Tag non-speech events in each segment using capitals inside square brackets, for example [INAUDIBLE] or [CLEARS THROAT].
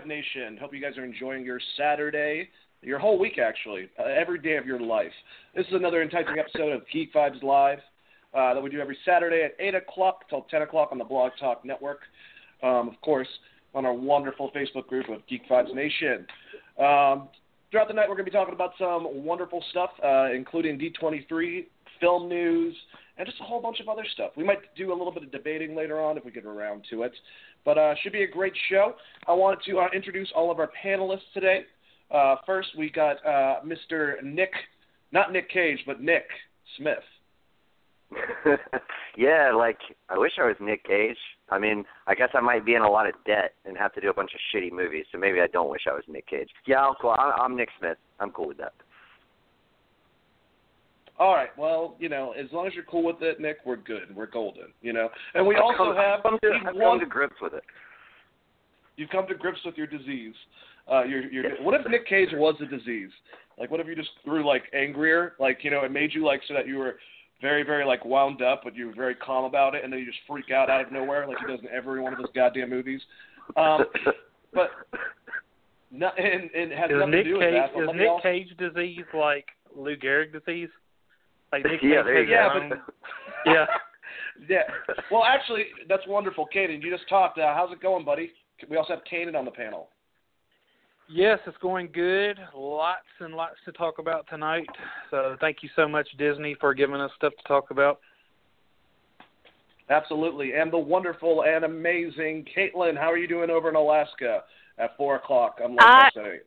Vibe Nation. Hope you guys are enjoying your Saturday, your whole week, actually, uh, every day of your life. This is another enticing episode of Geek Vibes Live uh, that we do every Saturday at 8 o'clock till 10 o'clock on the Blog Talk Network. Um, of course, on our wonderful Facebook group of Geek Vibes Nation. Um, throughout the night, we're going to be talking about some wonderful stuff, uh, including D23, film news, and just a whole bunch of other stuff. We might do a little bit of debating later on if we get around to it. But uh, should be a great show. I wanted to uh, introduce all of our panelists today. Uh, first, we got uh, Mr. Nick, not Nick Cage, but Nick Smith. [LAUGHS] yeah, like I wish I was Nick Cage. I mean, I guess I might be in a lot of debt and have to do a bunch of shitty movies, so maybe I don't wish I was Nick Cage. Yeah, I'm cool. I'm, I'm Nick Smith. I'm cool with that. All right. Well, you know, as long as you're cool with it, Nick, we're good. We're golden. You know, and we I've also come, have. I've come, to, I've come to grips with it. You've come to grips with your disease. Uh, your, your, what if Nick Cage was a disease? Like, what if you just grew like angrier? Like, you know, it made you like so that you were very, very like wound up, but you were very calm about it, and then you just freak out out of nowhere, like he does in every one of his goddamn movies. Um, [LAUGHS] but no, and, and it has is nothing Nick to do Cage, with that. Is Nick all, Cage disease like Lou Gehrig disease? Like [LAUGHS] Nick yeah, Cage there you yeah, go. [LAUGHS] yeah. yeah. Well, actually, that's wonderful, Kaden. You just talked. Uh, how's it going, buddy? We also have Kaden on the panel. Yes, it's going good. Lots and lots to talk about tonight. So thank you so much, Disney, for giving us stuff to talk about. Absolutely, and the wonderful and amazing Caitlin. How are you doing over in Alaska at four o'clock on Lake Uh, Saturday?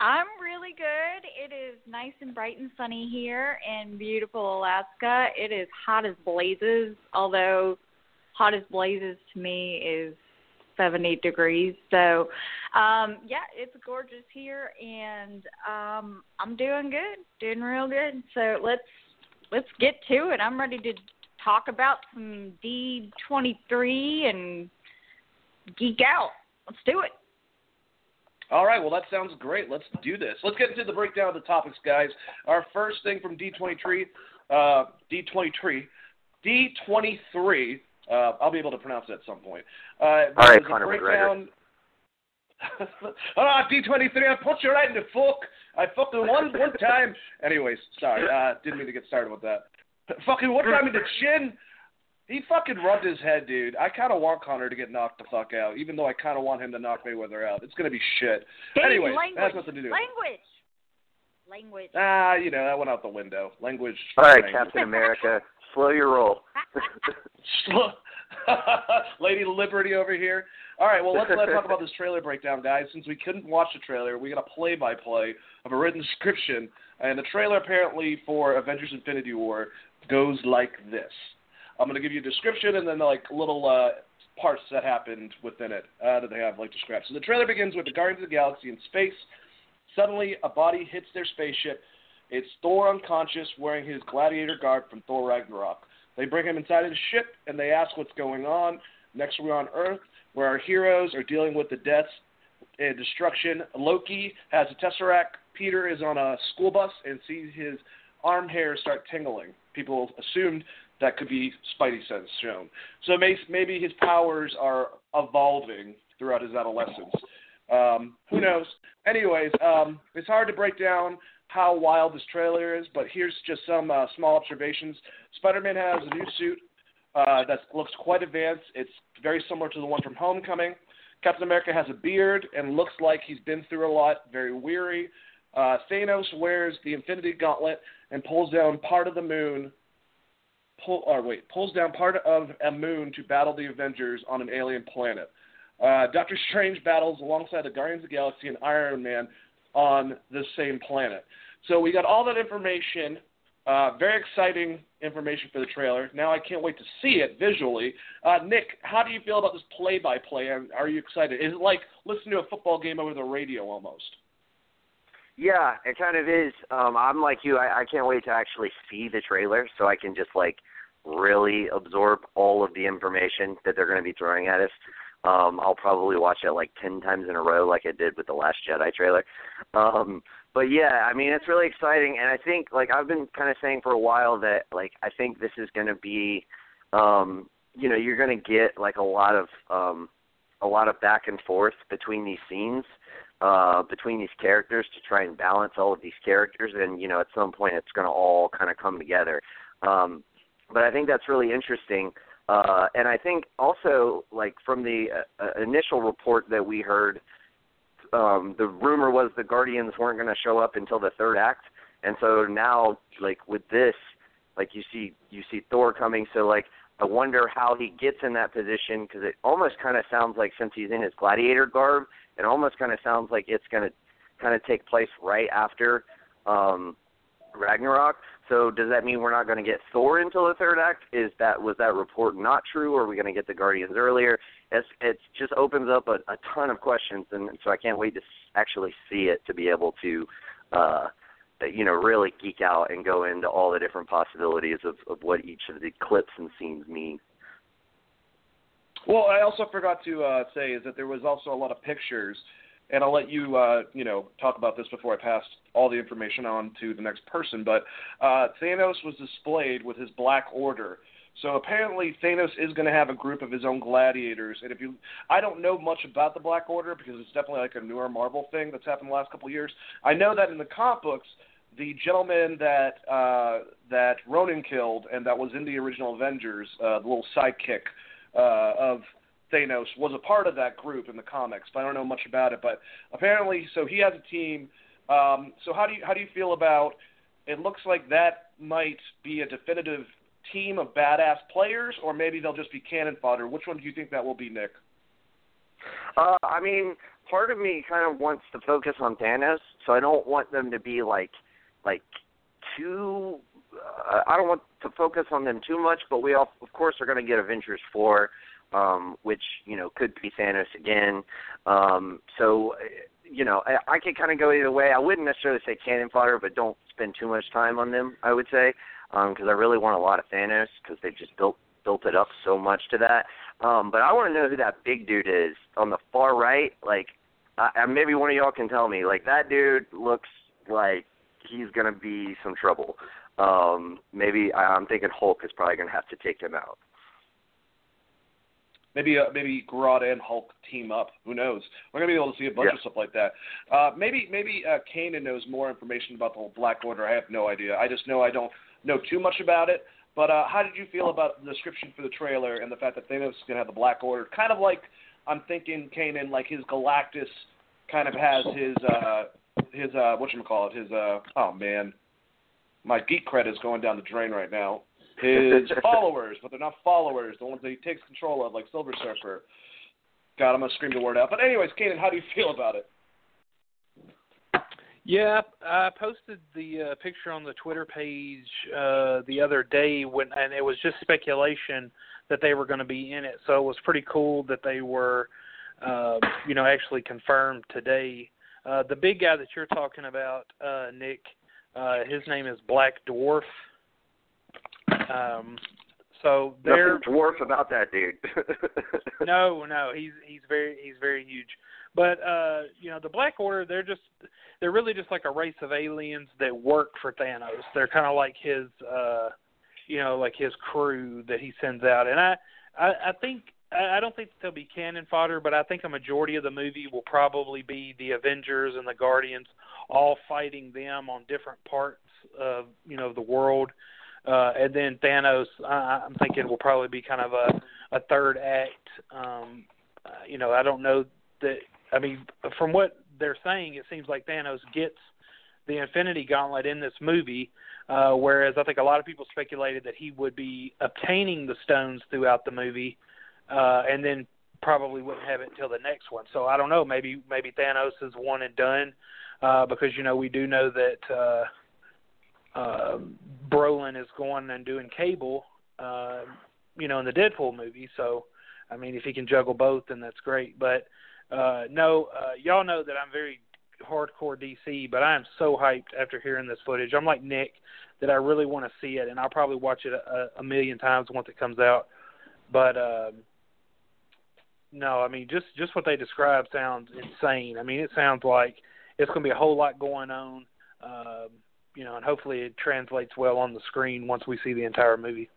I'm really good. It is nice and bright and sunny here in beautiful Alaska. It is hot as blazes, although hot as blazes to me is 70 degrees. So, um yeah, it's gorgeous here and um I'm doing good. Doing real good. So, let's let's get to it. I'm ready to talk about some D23 and geek out. Let's do it. All right, well, that sounds great. Let's do this. Let's get into the breakdown of the topics, guys. Our first thing from D23, uh, D23, D23. Uh, I'll be able to pronounce it at some point. Uh, All right, Conor breakdown. [LAUGHS] Ah, D23, I put you right in the fuck. I fucking won one time. Anyways, sorry. Uh, didn't mean to get started with that. Fucking one time in the chin. He fucking rubbed his head, dude. I kind of want Connor to get knocked the fuck out, even though I kind of want him to knock Mayweather out. It's gonna be shit. Dang, Anyway, language. that nothing to do. Language. Language. Ah, you know that went out the window. Language. All right, language. Captain America, slow your roll. [LAUGHS] Lady Liberty over here. All right, well let's let's talk about this trailer breakdown, guys. Since we couldn't watch the trailer, we got a play-by-play of a written description, and the trailer apparently for Avengers: Infinity War goes like this. I'm going to give you a description and then like little uh, parts that happened within it uh, that they have like described. So the trailer begins with the Guardians of the Galaxy in space. Suddenly, a body hits their spaceship. It's Thor unconscious, wearing his gladiator garb from Thor Ragnarok. They bring him inside the ship and they ask what's going on. Next, we're on Earth, where our heroes are dealing with the deaths and destruction. Loki has a tesseract. Peter is on a school bus and sees his arm hair start tingling. People assumed that could be Spidey sense shown. So maybe his powers are evolving throughout his adolescence. Um, who knows? Anyways, um, it's hard to break down how wild this trailer is, but here's just some uh, small observations. Spider-Man has a new suit uh, that looks quite advanced. It's very similar to the one from Homecoming. Captain America has a beard and looks like he's been through a lot, very weary. Uh, Thanos wears the Infinity Gauntlet and pulls down part of the moon. Pull, or wait, pulls down part of a moon to battle the Avengers on an alien planet. Uh, Doctor Strange battles alongside the Guardians of the Galaxy and Iron Man on the same planet. So we got all that information. Uh, very exciting information for the trailer. Now I can't wait to see it visually. Uh, Nick, how do you feel about this play-by-play? Are you excited? Is it like listening to a football game over the radio almost? Yeah, it kind of is. Um, I'm like you. I, I can't wait to actually see the trailer so I can just like really absorb all of the information that they're going to be throwing at us. Um, I'll probably watch it like ten times in a row, like I did with the Last Jedi trailer. Um, but yeah, I mean it's really exciting, and I think like I've been kind of saying for a while that like I think this is going to be, um, you know, you're going to get like a lot of um, a lot of back and forth between these scenes, uh, between these characters to try and balance all of these characters, and you know at some point it's going to all kind of come together. Um, but I think that's really interesting. Uh, and I think also, like from the uh, uh initial report that we heard, um, the rumor was the Guardians weren't going to show up until the third act, and so now, like with this, like you see, you see Thor coming. So like, I wonder how he gets in that position because it almost kind of sounds like since he's in his gladiator garb, it almost kind of sounds like it's going to kind of take place right after um, Ragnarok. So does that mean we're not going to get Thor until the third act? Is that was that report not true, or are we going to get the Guardians earlier? It's it just opens up a, a ton of questions, and so I can't wait to actually see it to be able to, uh, you know, really geek out and go into all the different possibilities of, of what each of the clips and scenes mean. Well, I also forgot to uh, say is that there was also a lot of pictures and I'll let you, uh, you know, talk about this before I pass all the information on to the next person. But uh, Thanos was displayed with his Black Order. So apparently Thanos is going to have a group of his own gladiators, and if you, I don't know much about the Black Order because it's definitely like a newer Marvel thing that's happened the last couple of years. I know that in the comic books, the gentleman that uh, that Ronan killed and that was in the original Avengers, uh, the little sidekick uh, of Thanos was a part of that group in the comics, but I don't know much about it. But apparently, so he has a team. Um, so how do you how do you feel about? It looks like that might be a definitive team of badass players, or maybe they'll just be cannon fodder. Which one do you think that will be, Nick? Uh, I mean, part of me kind of wants to focus on Thanos, so I don't want them to be like, like too. Uh, I don't want to focus on them too much, but we all, of course, are going to get Avengers four um, which you know could be Thanos again. Um, so you know, I, I could kind of go either way. I wouldn't necessarily say cannon fodder, but don't spend too much time on them. I would say because um, I really want a lot of Thanos because they've just built built it up so much to that. Um, but I want to know who that big dude is on the far right. Like, uh, maybe one of y'all can tell me. Like that dude looks like he's gonna be some trouble. Um, maybe I'm thinking Hulk is probably gonna have to take him out. Maybe uh, maybe Grodd and Hulk team up. Who knows? We're gonna be able to see a bunch yeah. of stuff like that. Uh, maybe maybe uh, Kanan knows more information about the whole Black Order. I have no idea. I just know I don't know too much about it. But uh, how did you feel about the description for the trailer and the fact that Thanos is gonna have the Black Order? Kind of like I'm thinking Kanan, like his Galactus, kind of has his uh, his uh, what you call it? His uh, oh man, my geek credit is going down the drain right now his [LAUGHS] followers, but they're not followers, the ones that he takes control of, like Silver Surfer. God, I'm gonna scream the word out. But anyways, Kanan, how do you feel about it? Yeah, I posted the uh, picture on the Twitter page uh, the other day when, and it was just speculation that they were going to be in it. So it was pretty cool that they were, uh, you know, actually confirmed today. Uh, the big guy that you're talking about, uh, Nick, uh, his name is Black Dwarf. Um, so they're Nothing dwarf about that dude. [LAUGHS] no, no, he's he's very he's very huge. But uh, you know, the Black Order, they're just they're really just like a race of aliens that work for Thanos. They're kind of like his uh, you know, like his crew that he sends out. And I I, I think I don't think they'll be cannon fodder, but I think a majority of the movie will probably be the Avengers and the Guardians all fighting them on different parts of you know the world uh, and then Thanos, I, I'm thinking will probably be kind of a a third act. Um, uh, you know, I don't know that. I mean, from what they're saying, it seems like Thanos gets the Infinity Gauntlet in this movie, uh, whereas I think a lot of people speculated that he would be obtaining the stones throughout the movie, uh, and then probably wouldn't have it until the next one. So I don't know. Maybe maybe Thanos is one and done, uh, because you know we do know that. Uh, uh, Brolin is going and doing Cable, uh, you know, in the Deadpool movie. So, I mean, if he can juggle both, then that's great. But uh, no, uh, y'all know that I'm very hardcore DC, but I am so hyped after hearing this footage. I'm like Nick that I really want to see it, and I'll probably watch it a, a million times once it comes out. But um, no, I mean, just just what they describe sounds insane. I mean, it sounds like it's going to be a whole lot going on. Um, you know, and hopefully it translates well on the screen once we see the entire movie.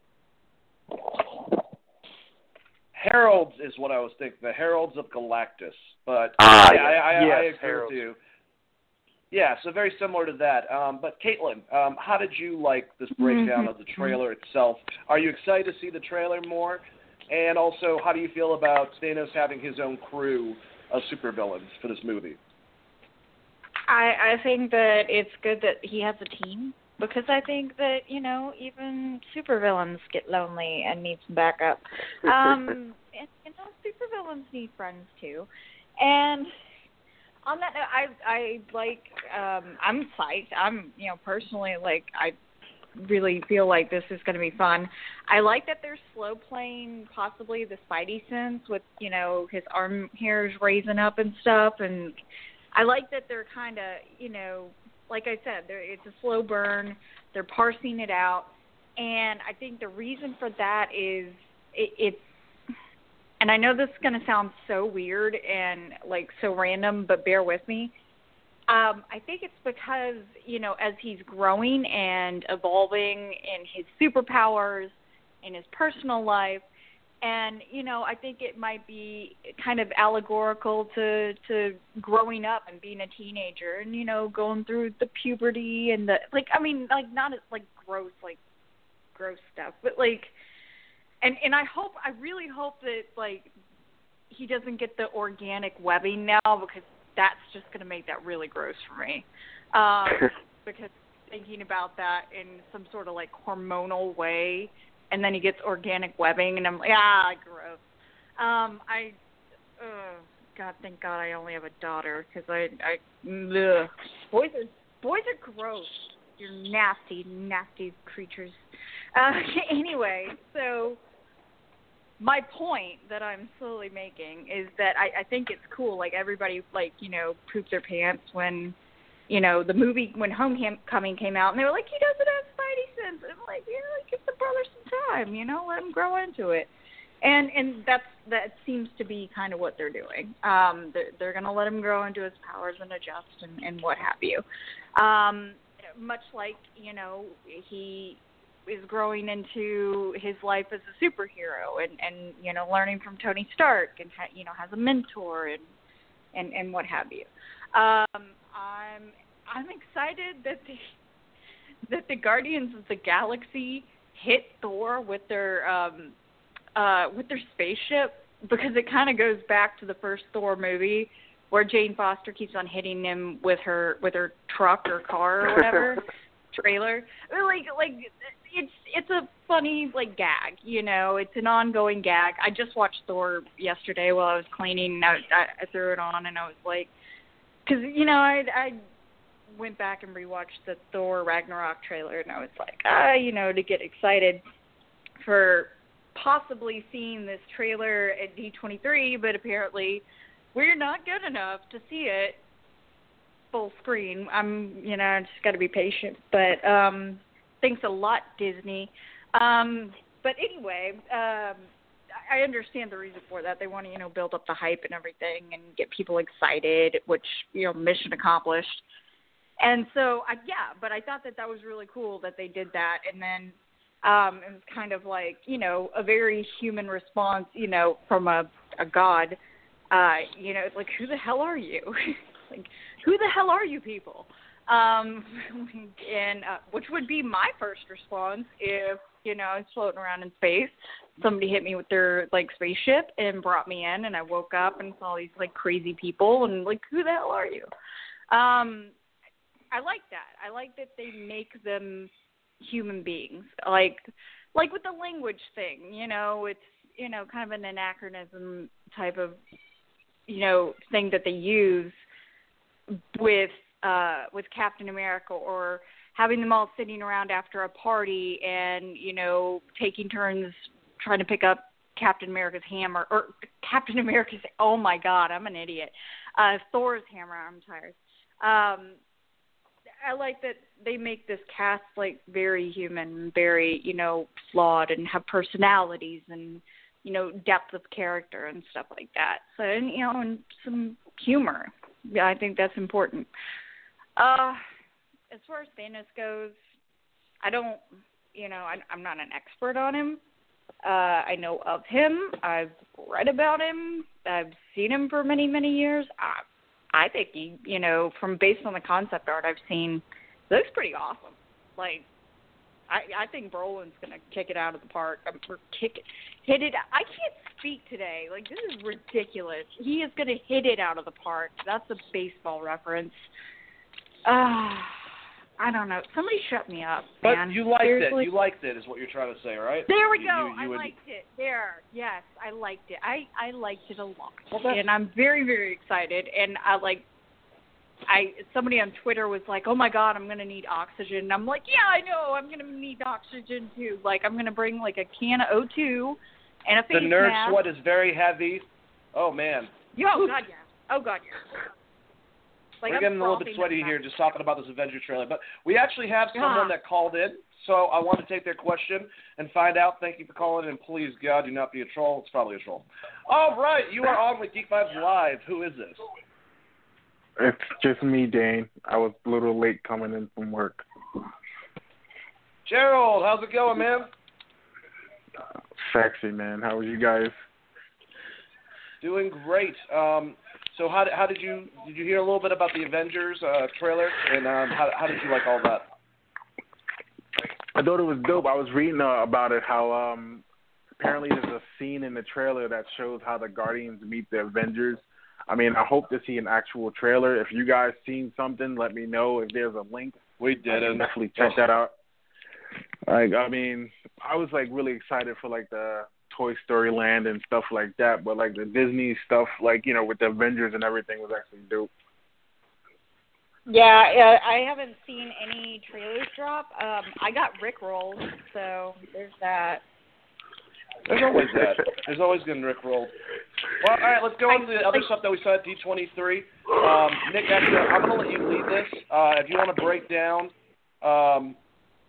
Heralds is what I was thinking. The Heralds of Galactus, but Ah, yeah, I, I, yes, I agree Heralds. with you. Yeah, so very similar to that. Um, but Caitlin, um, how did you like this breakdown of the trailer itself? Are you excited to see the trailer more? And also, how do you feel about Thanos having his own crew of supervillains for this movie? I I think that it's good that he has a team because I think that you know even supervillains get lonely and need some backup. [LAUGHS] Um, and you know supervillains need friends too. And on that note, I I like um I'm psyched. I'm you know personally like I really feel like this is going to be fun. I like that they're slow playing possibly the Spidey sense with you know his arm hairs raising up and stuff, and I like that they're kind of you know like I said, it's a slow burn. They're parsing it out, and I think the reason for that is it, it's. And I know this is going to sound so weird and like so random, but bear with me. Um, I think it's because you know as he's growing and evolving in his superpowers, in his personal life, and you know I think it might be kind of allegorical to to growing up and being a teenager and you know going through the puberty and the like. I mean like not as like gross like gross stuff, but like and and I hope I really hope that like he doesn't get the organic webbing now because that's just going to make that really gross for me. Um, [LAUGHS] because thinking about that in some sort of like hormonal way, and then he gets organic webbing, and I'm like, ah, gross. Um, I, oh, God, thank God I only have a daughter because I, I, ugh. boys are boys are gross. You're nasty, nasty creatures. Uh, [LAUGHS] anyway, so my point that I'm slowly making is that I, I think it's cool. Like everybody, like you know, pooped their pants when, you know, the movie when Homecoming came out, and they were like, he doesn't have Spidey sense. And I'm like, know, give the brother some time. You know, let him grow into it. And and that's that seems to be kind of what they're doing. Um, they're they're going to let him grow into his powers and adjust and, and what have you. Um, much like you know he is growing into his life as a superhero and and you know learning from Tony Stark and ha- you know has a mentor and and and what have you. Um, I'm I'm excited that the that the Guardians of the Galaxy hit Thor with their um uh with their spaceship because it kind of goes back to the first Thor movie where Jane Foster keeps on hitting him with her with her truck or car or whatever [LAUGHS] trailer. Like like it's it's a funny like gag, you know. It's an ongoing gag. I just watched Thor yesterday while I was cleaning. And I, I, I threw it on and I was like, because you know I I went back and rewatched the Thor Ragnarok trailer and I was like, ah, you know, to get excited for possibly seeing this trailer at D23, but apparently we're not good enough to see it full screen. I'm, you know, I just got to be patient. But um thanks a lot, Disney. Um, but anyway, um, I understand the reason for that. They want to, you know, build up the hype and everything and get people excited, which you know, mission accomplished. And so, I, yeah, but I thought that that was really cool that they did that, and then um, it was kind of like, you know, a very human response, you know, from a a god. Uh, you know, like, who the hell are you? [LAUGHS] like, who the hell are you people? Um [LAUGHS] and uh, which would be my first response if you know I was floating around in space somebody hit me with their like spaceship and brought me in and I woke up and saw these like crazy people and like who the hell are you? Um I like that. I like that they make them human beings. Like like with the language thing you know it's you know kind of an anachronism type of you know thing that they use with uh with Captain America or having them all sitting around after a party and you know taking turns trying to pick up Captain America's hammer or Captain America's oh my god I'm an idiot uh Thor's hammer I'm tired. Um I like that they make this cast like very human very you know flawed and have personalities and you know depth of character and stuff like that. So and you know and some humor. Yeah, I think that's important. Uh, as far as Thanos goes, I don't, you know, I, I'm not an expert on him. Uh, I know of him. I've read about him. I've seen him for many, many years. I, I think he, you know, from based on the concept art I've seen, looks pretty awesome. Like, I, I think Brolin's gonna kick it out of the park. Um, or kick it, hit it. I can't speak today. Like this is ridiculous. He is gonna hit it out of the park. That's a baseball reference. Uh, I don't know. Somebody shut me up, man. but you liked Seriously? it. You liked it, is what you're trying to say, right? There we You- go. you- you I would- liked it. There. Yes, I liked it. I I liked it a lot, Well, and I'm very very excited. And I like. I somebody on Twitter was like, "Oh my God, I'm gonna need oxygen." And I'm like, "Yeah, I know. I'm gonna need oxygen too. Like, I'm gonna bring like a can of O2 and a face The nerd mask." sweat is very heavy. Oh man, Yeah, oh God, yeah. Oh God, yeah. Like, we're I'm getting a little bit sweaty here just talking about this Avenger trailer. But we actually have someone Yeah. that called in, so I want to take their question and find out. Thank you for calling in. Please, God, do not be a troll. It's probably a troll. All right, you are on with Geek Vibes Live. Who is this? It's just me, Dane. I was a little late coming in from work. Gerald, how's it going, man? Sexy, man. How are you guys? Doing great. Um, so how did, how did you did you hear a little bit about the Avengers uh, trailer and um, how how did you like all that? I thought it was dope. I was reading uh, about it how um apparently there's a scene in the trailer that shows how the Guardians meet the Avengers. I mean, I hope to see an actual trailer. If you guys seen something, let me know. If there's a link, We did, can definitely check that out. Like, I mean, I was like really excited for like the Toy Story Land and stuff like that, but like the Disney stuff, like you know, with the Avengers and everything, was actually dope. Yeah, yeah, I haven't seen any trailers drop. Um, I got Rick rolled, so there's that. There's always that. There's always getting Rick rolled. Well, all right, let's go on to the other stuff that we saw at D23. Um, Nick, actually, I'm going to let you lead this. Uh, if you want to break down um,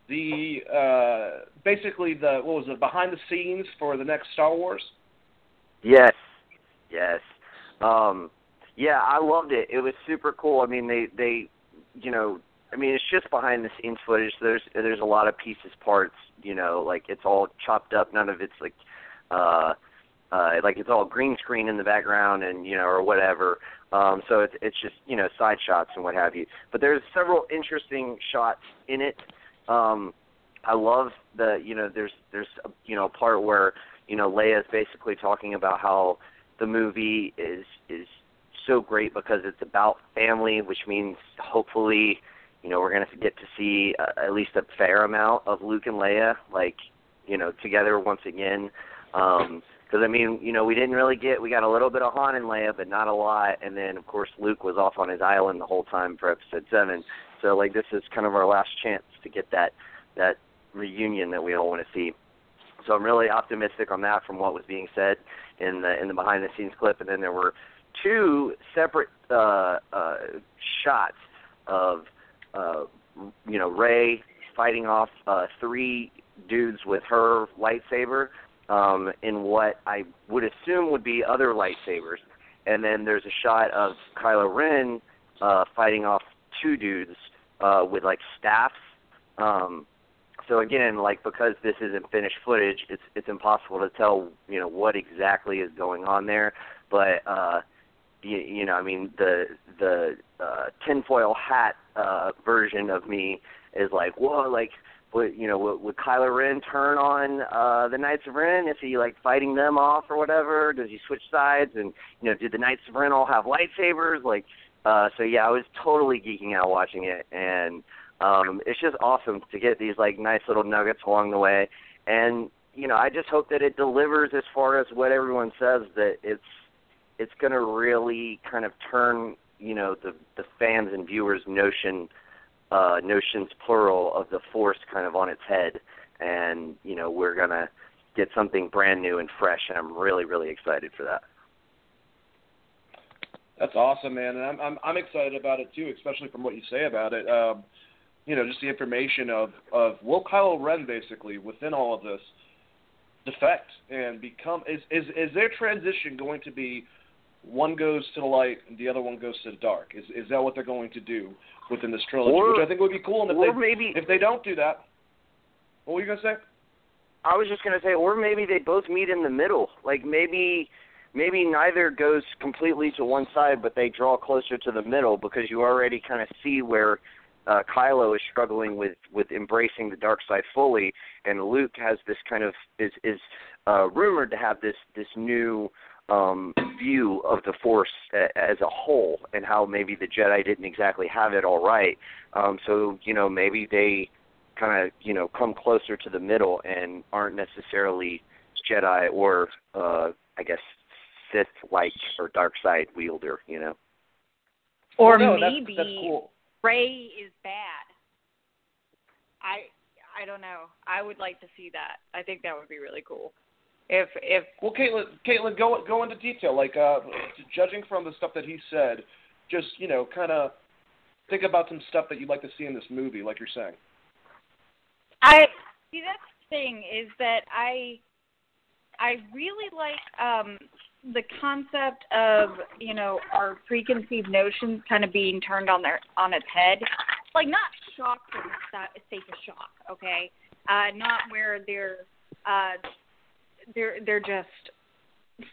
the uh, basically the what was it behind the scenes for the next Star Wars? Yes, yes. Um, yeah, I loved it. It was super cool. I mean, they they, you know, I mean, it's just behind the scenes footage. There's there's a lot of pieces, parts. You know, like it's all chopped up. None of it's like, uh, uh, like it's all green screen in the background and you know or whatever. Um, so it's it's just you know side shots and what have you. But there's several interesting shots in it. Um, I love the you know there's there's you know a part where you know Leia is basically talking about how the movie is is so great because it's about family, which means hopefully you know we're to get to see uh, at least a fair amount of Luke and Leia like you know together once again. Um, because I mean, you know, we didn't really get we got a little bit of Han and Leia, but not a lot. And then of course Luke was off on his island the whole time for Episode Seven. So like this is kind of our last chance to get that that reunion that we all want to see. So I'm really optimistic on that from what was being said in the in the behind the scenes clip. And then there were two separate uh, uh, shots of uh, you know Rey fighting off uh, three dudes with her lightsaber um, in what I would assume would be other lightsabers. And then there's a shot of Kylo Ren uh, fighting off two dudes uh, with like staffs. Um, so again, like because this isn't finished footage, it's it's impossible to tell you know what exactly is going on there. But uh, you, you know, I mean the the uh, tinfoil hat uh, version of me is like, whoa, like would you know would, would Kylo Ren turn on uh the Knights of Ren? Is he like fighting them off or whatever? Does he switch sides? And you know, did the Knights of Ren all have lightsabers? Like, uh so yeah, I was totally geeking out watching it, and um it's just awesome to get these like nice little nuggets along the way. And you know, I just hope that it delivers as far as what everyone says that it's it's going to really kind of turn you know the the fans and viewers notion uh, notions plural of the force kind of on its head, and you know we're gonna get something brand new and fresh, and I'm really really excited for that. That's awesome, man, and I'm I'm I'm excited about it too, especially from what you say about it. Um, you know, just the information of of will Kylo Ren basically within all of this defect and become is is is their transition going to be one goes to the light and the other one goes to the dark. Is is that what they're going to do within this trilogy? Or- Which I think would be cool. And if or they maybe if they don't do that, what were you gonna say? I was just gonna say, or maybe they both meet in the middle. Like maybe maybe neither goes completely to one side, but they draw closer to the middle because you already kind of see where uh, Kylo is struggling with with embracing the dark side fully, and Luke has this kind of is is uh, rumored to have this this new um, view of the Force a, as a whole, and how maybe the Jedi didn't exactly have it all right. Um, so you know maybe they kind of you know come closer to the middle and aren't necessarily Jedi or uh, I guess Sith like or dark side wielder. You know. Or Well, no, that's- maybe that's cool. Rey is bad. I I don't know. I would like to see that. I think that would be really cool. If if Well, Caitlin, Caitlin, go go into detail. Like, uh, judging from the stuff that he said, just you know, kind of think about some stuff that you'd like to see in this movie, like you're saying. I see that's the thing is that I I really like um the concept of, you know, our preconceived notions kind of being turned on their on its head. Like not shock for the sa- sake of shock, okay? Uh not where they're uh they're they're just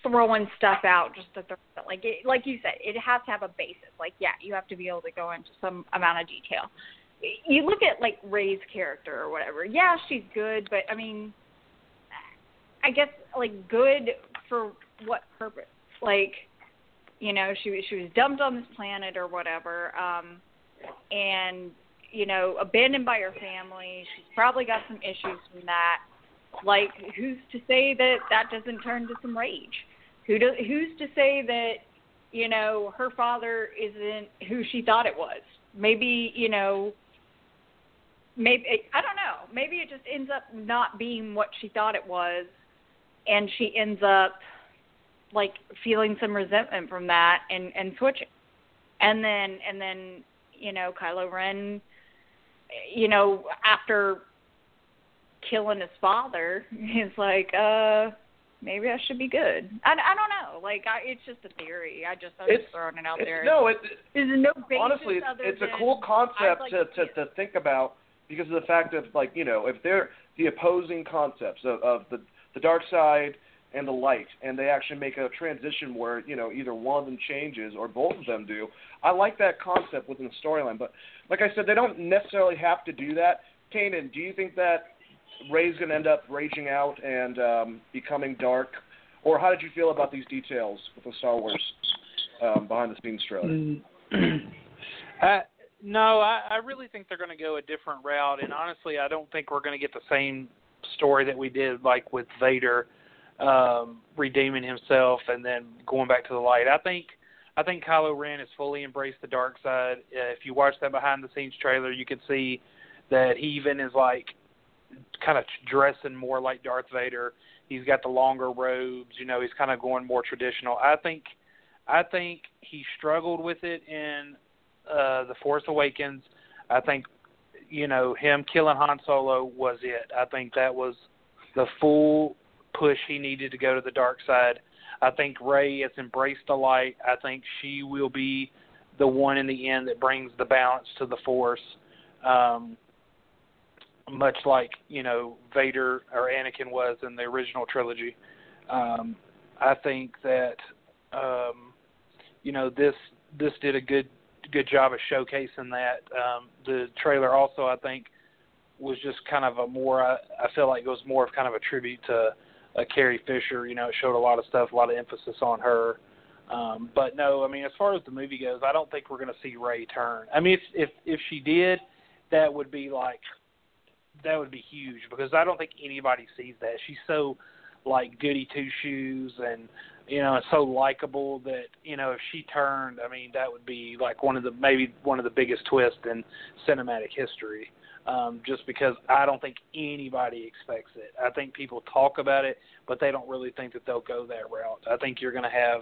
throwing stuff out just to throw it. like it, like you said it has to have a basis like yeah you have to be able to go into some amount of detail you look at like Rey's character or whatever. Yeah, she's good, but I mean, I guess like good for what purpose? Like, you know, she she was dumped on this planet or whatever, um, and you know, abandoned by her family. She's probably got some issues from that. Like, who's to say that that doesn't turn to some rage? Who do, who's to say that you know her father isn't who she thought it was? Maybe you know maybe I don't know. Maybe it just ends up not being what she thought it was, and she ends up like feeling some resentment from that and and switching, and then and then you know Kylo Ren, you know after killing his father, [LAUGHS] he's like uh. Maybe I should be good. I, I don't know. Like I, it's just a theory. I just I'm It's- just throwing it out It's, there. no, it, There's no basis honestly, it's, other it's a cool concept like to, to to to think about because of the fact of like you know if they're the opposing concepts of, of the the dark side and the light, and they actually make a transition where you know either one of them changes or both of them do. I like that concept within the storyline, but like I said, they don't necessarily have to do that. Kanan, do you think that Rey's going to end up raging out and um, becoming dark, or how did you feel about these details with the Star Wars um, behind the scenes trailer? Mm. [CLEARS THROAT] uh, no, I, I really think they're going to go a different route, and honestly, I don't think we're going to get the same story that we did, like with Vader um, redeeming himself and then going back to the light. I think I think Kylo Ren has fully embraced the dark side. Uh, if you watch that behind the scenes trailer, you can see that he even is like kind of dressing more like Darth Vader. He's got the longer robes, you know, he's kind of going more traditional. I think I think he struggled with it in uh The Force Awakens. I think you know, him killing Han Solo was it. I think that was the full push he needed to go to the dark side. I think Rey has embraced the light. I think she will be the one in the end that brings the balance to the Force. Um, much like you know Vader or Anakin was in the original trilogy. Um, I think that um, you know this this did a good good job of showcasing that. Um, the trailer also I think was just kind of a more I, I feel like it was more of kind of a tribute to uh, Carrie Fisher. You know, it showed a lot of stuff, a lot of emphasis on her. Um, but no, I mean, as far as the movie goes, I don't think we're going to see Rey turn. I mean, if if if she did, that would be like that would be huge because I don't think anybody sees that. She's so like goody two shoes and you know so likable that you know if she turned, I mean that would be like one of the maybe one of the biggest twists in cinematic history. Um, just because I don't think anybody expects it. I think people talk about it, but they don't really think that they'll go that route. I think you're going to have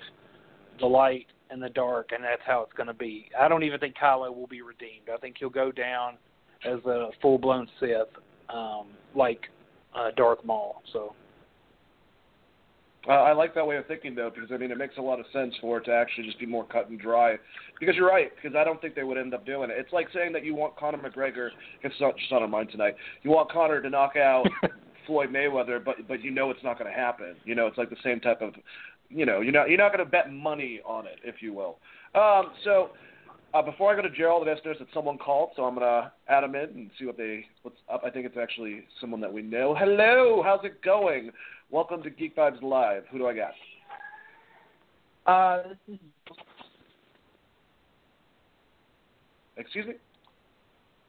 the light and the dark, and that's how it's going to be. I don't even think Kylo will be redeemed. I think he'll go down as a full blown Sith, um, like uh, Darth Maul. So. Uh, I like that way of thinking though, because I mean it makes a lot of sense for it to actually just be more cut and dry. Because you're right, because I don't think they would end up doing it. It's like saying that you want Conor McGregor. It's not just on our mind tonight. You want Conor to knock out [LAUGHS] Floyd Mayweather, but but you know it's not going to happen. You know, it's like the same type of, you know, you're not you're not going to bet money on it, if you will. Um, so uh, before I go to Gerald, I just noticed that someone called, so I'm gonna add them in and see what they what's up. I think it's actually someone that we know. Hello, how's it going? Welcome to Geek Vibes Live. Who do I got? Uh, this is Excuse me.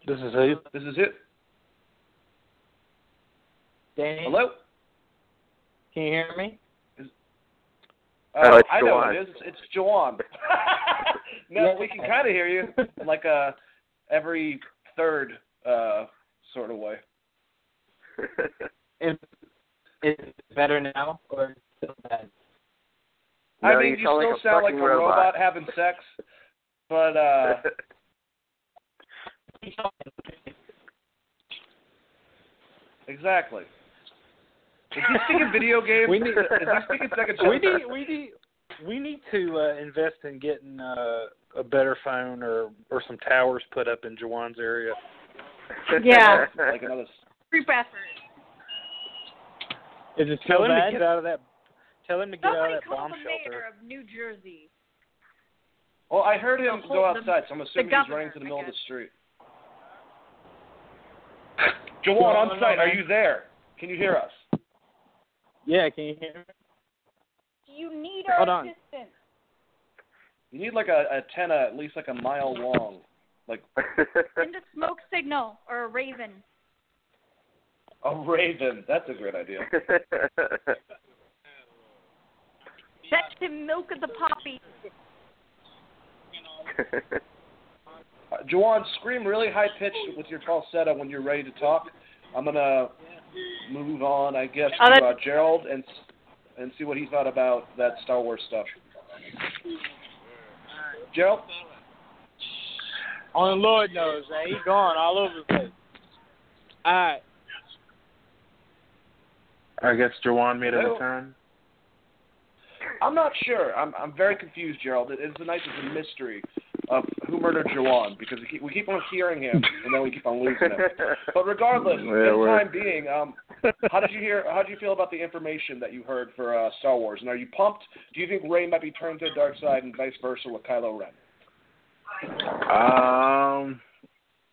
This is who? This is it. Danny. Hello. Can you hear me? Uh, Oh, it's I know it is. It's, it's Jawan. [LAUGHS] no, we can kind of hear you, [LAUGHS] like a every third uh, sort of way. Is is it better now or still bad? No, I mean, you you sound still like sound like a robot. having sex, but uh, [LAUGHS] exactly. Is he speaking video games? We need- [LAUGHS] is he speaking second we need we need we need to uh, invest in getting uh, a better phone or or some towers put up in Jawan's area. Yeah. [LAUGHS] like another. Group effort. Is it Tell still him bad? to get out of that. Tell him to get out of that called bomb the mayor shelter. of New Jersey. Well, I heard him go outside, so I'm assuming he's running to the middle of the street. Jawan, on No, no, site, are you there? Can you hear us? Yeah, can you hear me? Do you need Hold our on. assistance? You need like a antenna at least like a mile long. Like [LAUGHS] Send a smoke signal or a raven. a raven. That's a great idea. Fetch him milk of the poppy. Uh, Jawan, scream really high pitched with your falsetto when you're ready to talk. I'm gonna move on, I guess, Oh, to uh, Gerald and and see what he thought about that Star Wars stuff. Gerald, Only Lord knows, man. He's gone all over the place. All right. I guess Jawan made a return. I'm not sure. I'm I'm very confused, Gerald. It, it's a nice it's a mystery of who murdered Jawan because we keep, we keep on hearing him and then we keep on losing him. [LAUGHS] But regardless, Yeah, in we're- time being, um, how did you hear? How did you feel about the information that you heard for uh, Star Wars? And are you pumped? Do you think Rey might be turned to the dark side and vice versa with Kylo Ren? Um,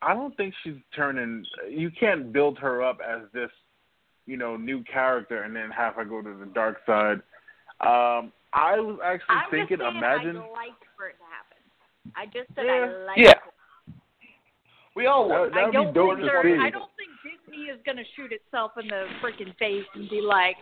I don't think she's turning. You can't build her up as this, you know, new character and then have her go to the dark side. Um, I was actually I'm thinking, just imagine. I'd like for it to happen. I just said Yeah. I like Yeah. it. We all That- would. that'd I don't dope think to see. I don't think Disney is gonna shoot itself in the freaking face and be like,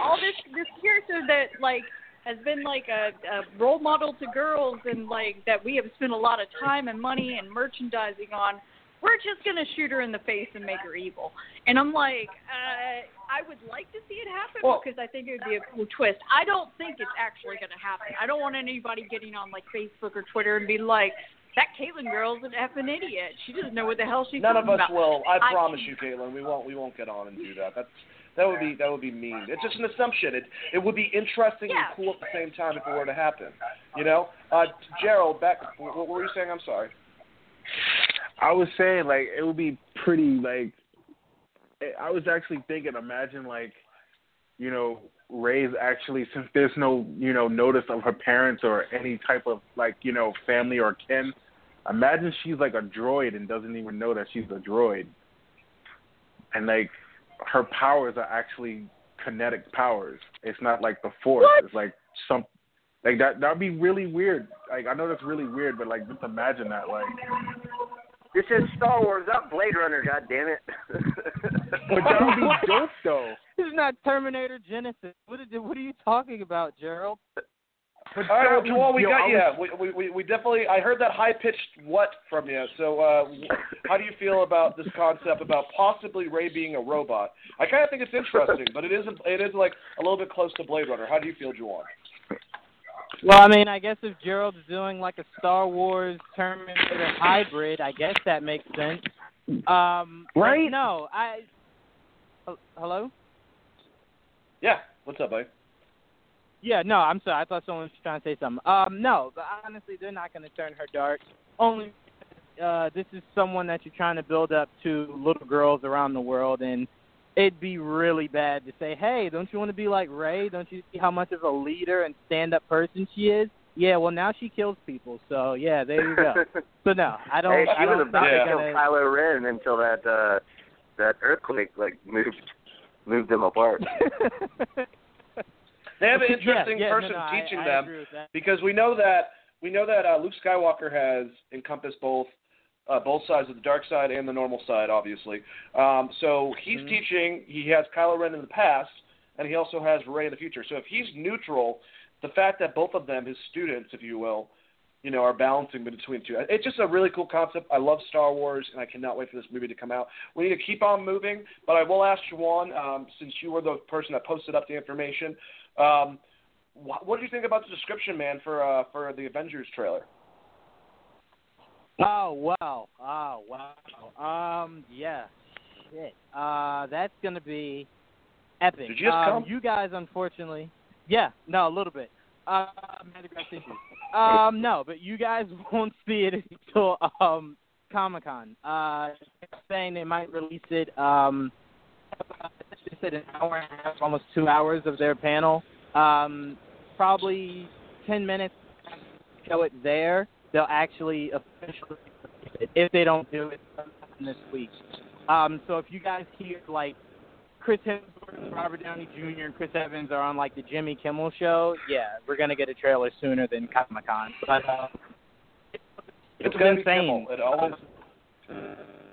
all this this character that like has been like a, a role model to girls and like that we have spent a lot of time and money and merchandising on. We're just gonna shoot her in the face and make her evil. And I'm like, uh, I would like to see it happen Well- because I think it would be a cool twist. I don't think it's actually gonna happen. I don't want anybody getting on like Facebook or Twitter and be like, that Caitlin girl's an effing idiot. She doesn't know what the hell she's None of us about. will. I I- promise you, [LAUGHS] Caitlin. We won't. We won't get on and do that. That's that would be that would be mean. It's just an assumption. It it would be interesting Yeah. and cool at the same time if it were to happen. You know, uh, Gerald, back. What were you saying? I'm sorry. I was saying like it would be pretty like. I was actually thinking, imagine like, you know, Rey's actually since there's no you know notice of her parents or any type of like you know family or kin. Imagine she's like a droid and doesn't even know that she's a droid, and like her powers are actually kinetic powers. It's not like the force. What? It's like some like that. That'd be really weird. Like I know that's really weird, but like just imagine that. Like, This is Star Wars, not Blade Runner. God damn it! [LAUGHS] but that would be [LAUGHS] dope though. This is not Terminator Genisys. What, is, what are you talking about, Gerald? But All right, well, that Joel, we yo, got I you. We, we we definitely. I heard that high pitched what from you. So, uh, how do you feel about this concept about possibly Rey being a robot? I kind of think it's interesting, but it isn't. It is like a little bit close to Blade Runner. How do you feel, Juwan? Well, I mean, I guess if Gerald's doing like a Star Wars Terminator hybrid, I guess that makes sense. Um, Right? No, I. Hello. Yeah. What's up, buddy? Yeah, no, I'm sorry. I thought someone was trying to say something. Um, no, but honestly, they're not going to turn her dark. Only uh, this is someone that you're trying to build up to little girls around the world, and it'd be really bad to say, "Hey, don't you want to be like Rey? Don't you see how much of a leader and stand-up person she is?" Yeah, well, now she kills people, so yeah, there you go. [LAUGHS] so no, I don't. hey, she I don't was about they're to kill gonna- Kylo Ren until that uh that earthquake like moved moved them apart. They have an [LAUGHS] interesting yeah, no, person no, I- teaching I them agree because we know that we know that uh, Luke Skywalker has encompassed both uh, both sides of the dark side and the normal side, obviously. Um, so he's Mhm. teaching. He has Kylo Ren in the past, and he also has Rey in the future. So if he's neutral, the fact that both of them, his students, if you will, you know, are balancing between two. It's just a really cool concept. I love Star Wars, and I cannot wait for this movie to come out. We need to keep on moving, but I will ask Juwan, um, since you were the person that posted up the information, um, wh- what do you think about the description, man, for uh, for the Avengers trailer? Oh wow! Oh wow! Um, yeah, shit. Uh, that's gonna be epic. Did you just um, come? You guys, unfortunately, yeah, no, a little bit. Uh. Um, no, but you guys [LAUGHS] won't see it until um Comic Con. Uh, saying they might release it. Um, they said an hour and a half, almost two hours of their panel. Um, probably ten minutes. Show it there. They'll actually officially if they don't do it sometime this week. Um, so if you guys hear like Chris Hemsworth, Robert Downey Jr., and Chris Evans are on like the Jimmy Kimmel show, yeah, we're gonna get a trailer sooner than Comic Con. But uh, it, It's was insane. It always.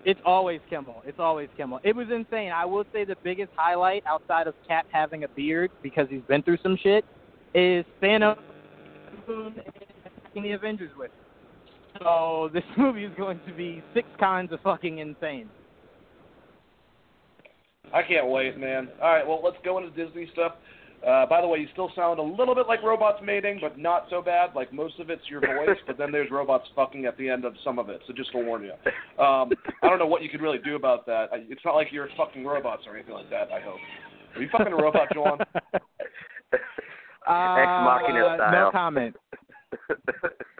It's always Kimmel. It's always Kimmel. It was insane. I will say the biggest highlight outside of Cap having a beard because he's been through some shit is Thanos attacking the Avengers with. So [LAUGHS] this movie is going to be six kinds of fucking insane. I can't wait, man. All right, well, let's go into Disney stuff. Uh, by the way, you still sound a little bit like robots mating, but not so bad. Like most of it's your voice, but then there's robots fucking at the end of some of it. So just to warn you. Um, I don't know what you could really do about that. I, it's not like you're fucking robots or anything like that. I hope. Are you fucking a robot, Joan? [LAUGHS] Ex Machina Uh, style. No comment.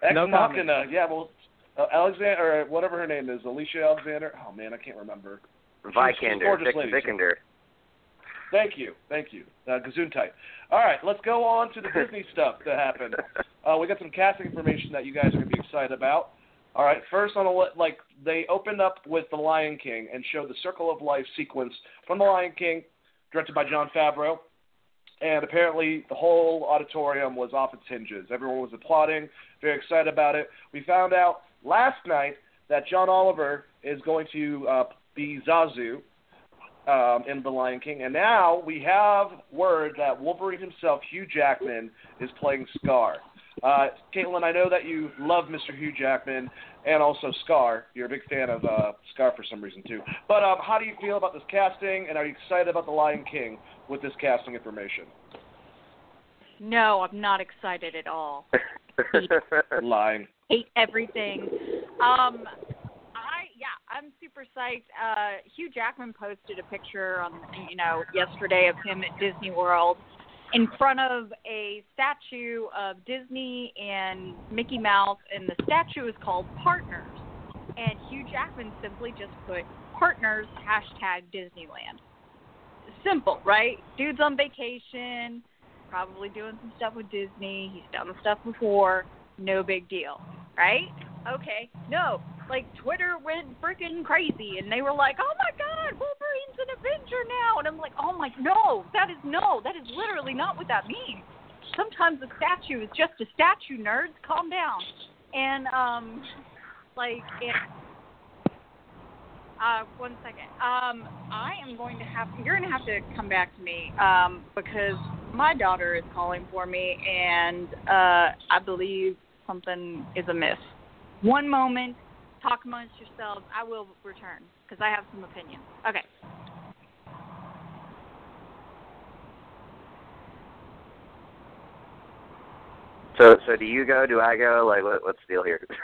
Ex No comment. Yeah, well, uh, Alexander or whatever her name is, Alicia Alexander. Oh man, I can't remember. Vikander, gorgeous Vic- lady. Vikander. Thank you, thank you, uh, Gesundheit. All right, let's go on to the Disney [LAUGHS] stuff that happened. Uh, we got some casting information that you guys are gonna be excited about. All right, first on the li- like they opened up with The Lion King and showed the Circle of Life sequence from The Lion King, directed by Jon Favreau. And apparently, the whole auditorium was off its hinges. Everyone was applauding, very excited about it. We found out last night that John Oliver is going to uh, be Zazu um, in The Lion King, and now we have word that Wolverine himself, Hugh Jackman, is playing Scar. Uh, Caitlin, I know that you love Mr. Hugh Jackman and also Scar. You're a big fan of uh, Scar for some reason too. But um, how do you feel about this casting, and are you excited about The Lion King with this casting information? No, I'm not excited at all. [LAUGHS] Lying. Hate everything. Um, I yeah, I'm super psyched. Uh, Hugh Jackman posted a picture on you know yesterday of him at Disney World in front of a statue of Disney and Mickey Mouse, and the statue is called Partners. And Hugh Jackman simply just put Partners hashtag Disneyland. Simple, right? Dude's on vacation, probably doing some stuff with Disney. He's done the stuff before. No big deal, right? Okay, no. Like Twitter went freaking crazy, and they were like, "Oh my God, Wolverine's an Avenger now," and I'm like, "Oh my, no, that is no, that is literally not what that means. Sometimes a statue is just a statue, nerds. Calm down." And um, like, it, uh, one second. Um, I am going to have you're going to have to come back to me um, because my daughter is calling for me, and uh, I believe something is amiss. One moment, talk amongst yourselves. I will return because I have some opinions. Okay. so, so do you go? Do I go? Like, what, what's the deal here? [LAUGHS]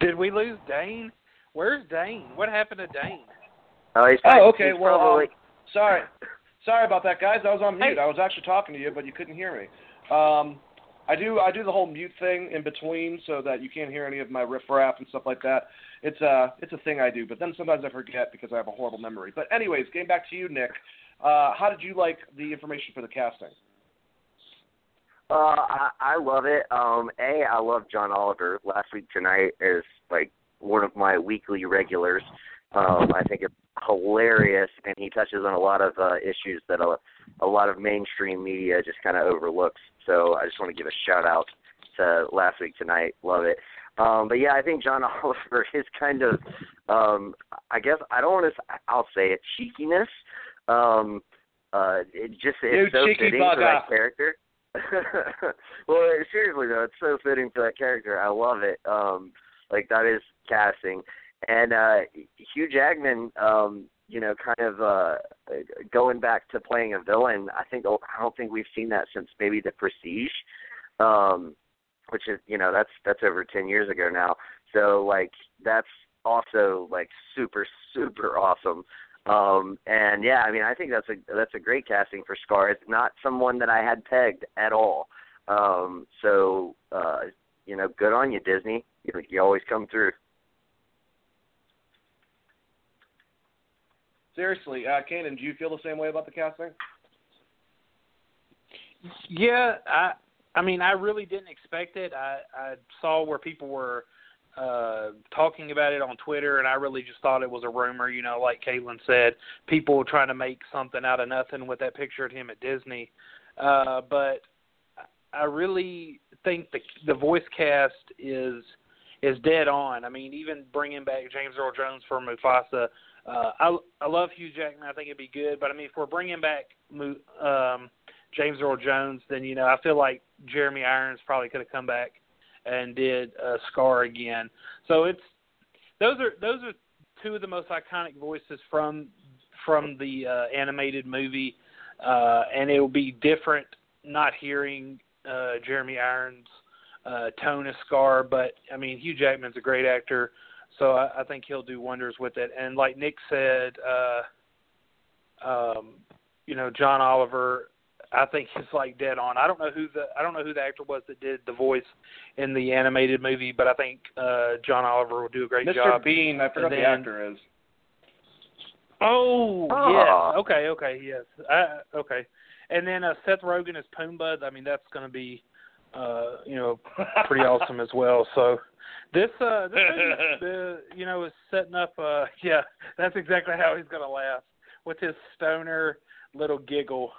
Did we lose Dane? Where's Dane? What happened to Dane? oh, he's Oh, probably- okay. he's Well, probably, um, sorry, [LAUGHS] Sorry about that, guys. I was on mute. Hey. I was actually talking to you, but you couldn't hear me. Um, I do I do the whole mute thing in between so that you can't hear any of my riff raff and stuff like that. It's a it's a thing I do, but then sometimes I forget because I have a horrible memory. But anyways, getting back to you, Nick. Uh, how did you like the information for the casting? Uh, I, I love it. Um, a, I love John Oliver. Last week tonight is like one of my weekly regulars. Um, I think it's hilarious, and he touches on a lot of uh, issues that a, a lot of mainstream media just kind of overlooks. So I just want to give a shout out to last week tonight. Love it. Um, but yeah, I think John [LAUGHS] Oliver is kind of, um, I guess I don't want to. I'll say it, cheekiness. Um, uh, it just it's so fitting for that character. [LAUGHS] well, seriously though, it's so fitting for that character. I love it. Um, like that is casting, and uh, Hugh Jackman. Um, you know, kind of uh, going back to playing a villain. I think I don't think we've seen that since maybe The Prestige, um, which is you know that's that's over ten years ago now. So like that's also like super super awesome. Um, and yeah, I mean, I think that's a that's a great casting for Scar. It's not someone that I had pegged at all. Um, so uh, you know, good on you, Disney. You, you always come through. Seriously, uh, Kanan, do you feel the same way about the casting? Yeah, I I mean I really didn't expect it. I I saw where people were uh talking about it on Twitter and I really just thought it was a rumor, you know, like Caitlin said, people were trying to make something out of nothing with that picture of him at Disney. Uh but I really think the the voice cast is is dead on. I mean, even bringing back James Earl Jones for Mufasa, uh, I I love Hugh Jackman. I think it'd be good. But I mean, if we're bringing back um, James Earl Jones, then you know I feel like Jeremy Irons probably could have come back and did uh, Scar again. So it's those are those are two of the most iconic voices from from the uh, animated movie, uh, and it will be different not hearing uh, Jeremy Irons' uh, tone as Scar. But I mean, Hugh Jackman's a great actor, so I, I think he'll do wonders with it. And like Nick said, uh, um, you know, John Oliver. I think he's like dead on. I don't know who the I don't know who the actor was that did the voice in the animated movie, but I think uh John Oliver will do a great Mr. job. Bean, I forgot And the actor is. Oh, Ah. yes. Okay, okay, yes. I, okay. And then uh, Seth Rogen as Pumbaa. I mean, that's going to be, uh, you know, pretty [LAUGHS] awesome as well. So this, uh, this movie, the, [LAUGHS] you know, is setting up. Uh, [LAUGHS] yeah, that's exactly how he's going to laugh with his stoner little giggle.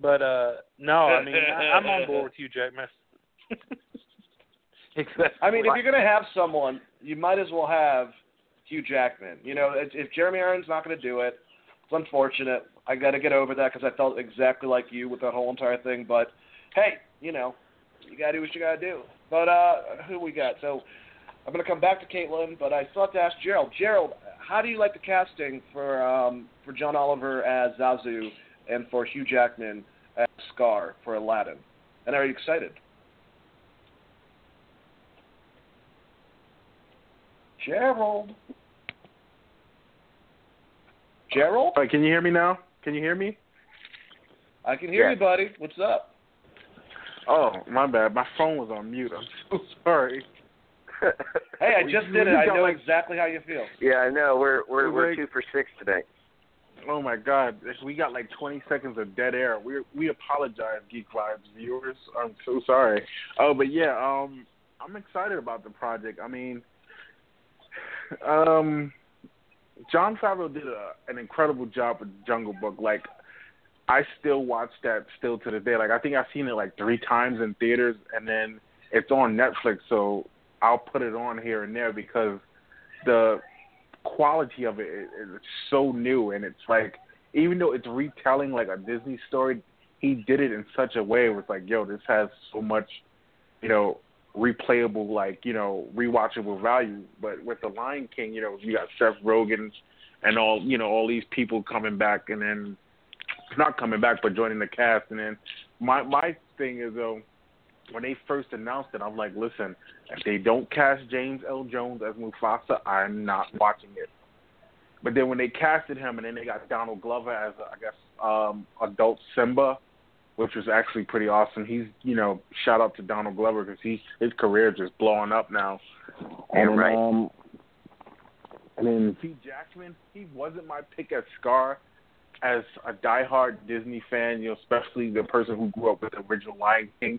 But uh no, I mean, I, I'm on board with you, Jackman. [LAUGHS] exactly. I mean, if you're going to have someone, you might as well have Hugh Jackman. You know, if, if Jeremy Irons not going to do it, it's unfortunate. I got to get over that because I felt exactly like you with that whole entire thing. But hey, you know, you got to do what you got to do. But uh who we got? So I'm going to come back to Caitlin, but I still have to ask Gerald. Gerald, how do you like the casting for um for John Oliver as Zazu and for Hugh Jackman as Scar for Aladdin? And are you excited? Gerald. Gerald? All right, can you hear me now? Can you hear me? I can hear Yeah. you, buddy. What's up? Oh, my bad. My phone was on mute. I'm so [LAUGHS] sorry. [LAUGHS] Hey, I just did it. I know exactly how you feel. yeah, I know. We're we're we're Like- two for six today. Oh my God, we got like 20 seconds of dead air. We we apologize, Geek Vibes viewers. I'm so sorry. Oh, but yeah, um, I'm excited about the project. I mean, um, Jon Favreau did a, an incredible job with Jungle Book. Like, I still watch that still to this day. Like, I think I've seen it like three times in theaters, and then it's on Netflix, so I'll put it on here and there because the quality of it is, so new and it's like even though it's retelling like a Disney story, he did it in such a way it was like, yo, this has so much, you know, replayable like, you know, rewatchable value. But with the Lion King, you know, you got Seth Rogen and all you know, all these people coming back and then not coming back but joining the cast and then my my thing is though when they first announced it, I'm like, listen, if they don't cast James Earl Jones as Mufasa, I'm not watching it. But then when they casted him, and then they got Donald Glover as I guess um, adult Simba, which was actually pretty awesome. He's you know shout out to Donald Glover because he his career just blowing up now. And And right. um, and then Hugh Jackman, he wasn't my pick as Scar. As a diehard Disney fan, you know, especially the person who grew up with the original Lion King,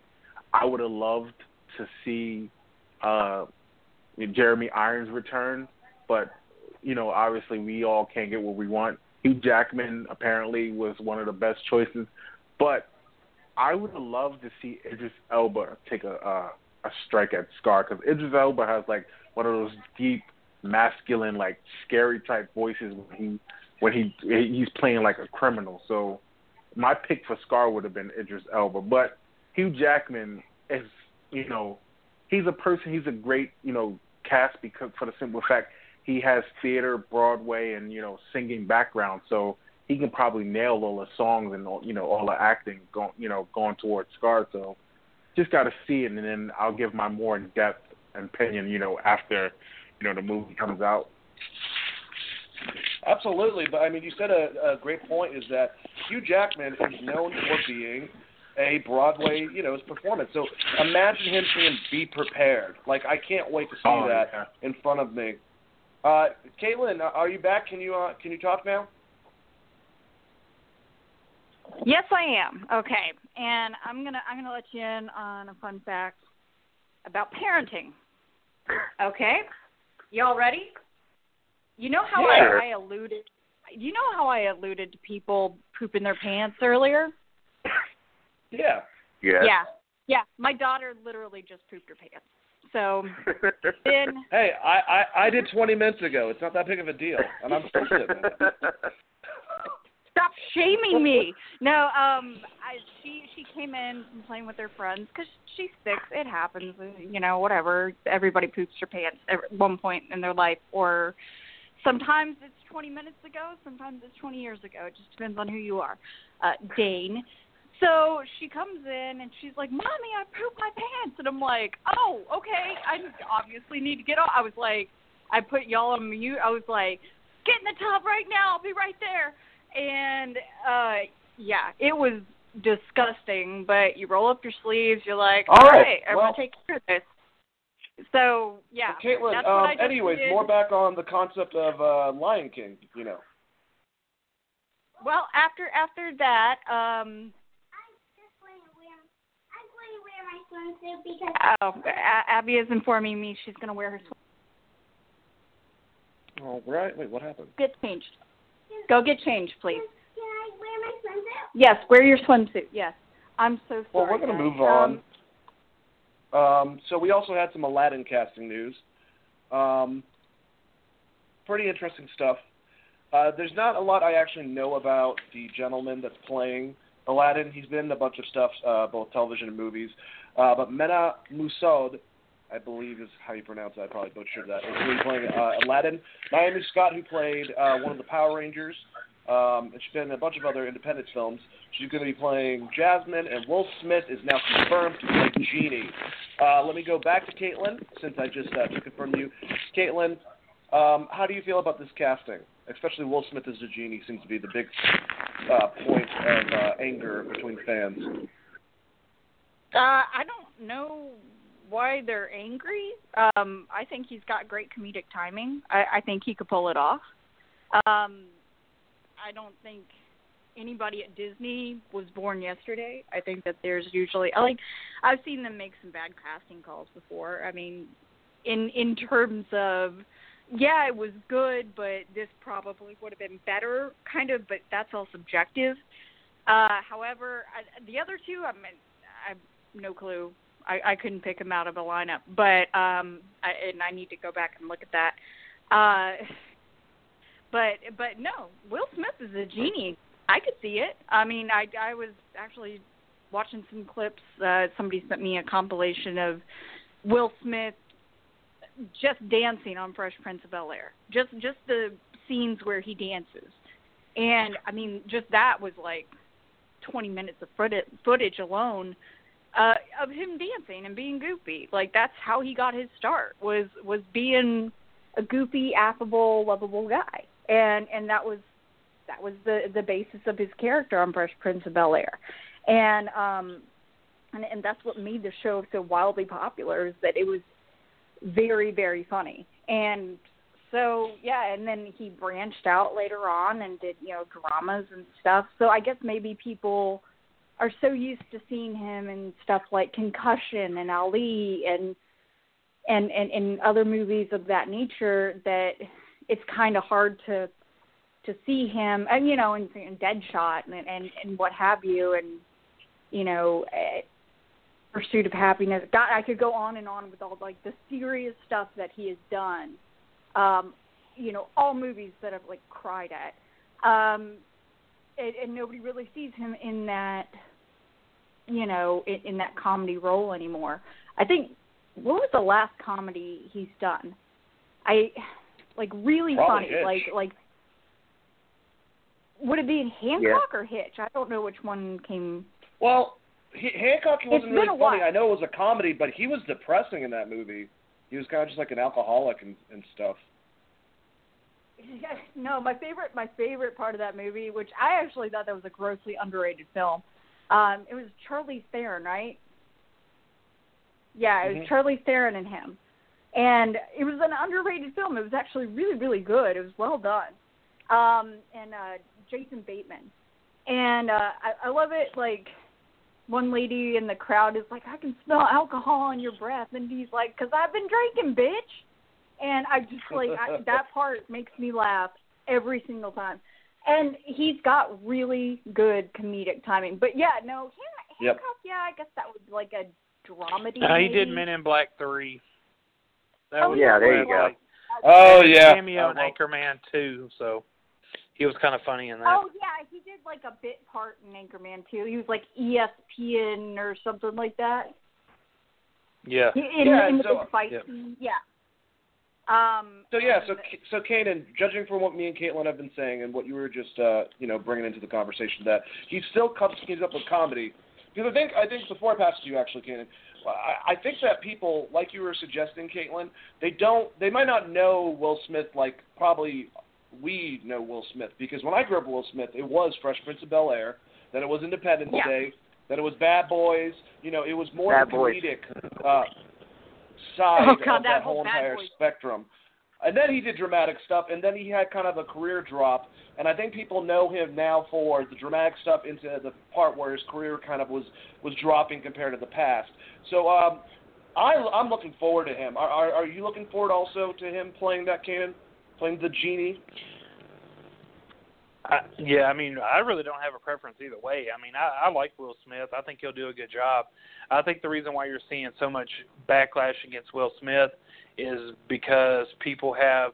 I would have loved to see uh Jeremy Irons return, but you know, obviously we all can't get what we want. Hugh Jackman apparently was one of the best choices, but I would have loved to see Idris Elba take a uh, a strike at Scar because Idris Elba has like one of those deep, masculine, like scary type voices when he when he he's playing like a criminal. So my pick for Scar would have been Idris Elba, but Hugh Jackman is you know he's a person he's a great you know cast because for the simple fact he has theater, Broadway, and you know singing background, so he can probably nail all the songs and all, you know all the acting going you know going towards Scar. So just got to see it, and then I'll give my more in depth opinion you know after you know the movie comes out. Absolutely, but I mean, you said a, a great point. Is that Hugh Jackman is known for being a Broadway, you know, his performance. So imagine him saying, "Be prepared." Like I can't wait to see Oh, that yeah. in front of me. Uh, Caitlin, are you back? Can you uh, can you talk now? Yes, I am. Okay, and I'm gonna I'm gonna let you in on a fun fact about parenting. Okay, y'all ready? You know how Yeah. I, I alluded. You know how I alluded to people pooping their pants earlier? Yeah. Yeah. Yeah, yeah. My daughter literally just pooped her pants. So [LAUGHS] then, Hey, I, I I did 20 minutes ago. It's not that big of a deal, and I'm still sitting. it. stop shaming me. No, um, I she she came in from playing with her friends because she's six. It happens, you know. Whatever. Everybody poops their pants at one point in their life, or sometimes it's 20 minutes ago. Sometimes it's 20 years ago. It just depends on who you are. Uh, Dane. So she comes in and she's like, "Mommy, I pooped my pants," and I'm like, "Oh, okay. I obviously need to get off." I was like, I put y'all on mute. I was like, "Get in the tub right now. I'll be right there." and uh yeah, it was disgusting. But you roll up your sleeves. You're like, All all right, I'm gonna take care of this. So yeah, Caitlin, that's um, anyways, did. more back on the concept of uh, Lion King. You know. Well, after after that, um, oh, Abby is informing me she's gonna wear her swim. All right. Wait, what happened? Get changed. Go get changed, please. Can I wear my swimsuit? Yes, wear your swimsuit. Yes. I'm so sorry. Well, we're going to move on. Um, so we also had some Aladdin casting news. Um, pretty interesting stuff. Uh, there's not a lot I actually know about the gentleman that's playing Aladdin. He's been in a bunch of stuff, uh, both television and movies. Uh, but Mena Massoud, I believe is how you pronounce that. I probably butchered that. Is really playing uh, Aladdin. Naomi Scott, who played uh, one of the Power Rangers, um, and she's been in a bunch of other independent films. She's going to be playing Jasmine, and Will Smith is now confirmed to play Genie. Uh, let me go back to Caitlin, since I just uh, from you. Caitlin, um, how do you feel about this casting? Especially Will Smith as the Genie seems to be the big uh, point of uh, anger between fans. Uh, I don't know why they're angry. Um, I think he's got great comedic timing. I, I think he could pull it off. Um, I don't think anybody at Disney was born yesterday. I think that there's usually like I've seen them make some bad casting calls before. I mean, in in terms of yeah, it was good, but this probably would have been better, kind of. But that's all subjective. Uh, however, I, the other two, I mean, I no clue. I, I couldn't pick them out of a lineup, but um, I, and I need to go back and look at that. Uh, but but no, Will Smith is a genie. I could see it. I mean, I I was actually watching some clips. Uh, somebody sent me a compilation of Will Smith just dancing on Fresh Prince of Bel Air. Just just the scenes where he dances, and I mean, just that was like 20 minutes of footage, footage alone uh, of him dancing and being goofy. Like that's how he got his start was was being a goofy, affable, lovable guy. and and that was that was the the basis of his character on Fresh Prince of Bel Air, and um, and and that's what made the show so wildly popular is that it was very very funny and so yeah and then he branched out later on and did you know dramas and stuff so i guess maybe people are so used to seeing him in stuff like concussion and ali and and and, and other movies of that nature that it's kind of hard to to see him and you know in, in deadshot and, and and what have you and you know eh, pursuit of happiness. God, I could go on and on with all like the serious stuff that he has done. Um, you know, all movies that I've like cried at. Um, and, and nobody really sees him in that, you know, in, in that comedy role anymore. I think what was the last comedy he's done? I like really Probably funny, Hitch. like like. Would it be in Hancock or Hitch? I don't know which one came. Well, he, Hancock he wasn't really funny. while. I know it was a comedy, but he was depressing in that movie. He was kind of just like an alcoholic and, and stuff. No, my favorite my favorite part of that movie, which I actually thought that was a grossly underrated film. Um, it was Charlize Theron, right? Yeah, it was Mhm. Charlize Theron and him. And it was an underrated film. It was actually really, really good. It was well done. Um, and uh Jason Bateman. And uh I, I love it like one lady in the crowd is like, I can smell alcohol on your breath and he's like, Cause I've been drinking, bitch and I just like I, [LAUGHS] that part makes me laugh every single time. And he's got really good comedic timing. But yeah, no, Han- Yep. Hancock, yeah, I guess that was like a dramedy. No, he did. Men in Black three. That Oh, was yeah, there you like- Oh and yeah. cameo in Uh, well, Anchorman too. So he was kind of funny in that. Oh yeah, he did like a bit part in Anchorman too. He was like ESPN or something like that. yeah. In, Yeah, in the so- big fight Yep. scene. Yeah. Um So yeah, so and- so Kanan, judging from what me and Caitlin have been saying and what you were just uh, you know bringing into the conversation, that he still comes keeps up with comedy. Because I think I think before I pass to you, actually, Kanan, I, I think that people like you were suggesting, Caitlin, they don't they might not know Will Smith like probably we know Will Smith because when I grew up with Will Smith, it was Fresh Prince of Bel Air, then it was Independence Yeah. Day, then it was Bad Boys. You know, it was more Bad the Boys. comedic uh, side Oh, God, of that that whole entire spectrum. And then he did dramatic stuff, and then he had kind of a career drop. And I think people know him now for the dramatic stuff into the part where his career kind of was was dropping compared to the past. So um, I, I'm looking forward to him. Are, are, are you looking forward also to him playing that Kanan, playing the genie? I, yeah, I mean, I really don't have a preference either way. I mean, I, I like Will Smith. I think he'll do a good job. I think the reason why you're seeing so much backlash against Will Smith is because people have,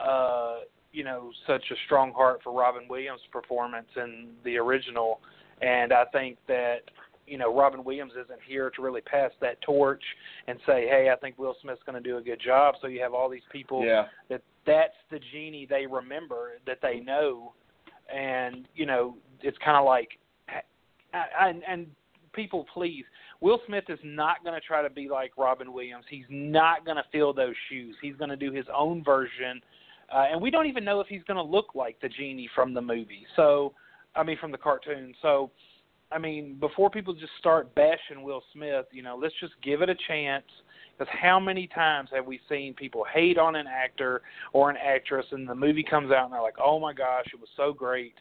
uh, you know, such a strong heart for Robin Williams' performance in the original, and I think that you know Robin Williams isn't here to really pass that torch and say, hey, I think Will Smith's going to do a good job. So you have all these people Yeah. that that's the genie they remember that they know and you know it's kind of like and and people please will smith is not going to try to be like robin williams. He's not going to fill those shoes. He's going to do his own version uh, and we don't even know if he's going to look like the genie from the movie. So i mean from the cartoon. So i mean before people just start bashing will smith you know let's just give it a chance because how many times have we seen people hate on an actor or an actress and the movie comes out and they're like, "Oh my gosh, it was so great."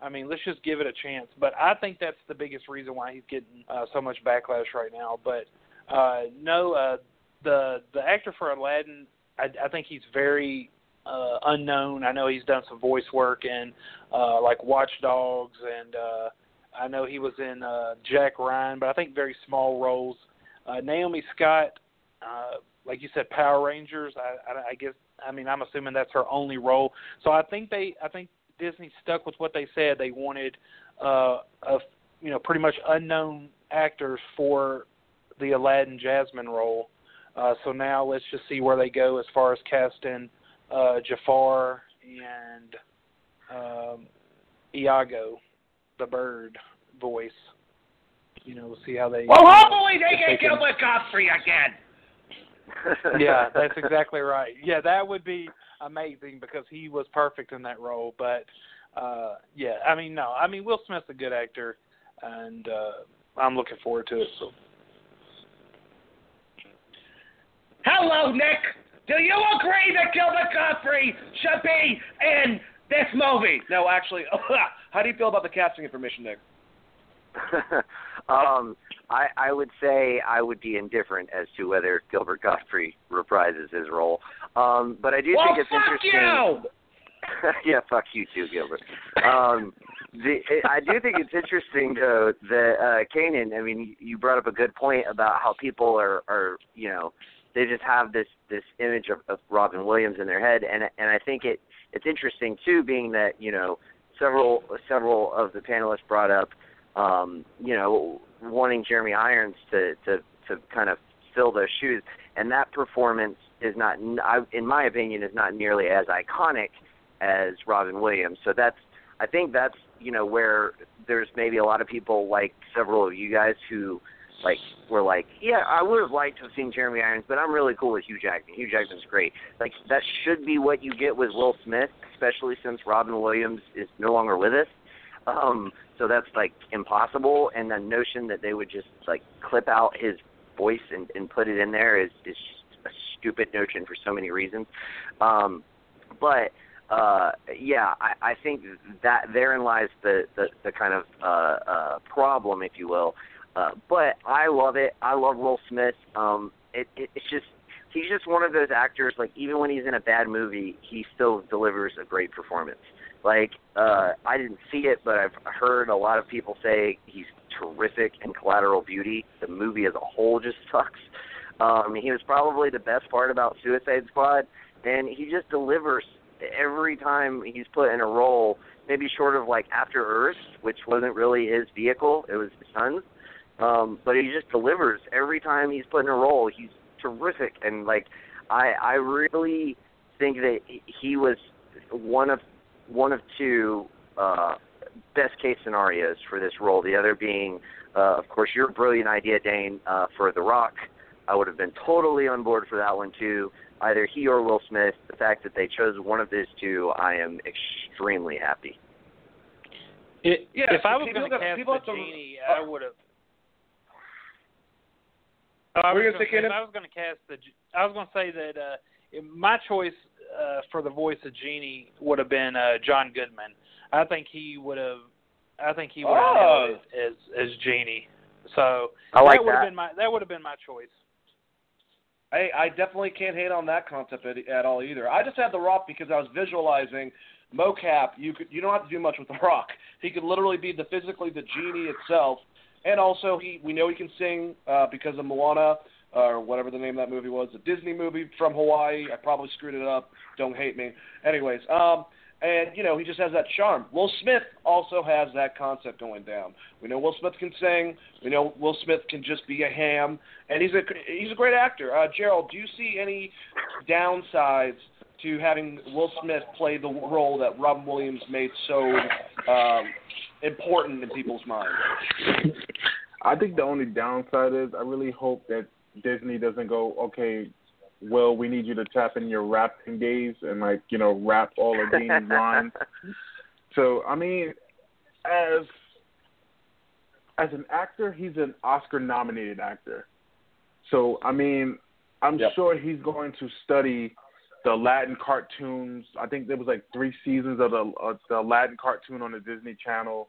I mean, let's just give it a chance. But I think that's the biggest reason why he's getting uh, so much backlash right now. But uh, no, uh, the the actor for Aladdin, I, I think he's very uh, unknown. I know he's done some voice work in uh, like Watch Dogs, and uh, I know he was in uh, Jack Ryan, but I think very small roles. Uh, Naomi Scott, uh, like you said, Power Rangers. I, I, I guess I mean I'm assuming that's her only role. So I think they I think Disney stuck with what they said. They wanted uh, a you know pretty much unknown actors for the Aladdin Jasmine role. Uh, so now let's just see where they go as far as casting uh, Jafar and um, Iago, the bird voice. You know, we'll see how they. Well, hopefully they can can- Gilbert Godfrey again. [LAUGHS] yeah, that's exactly right. Yeah, that would be amazing because he was perfect in that role. But uh yeah, I mean no, I mean Will Smith's a good actor and uh I'm looking forward to it. So Hello, Nick. Do you agree that Gilbert Godfrey should be in this movie? No, actually, [LAUGHS] how do you feel about the casting information, Nick? [LAUGHS] um, I I would say I would be indifferent as to whether Gilbert Godfrey reprises his role. Um, but I do well, think it's interesting. [LAUGHS] Yeah, fuck you too, Gilbert. Um, the I do think it's interesting though that uh Kanan. I mean, you brought up a good point about how people are are you know they just have this this image of, of Robin Williams in their head, and and I think it it's interesting too, being that you know several several of the panelists brought up um, you know wanting Jeremy Irons to to to kind of fill those shoes, and that performance is not, in my opinion, is not nearly as iconic as Robin Williams. So that's I think that's you know where there's maybe a lot of people like several of you guys who like were like, yeah, I would have liked to have seen Jeremy Irons, but I'm really cool with Hugh Jackman. Hugh Jackman's great. Like that should be what you get with Will Smith, especially since Robin Williams is no longer with us. Um, so that's like impossible. And the notion that they would just like clip out his voice and, and put it in there is is a stupid notion for so many reasons. Um, but uh, yeah, I, I think that therein lies the the, the kind of uh, uh, problem, if you will. Uh, but I love it. I love Will Smith. Um, it, it it's just he's just one of those actors. Like even when he's in a bad movie, he still delivers a great performance. Like uh, I didn't see it, but I've heard a lot of people say he's terrific in Collateral Beauty. The movie as a whole just [LAUGHS] sucks. Um, he was probably the best part about Suicide Squad, and he just delivers every time he's put in a role. Maybe short of like After Earth, which wasn't really his vehicle; it was his son's. Um, but he just delivers every time he's put in a role. He's terrific, and like I, I really think that he was one of one of two uh, best case scenarios for this role. The other being, uh, of course, your brilliant idea, Dane, uh, for The Rock. I would have been totally on board for that one too. Either he or Will Smith. The fact that they chose one of these two, I am extremely happy. It, Yeah, if I was going to got- cast people the have to- genie, uh, I would have. Oh, I Were you was gonna say, gonna say, if Kenneth? I was going to cast the, G- I was going to say that uh, my choice uh, for the voice of Genie would have been uh, John Goodman. I think he would have, I think he would have Oh. nailed it as as Genie. So I like that would that. have been my that would have been my choice. I, I definitely can't hate on that concept at, at all either. I just had The Rock because I was visualizing mocap. You could you don't have to do much with The Rock. He could literally be the physically the genie itself, and also he we know he can sing uh, because of Moana or whatever the name of that movie was, a Disney movie from Hawaii. I probably screwed it up. Don't hate me. Anyways, um, and you know he just has that charm. Will Smith also has that concept going down. We know Will Smith can sing. We know Will Smith can just be a ham, and he's a he's a great actor. Uh, Gerald, do you see any downsides to having Will Smith play the role that Robin Williams made so um, important in people's minds? I think the only downside is I really hope that Disney doesn't go, okay, Will, we need you to tap in your rapping days and like, you know, rap all of Dean's [LAUGHS] lines. So I mean, as as an actor, he's an Oscar nominated actor. So I mean, I'm Yep. sure he's going to study the Aladdin cartoons. I think there was like three seasons of the of the Aladdin cartoon on the Disney Channel.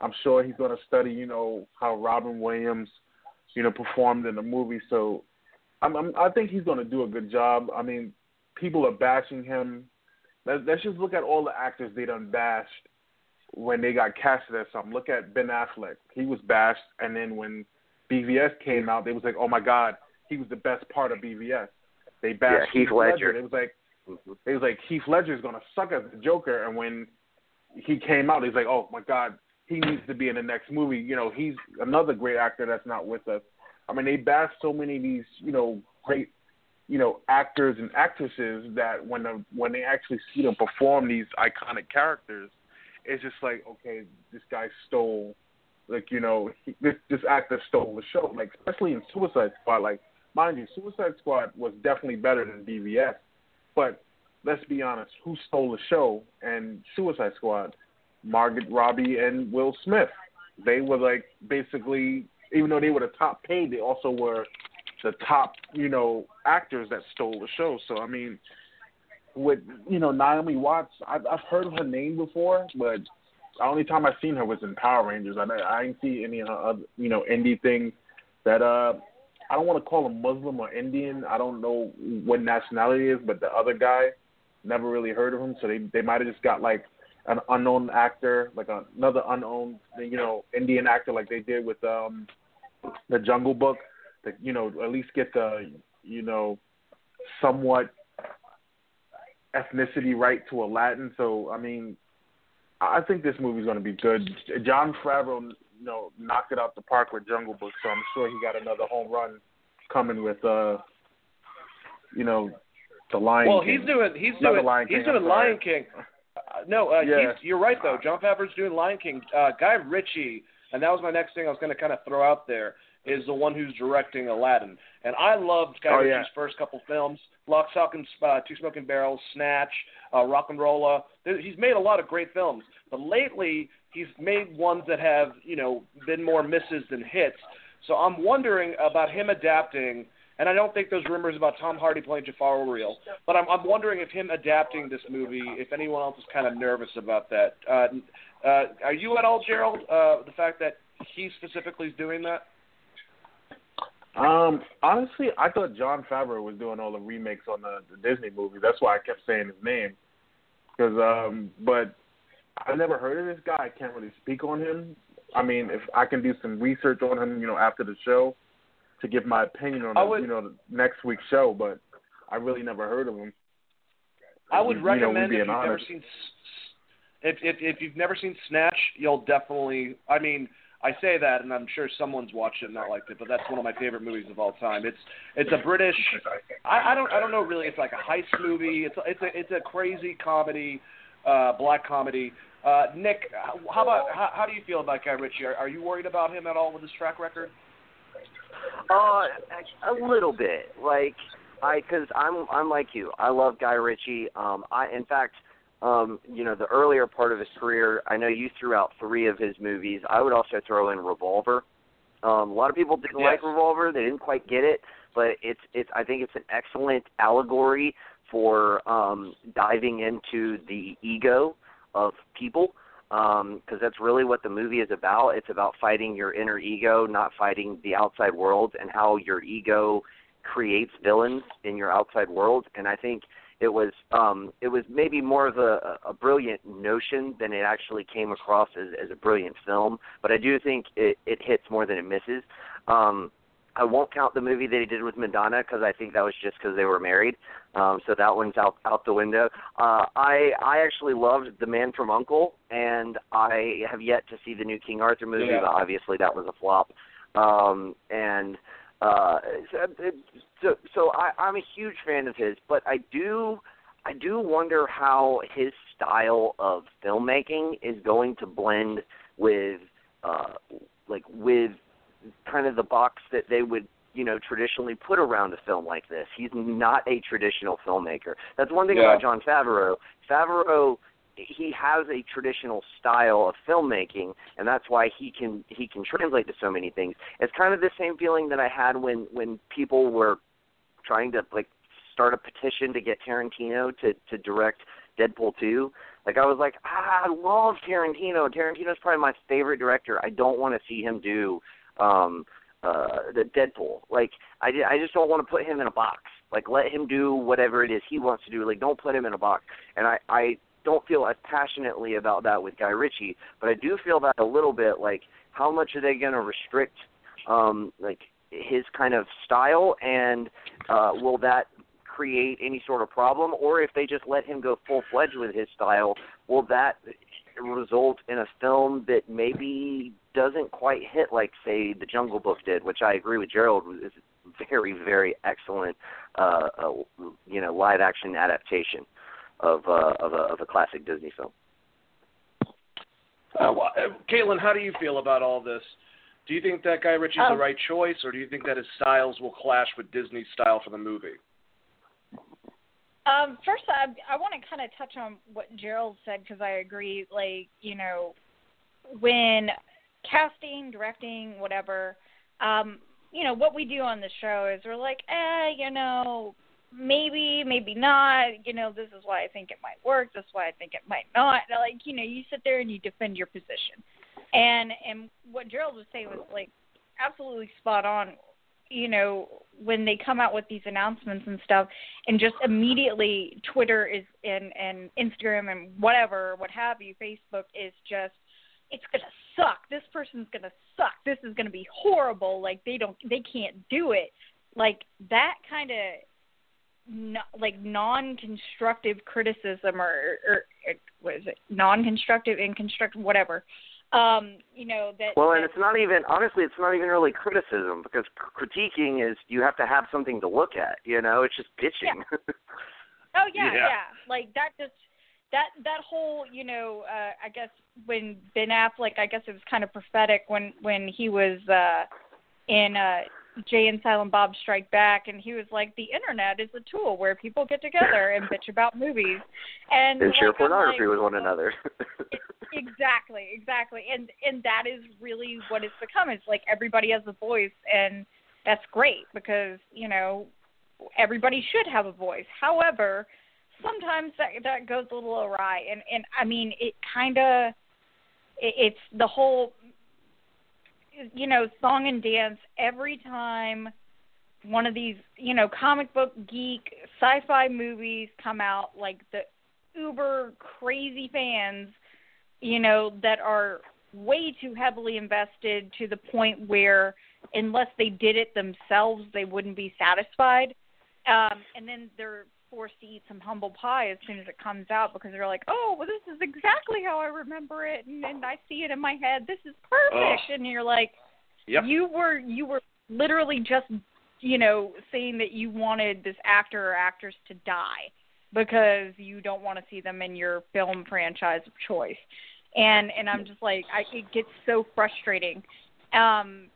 I'm sure he's going to study, you know, how Robin Williams, you know, performed in the movie. So I'm, I'm I think he's going to do a good job. I mean, people are bashing him. Let's, let's just look at all the actors they done bashed when they got casted as something. Look at Ben Affleck. He was bashed, and then when BVS came out, they was like, oh my God, he was the best part of BVS. They bashed Yeah, Heath Ledger. It was like mm-hmm. it was like Heath Ledger is gonna suck as the Joker, and when he came out, he's like, oh my God, he needs to be in the next movie. You know, he's another great actor that's not with us. I mean, they bash so many of these, you know, great, you know, actors and actresses that when the, when they actually see them perform these iconic characters, it's just like, okay, this guy stole, like you know, he, this this actor stole the show. Like especially in Suicide Squad, like mind you, Suicide Squad was definitely better than BVS, but let's be honest, who stole the show and Suicide Squad? Margaret Robbie and Will Smith. They were like basically, even though they were the top paid, they also were the top, you know, actors that stole the show. So I mean, with you know Naomi Watts, I've I've heard of her name before, but the only time I've seen her was in Power Rangers. I I didn't see any of her other, you know, indie things that uh I don't want to call him Muslim or Indian. I don't know what nationality is, but the other guy, never really heard of him. So they they might have just got like an unknown actor, like another unknown, you know, Indian actor, like they did with um the Jungle Book, that you know at least get the you know somewhat ethnicity right to Aladdin. So I mean, I think this movie's going to be good. Jon Favreau, you know, knocked it out the park with Jungle Book, so I'm sure he got another home run coming with uh, you know, the Lion well, King. he's doing he's Not doing Lion he's King, doing. Lion King. Uh, no, uh, Yeah. he's, you're right though. Jon Favreau's doing Lion King. Uh, Guy Ritchie, and that was my next thing I was going to kind of throw out there is the one who's directing Aladdin. And I loved Guy Oh, Ritchie's yeah. first couple films: Lock, Stock, and uh, Two Smoking Barrels, Snatch, uh, Rock and Rolla. He's made a lot of great films, but lately he's made ones that have you know been more misses than hits. So I'm wondering about him adapting. And I don't think those rumors about Tom Hardy playing Jafar were real, but I'm, I'm wondering if him adapting this movie, if anyone else is kind of nervous about that. Uh, uh, are you at all, Gerald? Uh, the fact that he specifically is doing that? Um, honestly, I thought Jon Favreau was doing all the remakes on the, the Disney movies. That's why I kept saying his name. Cause, um, but I never heard of this guy. I can't really speak on him. I mean, if I can do some research on him, you know, after the show, to give my opinion on, the, would- you know, the next week's show. But I really never heard of him. I would You know, we recommend if you've never seen if, if if you've never seen Snatch, you'll definitely. I mean, I say that, and I'm sure someone's watched it and not liked it, but that's one of my favorite movies of all time. It's it's a British. I, I don't I don't know really. It's like a heist movie. It's it's a it's a crazy comedy, uh, black comedy. Uh, Nick, how about how, how do you feel about Guy Ritchie? Are, are you worried about him at all with his track record? Uh, a little bit. Like I, because I'm I'm like you. I love Guy Ritchie. Um, I in fact, um, you know, the earlier part of his career, I know you threw out three of his movies. I would also throw in Revolver. Um, a lot of people didn't Yes. like Revolver. They didn't quite get it, but it's it's. I think it's an excellent allegory for um, diving into the ego of people because that's really what the movie is about. It's about fighting your inner ego, not fighting the outside world, and how your ego creates villains in your outside world. And I think it was um, it was maybe more of a, a brilliant notion than it actually came across as, as a brilliant film. But I do think it, it hits more than it misses. Um, I won't count the movie that he did with Madonna because I think that was just because they were married. Um, so that one's out out the window. Uh, I I actually loved The Man from Uncle, and I have yet to see the new King Arthur movie, Yeah. but obviously that was a flop. Um, and uh, so, so so I, I'm a huge fan of his, but I do I do wonder how his style of filmmaking is going to blend with uh, like with kind of the box that they would you know traditionally put around a film like this. He's not a traditional filmmaker. That's one thing Yeah. about Jon Favreau. Favreau he has a traditional style of filmmaking and that's why he can he can translate to so many things. It's kind of the same feeling that I had when when people were trying to like start a petition to get Tarantino to to direct Deadpool 2. Like I was like, ah, I love Tarantino. Tarantino's probably my favorite director. I don't want to see him do um uh the Deadpool. Like I I just don't want to put him in a box. Like let him do whatever it is he wants to do. Like don't put him in a box. And I I don't feel as passionately about that with Guy Ritchie, but I do feel that a little bit like how much are they going to restrict um like his kind of style? And uh will that create any sort of problem? Or if they just let him go full fledged with his style will that result in a film that maybe doesn't quite hit like say the jungle book did which i agree with gerald is very very excellent uh, uh you know live action adaptation of uh of a of a classic disney film Uh, well, uh, Caitlin, how do you feel about all this? Do you think that Guy Ritchie's Um, the right choice, or do you think that his styles will clash with Disney's style for the movie? Um, first, I I want to kind of touch on what Gerald said because I agree. Like, you know, when casting, directing, whatever, um, you know, what we do on the show is we're like, eh, you know, maybe, maybe not. You know, this is why I think it might work. This is why I think it might not. Like, you know, you sit there and you defend your position. And and what Gerald was saying was like absolutely spot on you know when they come out with these announcements and stuff and just immediately twitter is and and instagram and whatever what have you facebook is just it's to suck this person's to suck this is to be horrible like they don't they can't do it like that kind of no, like non-constructive criticism or, or, or what is it non-constructive inconstructive whatever um you know that Well, that, and it's not even honestly, it's not even really criticism because critiquing is you have to have something to look at. You know, it's just bitching. Oh yeah, Yeah. yeah, Like that just that that whole, you know, uh I guess when Ben Affleck, I guess it was kind of prophetic when when he was uh in uh Jay and Silent Bob Strike Back and he was like the internet is a tool where people get together and bitch about movies. And and share like, pornography like, with one well, another. [LAUGHS] exactly exactly. And and that is really what it's become. It's like everybody has a voice and that's great because you know everybody should have a voice. However sometimes that that goes a little awry. And and i mean it kind of it, it's the whole you know song and dance every time one of these you know comic book geek sci-fi movies come out like the uber crazy fans you know, that are way too heavily invested to the point where unless they did it themselves, they wouldn't be satisfied. Um, and then they're forced to eat some humble pie as soon as it comes out because they're like, oh, well, this is exactly how I remember it, and, and I see it in my head. This is perfect. And you're like, Yep. you were you were literally just you know saying that you wanted this actor or actress to die because you don't want to see them in your film franchise of choice and and i'm just like i it gets so frustrating um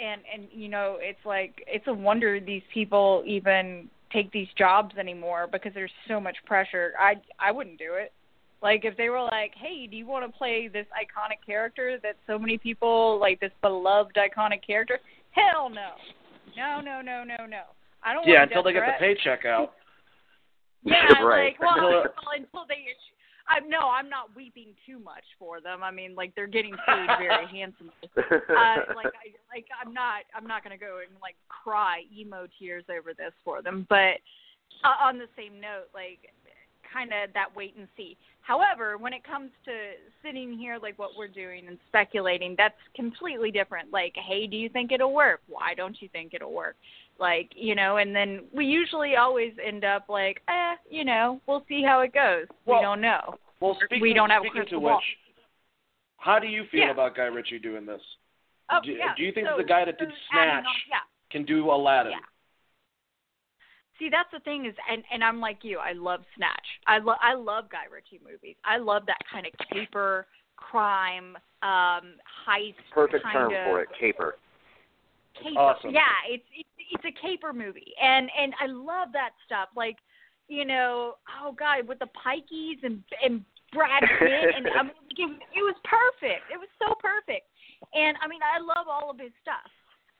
and and you know it's like it's a wonder these people even take these jobs anymore because there's so much pressure i i wouldn't do it like if they were like hey do you want to play this iconic character that so many people like this beloved iconic character hell no no no no no no i don't Yeah, want a until they death get the paycheck out. Yeah, [LAUGHS] right. like well, Until- [LAUGHS] well, until they. I'm no, I'm not weeping too much for them. I mean, like they're getting paid very [LAUGHS] handsomely. Uh, like I, like I'm not, I'm not gonna go and like cry emo tears over this for them. But uh, on the same note, like kind of that wait and see. However, when it comes to sitting here like what we're doing and speculating, that's completely different. Like, hey, do you think it'll work? Why don't you think it'll work? Like, you know, and then we usually always end up like, eh, you know, we'll see how it goes. Well, we don't know. Well, speaking, we don't have a speaking crystal to ball. which, how do you feel Yeah. about Guy Ritchie doing this? Oh, do, yeah. do you think so, the guy that did adding Snatch on- yeah. can do Aladdin? Yeah. See, that's the thing is, and and I'm like you. I love Snatch. I love I love Guy Ritchie movies. I love that kind of caper, crime, um, heist. Perfect kind term of, for it, caper. Caper. Awesome. Yeah, it's it's it's a caper movie, and and I love that stuff. Like, you know, oh god, with the pikeys and and Brad Pitt, and [LAUGHS] I mean, it, it was perfect. It was so perfect, and I mean, I love all of his stuff.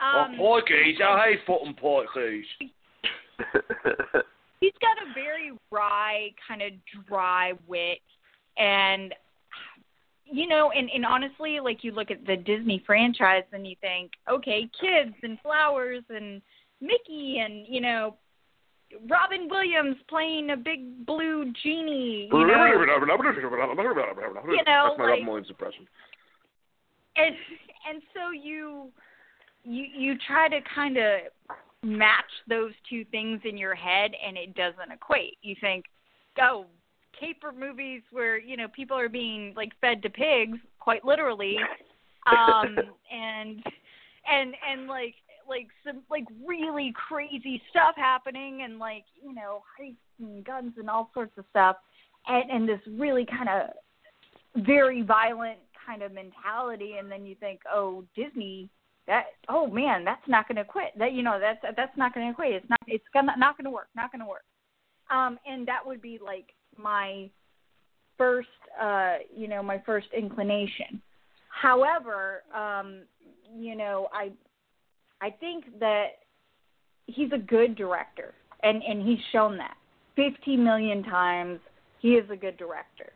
Um, well, Porkies, I hate fucking Porkies. [LAUGHS] he's got a very wry, kind of dry wit, and you know, and and honestly, like you look at the Disney franchise and you think, okay, kids and flowers and Mickey and you know, Robin Williams playing a big blue genie, you know, you know, That's my like- Robin Williams impression. and and so you you you try to kind of match those two things in your head and it doesn't equate you think oh caper movies where you know people are being like fed to pigs quite literally [LAUGHS] um and and and like like some like really crazy stuff happening and like you know heists and guns and all sorts of stuff and and this really kind of very violent kind of mentality and then you think oh disney that oh man, that's not going to quit. That you know that's that's not going to quit. It's not it's gonna not going to work. Not going to work. Um, and that would be like my first uh, you know my first inclination. However, um, you know I I think that he's a good director, and and he's shown that 50 million times. He is a good director.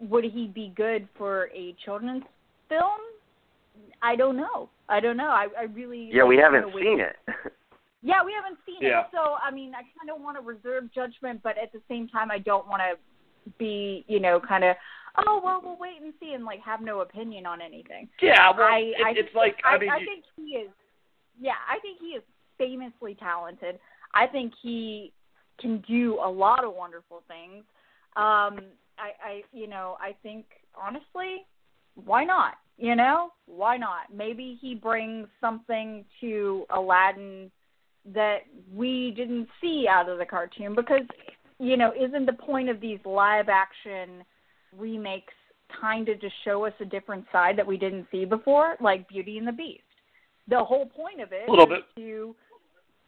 Would he be good for a children's film? I don't know. I don't know. I, I really Yeah, we [LAUGHS] haven't seen it. Yeah, we haven't seen Yeah. it. So I mean, I kind of want to reserve judgment, but at the same time, I don't want to be, you know, kind of, oh well, we'll wait and see and like have no opinion on anything. Yeah, well, I, it, I it's think- like I, I, mean, I you- think he is. Yeah, I think he is famously talented. I think he can do a lot of wonderful things. Um, I, I, you know, I think honestly, why not? You know, why not? Maybe he brings something to Aladdin that we didn't see out of the cartoon because, you know, isn't the point of these live action remakes kind of to show us a different side that we didn't see before, like Beauty and the Beast? The whole point of it A little is bit. to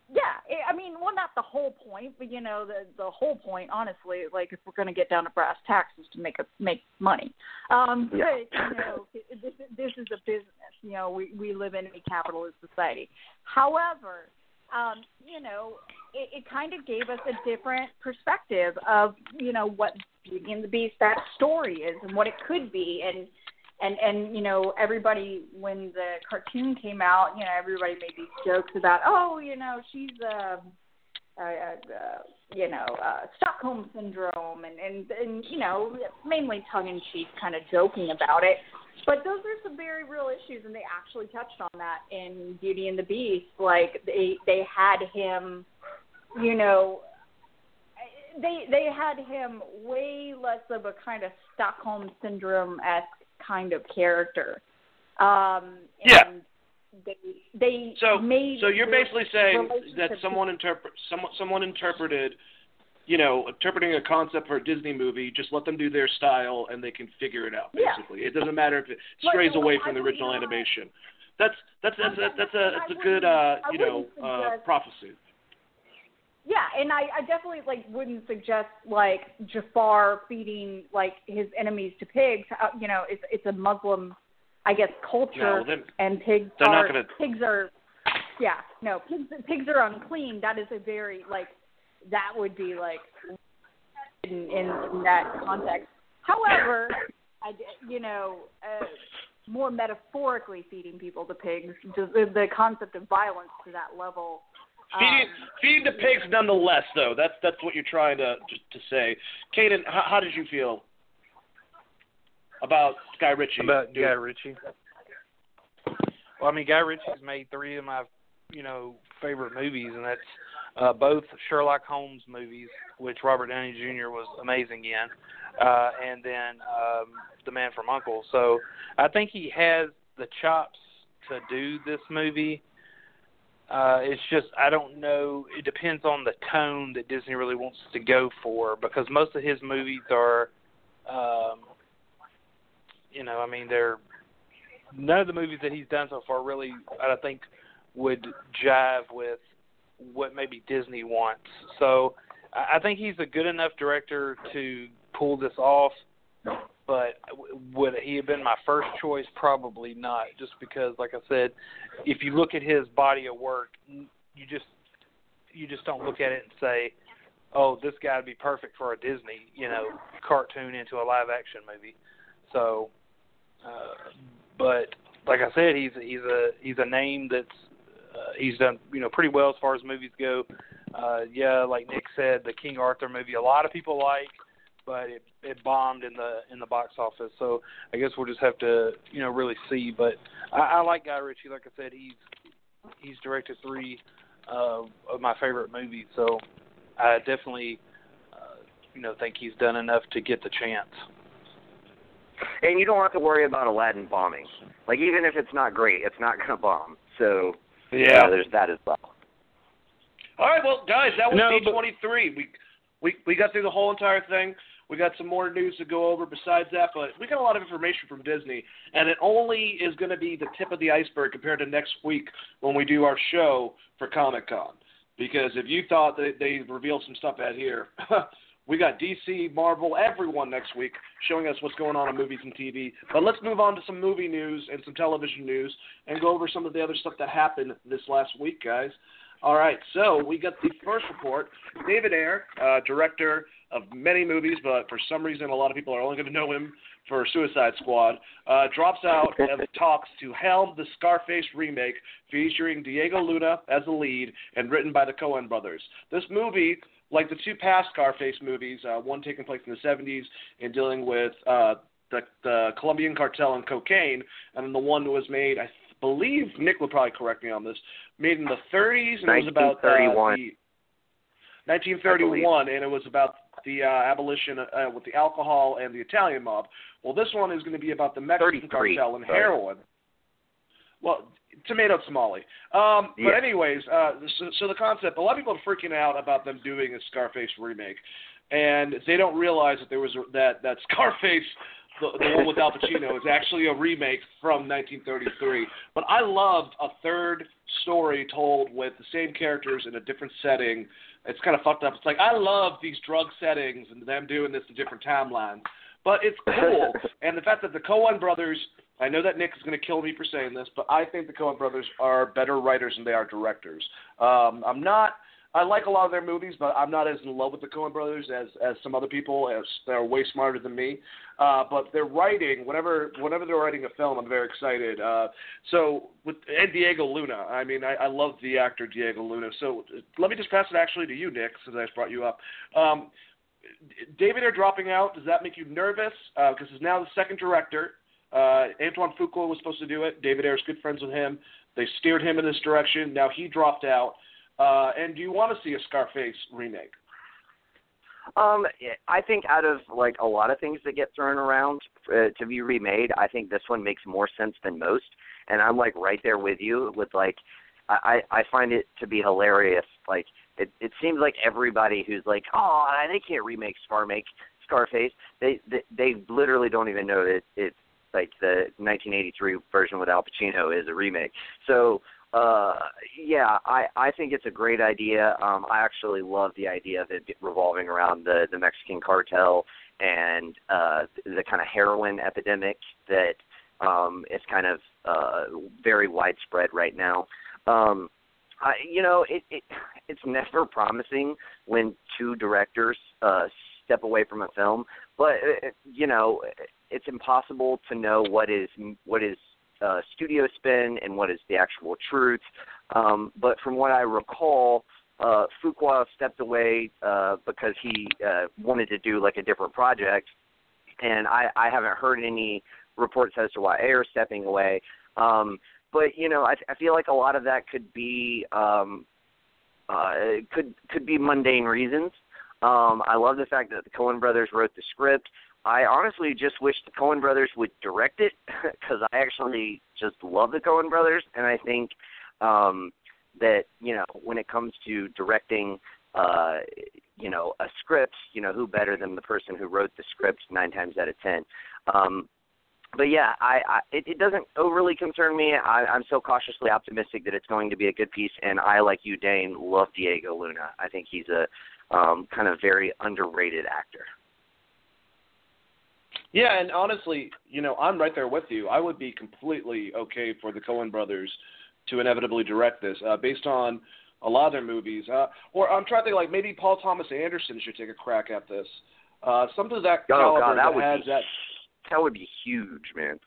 yeah, I- I mean, well, not the whole point, but you know, the the whole point, honestly, like if we're going to get down to brass tacks, is to make a make money. Um, but Yeah. you know, [LAUGHS] this this is a business. You know, we we live in a capitalist society. However, um, you know, it, it kind of gave us a different perspective of you know what Beauty and the Beast that story is and what it could be, and and and you know everybody when the cartoon came out, you know everybody made these jokes about oh you know she's a uh, uh, you know uh, Stockholm syndrome and and and you know mainly tongue in cheek kind of joking about it. But those are some very real issues, and they actually touched on that in Beauty and the Beast. Like they they had him, you know, they they had him way less of a kind of Stockholm syndrome esque kind of character. Um, Yeah. and They they So, made so you're basically saying that someone interpret someone someone interpreted, you know, interpreting a concept for a Disney movie. Just let them do their style, and they can figure it out. Yeah. Basically, it doesn't matter if it strays like, away from the original animation. That's that's that's a, that's a that's a good uh you know uh prophecy. Yeah, and I, I definitely like wouldn't suggest like Jafar feeding like his enemies to pigs. Uh, you know, it's it's a Muslim, I guess, culture, No, then and pigs they're not gonna- pigs are, yeah, no, pigs pigs are unclean. That is a very like that would be like in in, in that context. However, I you know. Uh, more metaphorically feeding people to pigs, the, the concept of violence to that level. Feeding um, feeding the pigs nonetheless, though. That's that's what you're trying to to, to say. Kanan, how, how did you feel about Guy Ritchie? about doing- Guy Ritchie. Well, I mean, Guy Ritchie's made three of my, you know, favorite movies, and that's uh, both Sherlock Holmes movies, which Robert Downey Jr. was amazing in, uh, and then um, The Man from Uncle. So I think he has the chops to do this movie. Uh, it's just I don't know. It depends on the tone that Disney really wants to go for because most of his movies are, um, you know, I mean they're none of the movies that he's done so far really I think would jive with what maybe Disney wants. So I I think he's a good enough director to pull this off. But would he have been my first choice? Probably not. Just because, like I said, if you look at his body of work, you just you just don't look at it and say, "Oh, this guy would be perfect for a Disney, you know, cartoon into a live action movie." So, uh, but like I said, he's he's a he's a name that's uh, he's done you know pretty well as far as movies go. Uh, yeah, like Nick said, the King Arthur movie, a lot of people like, but it it bombed in the in the box office. So I guess we'll just have to you know really see. But I, I like Guy Ritchie. Like I said, he's he's directed three uh, of my favorite movies. So I definitely uh, you know think he's done enough to get the chance. And you don't have to worry about Aladdin bombing. Like even if it's not great, it's not gonna bomb. So uh, there's that as well. All right, well, guys, that was No, D twenty three. We we we got through the whole entire thing. We got some more news to go over besides that, but we got a lot of information from Disney, and it only is going to be the tip of the iceberg compared to next week when we do our show for Comic Con. Because if you thought that they revealed some stuff out here, [LAUGHS] we got DC, Marvel, everyone next week showing us what's going on in movies and TV. But let's move on to some movie news and some television news and go over some of the other stuff that happened this last week, guys. All right, so we got the first report. David Ayer, uh, director of many movies, but for some reason, a lot of people are only going to know him for Suicide Squad, uh, drops out and talks to helm the Scarface remake featuring Diego Luna as the lead and written by the Coen brothers. This movie, like the two past Scarface movies, uh, one taking place in the 70s and dealing with uh, the, the Colombian cartel and cocaine, and then the one that was made, I believe Nick would probably correct me on this, made in the 30s, and it was about uh, 1931. the 1931, and it was about the uh, abolition uh, with the alcohol and the Italian mob. Well, this one is going to be about the Mexican cartel and sorry. heroin. Well, tomato tamale. Um, Yeah. But anyways, uh, so, so the concept, a lot of people are freaking out about them doing a Scarface remake, and they don't realize that there was a, that that [LAUGHS] Scarface. The, the one with Al Pacino is actually a remake from 1933. But I loved a third story told with the same characters in a different setting. It's kind of fucked up. It's like I love these drug settings and them doing this in different timelines. But it's cool, [LAUGHS] and the fact that the Coen brothers. I know that Nick is going to kill me for saying this, but I think the Coen brothers are better writers than they are directors. Um, I'm not. I like a lot of their movies, but I'm not as in love with the Coen brothers as as some other people. As they're way smarter than me. Uh, but their writing, whenever whenever they're writing a film, I'm very excited. Uh, so with and Diego Luna, I mean, I, I love the actor Diego Luna. So uh, let me just pass it actually to you, Nick, since I just brought you up. Um, David Ayer dropping out. Does that make you nervous? Because he's now the second director. Uh, Antoine Fuqua was supposed to do it. David Ayer's good friends with him. They steered him in this direction. Now he dropped out. Uh, and do you want to see a Scarface remake? Um, I think out of like a lot of things that get thrown around uh, to be remade, I think this one makes more sense than most. And I'm like right there with you with like, I I find it to be hilarious. Like it it seems like everybody who's like, oh, they can't remake Scar make Scarface. They they, they literally don't even know that it's like the 1983 version with Al Pacino is a remake. So uh yeah i i think it's a great idea. Um i actually love the idea of it revolving around the the mexican cartel and uh the kind of heroin epidemic that um is kind of uh very widespread right now. Um I, you know, it, it it's never promising when two directors uh, step away from a film, but uh, you know, it's impossible to know what is what is uh, studio spin and what is the actual truth. Um, but from what I recall, uh, Fuqua stepped away uh, because he uh, wanted to do like a different project, and I, I haven't heard any reports as to why is stepping away. Um, but you know, I, I feel like a lot of that could be um, uh, could could be mundane reasons. Um, I love the fact that the Coen brothers wrote the script. I honestly just wish the Coen brothers would direct it [LAUGHS] because I actually just love the Coen brothers, and I think um, that you know when it comes to directing, uh, you know, a script, you know, who better than the person who wrote the script nine times out of ten. Um, but yeah, I, I it, it doesn't overly concern me. I, I'm so cautiously optimistic that it's going to be a good piece, and I, like you, Dane, love Diego Luna. I think he's a um, kind of very underrated actor. Yeah, and honestly, you know, I'm right there with you. I would be completely okay for the Coen brothers to inevitably direct this, uh, based on a lot of their movies. Uh, or I'm trying to think like maybe Paul Thomas Anderson should take a crack at this. Uh, something of that Oh caliber God, that that would has be that. that would be huge, man.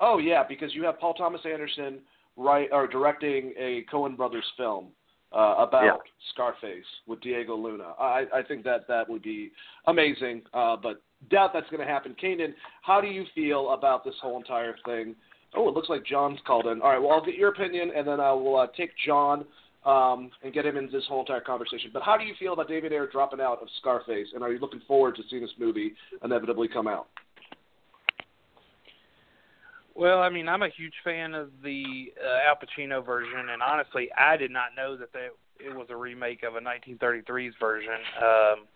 Oh yeah, because you have Paul Thomas Anderson right or directing a Coen brothers film uh, about Yeah. Scarface with Diego Luna. I, I think that that would be amazing, uh, but doubt that's going to happen. Kanan, how do you feel about this whole entire thing? Oh, it looks like John's called in. All right, well I'll get your opinion, and then I will uh, take John um, and get him into this whole entire conversation. But how do you feel about David Ayer dropping out of Scarface, and are you looking forward to seeing this movie inevitably come out? Well, I mean, I'm a huge fan of the uh, Al Pacino version, and honestly, I did not know that that it was a remake of a 1933's version. Um,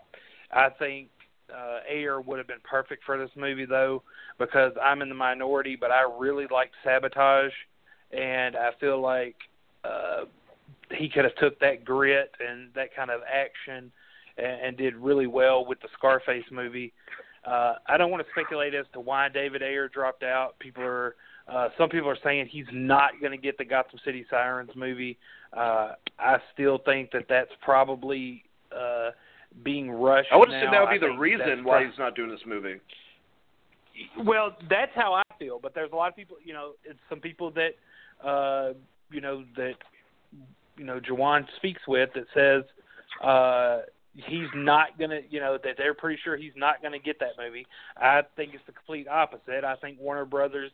I think uh, Ayer would have been perfect for this movie though, because I'm in the minority, but I really like Sabotage, and I feel like uh, he could have took that grit and that kind of action and, and did really well with the Scarface movie. Uh, I don't want to speculate as to why David Ayer dropped out. People are uh, some people are saying he's not going to get the Gotham City Sirens movie. Uh, I still think that that's probably uh, being rushed. I would assume that would be I the reason why he's not doing this movie. well, that's how I feel. But there's a lot of people, you know, it's some people that, uh, you know, that, you know, Jawan speaks with that says uh, he's not gonna, you know, that they're pretty sure he's not gonna get that movie. I think it's the complete opposite. I think Warner Brothers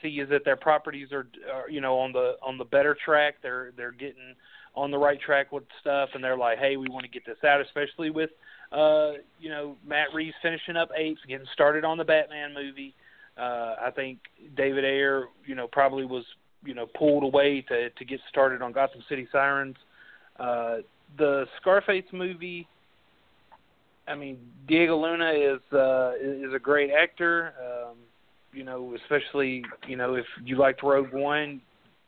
sees that their properties are, are, you know, on the on the better track. They're they're getting on the right track with stuff, and they're like, hey, we want to get this out, especially with uh, you know, Matt Reeves finishing up Apes, getting started on the Batman movie. Uh, I think David Ayer, you know, probably was, you know, pulled away to to get started on Gotham City Sirens. Uh, the Scarface movie. I mean, Diego Luna is uh, is a great actor. Um, you know, especially you know if you liked Rogue One,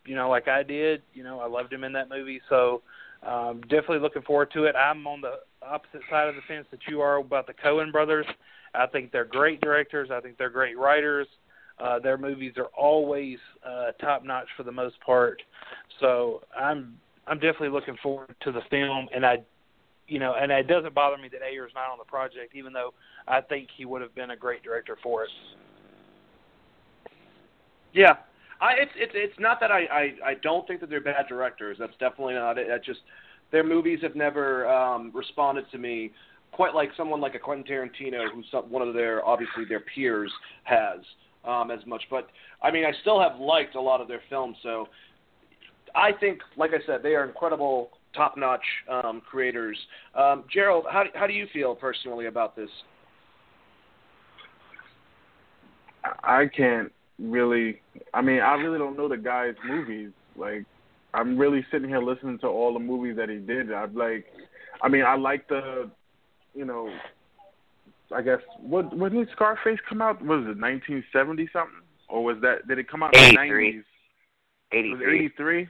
you know, like I did. You know, I loved him in that movie. So um, definitely looking forward to it. I'm on the opposite side of the fence that you are about the Coen brothers. I think they're great directors. I think they're great writers. Uh, their movies are always uh, top notch for the most part. So I'm I'm definitely looking forward to the film, and I, you know, and it doesn't bother me that Ayer's not on the project, even though I think he would have been a great director for it. Yeah, I it's it's it's not that I I I don't think that they're bad directors. That's definitely not it. I just their movies have never um responded to me quite like someone like a Quentin Tarantino, who's one of their obviously their peers has um as much. But I mean, I still have liked a lot of their films. So I think, like I said, they are incredible, top-notch um, creators. Um, Gerald, how how do you feel personally about this? I can't really. I mean, I really don't know the guy's movies. Like, I'm really sitting here listening to all the movies that he did. I'm like, I mean, I like the, you know, I guess what when did Scarface come out? Was it 1970 something, or was that did it come out in the 90s? Was it 83. 83?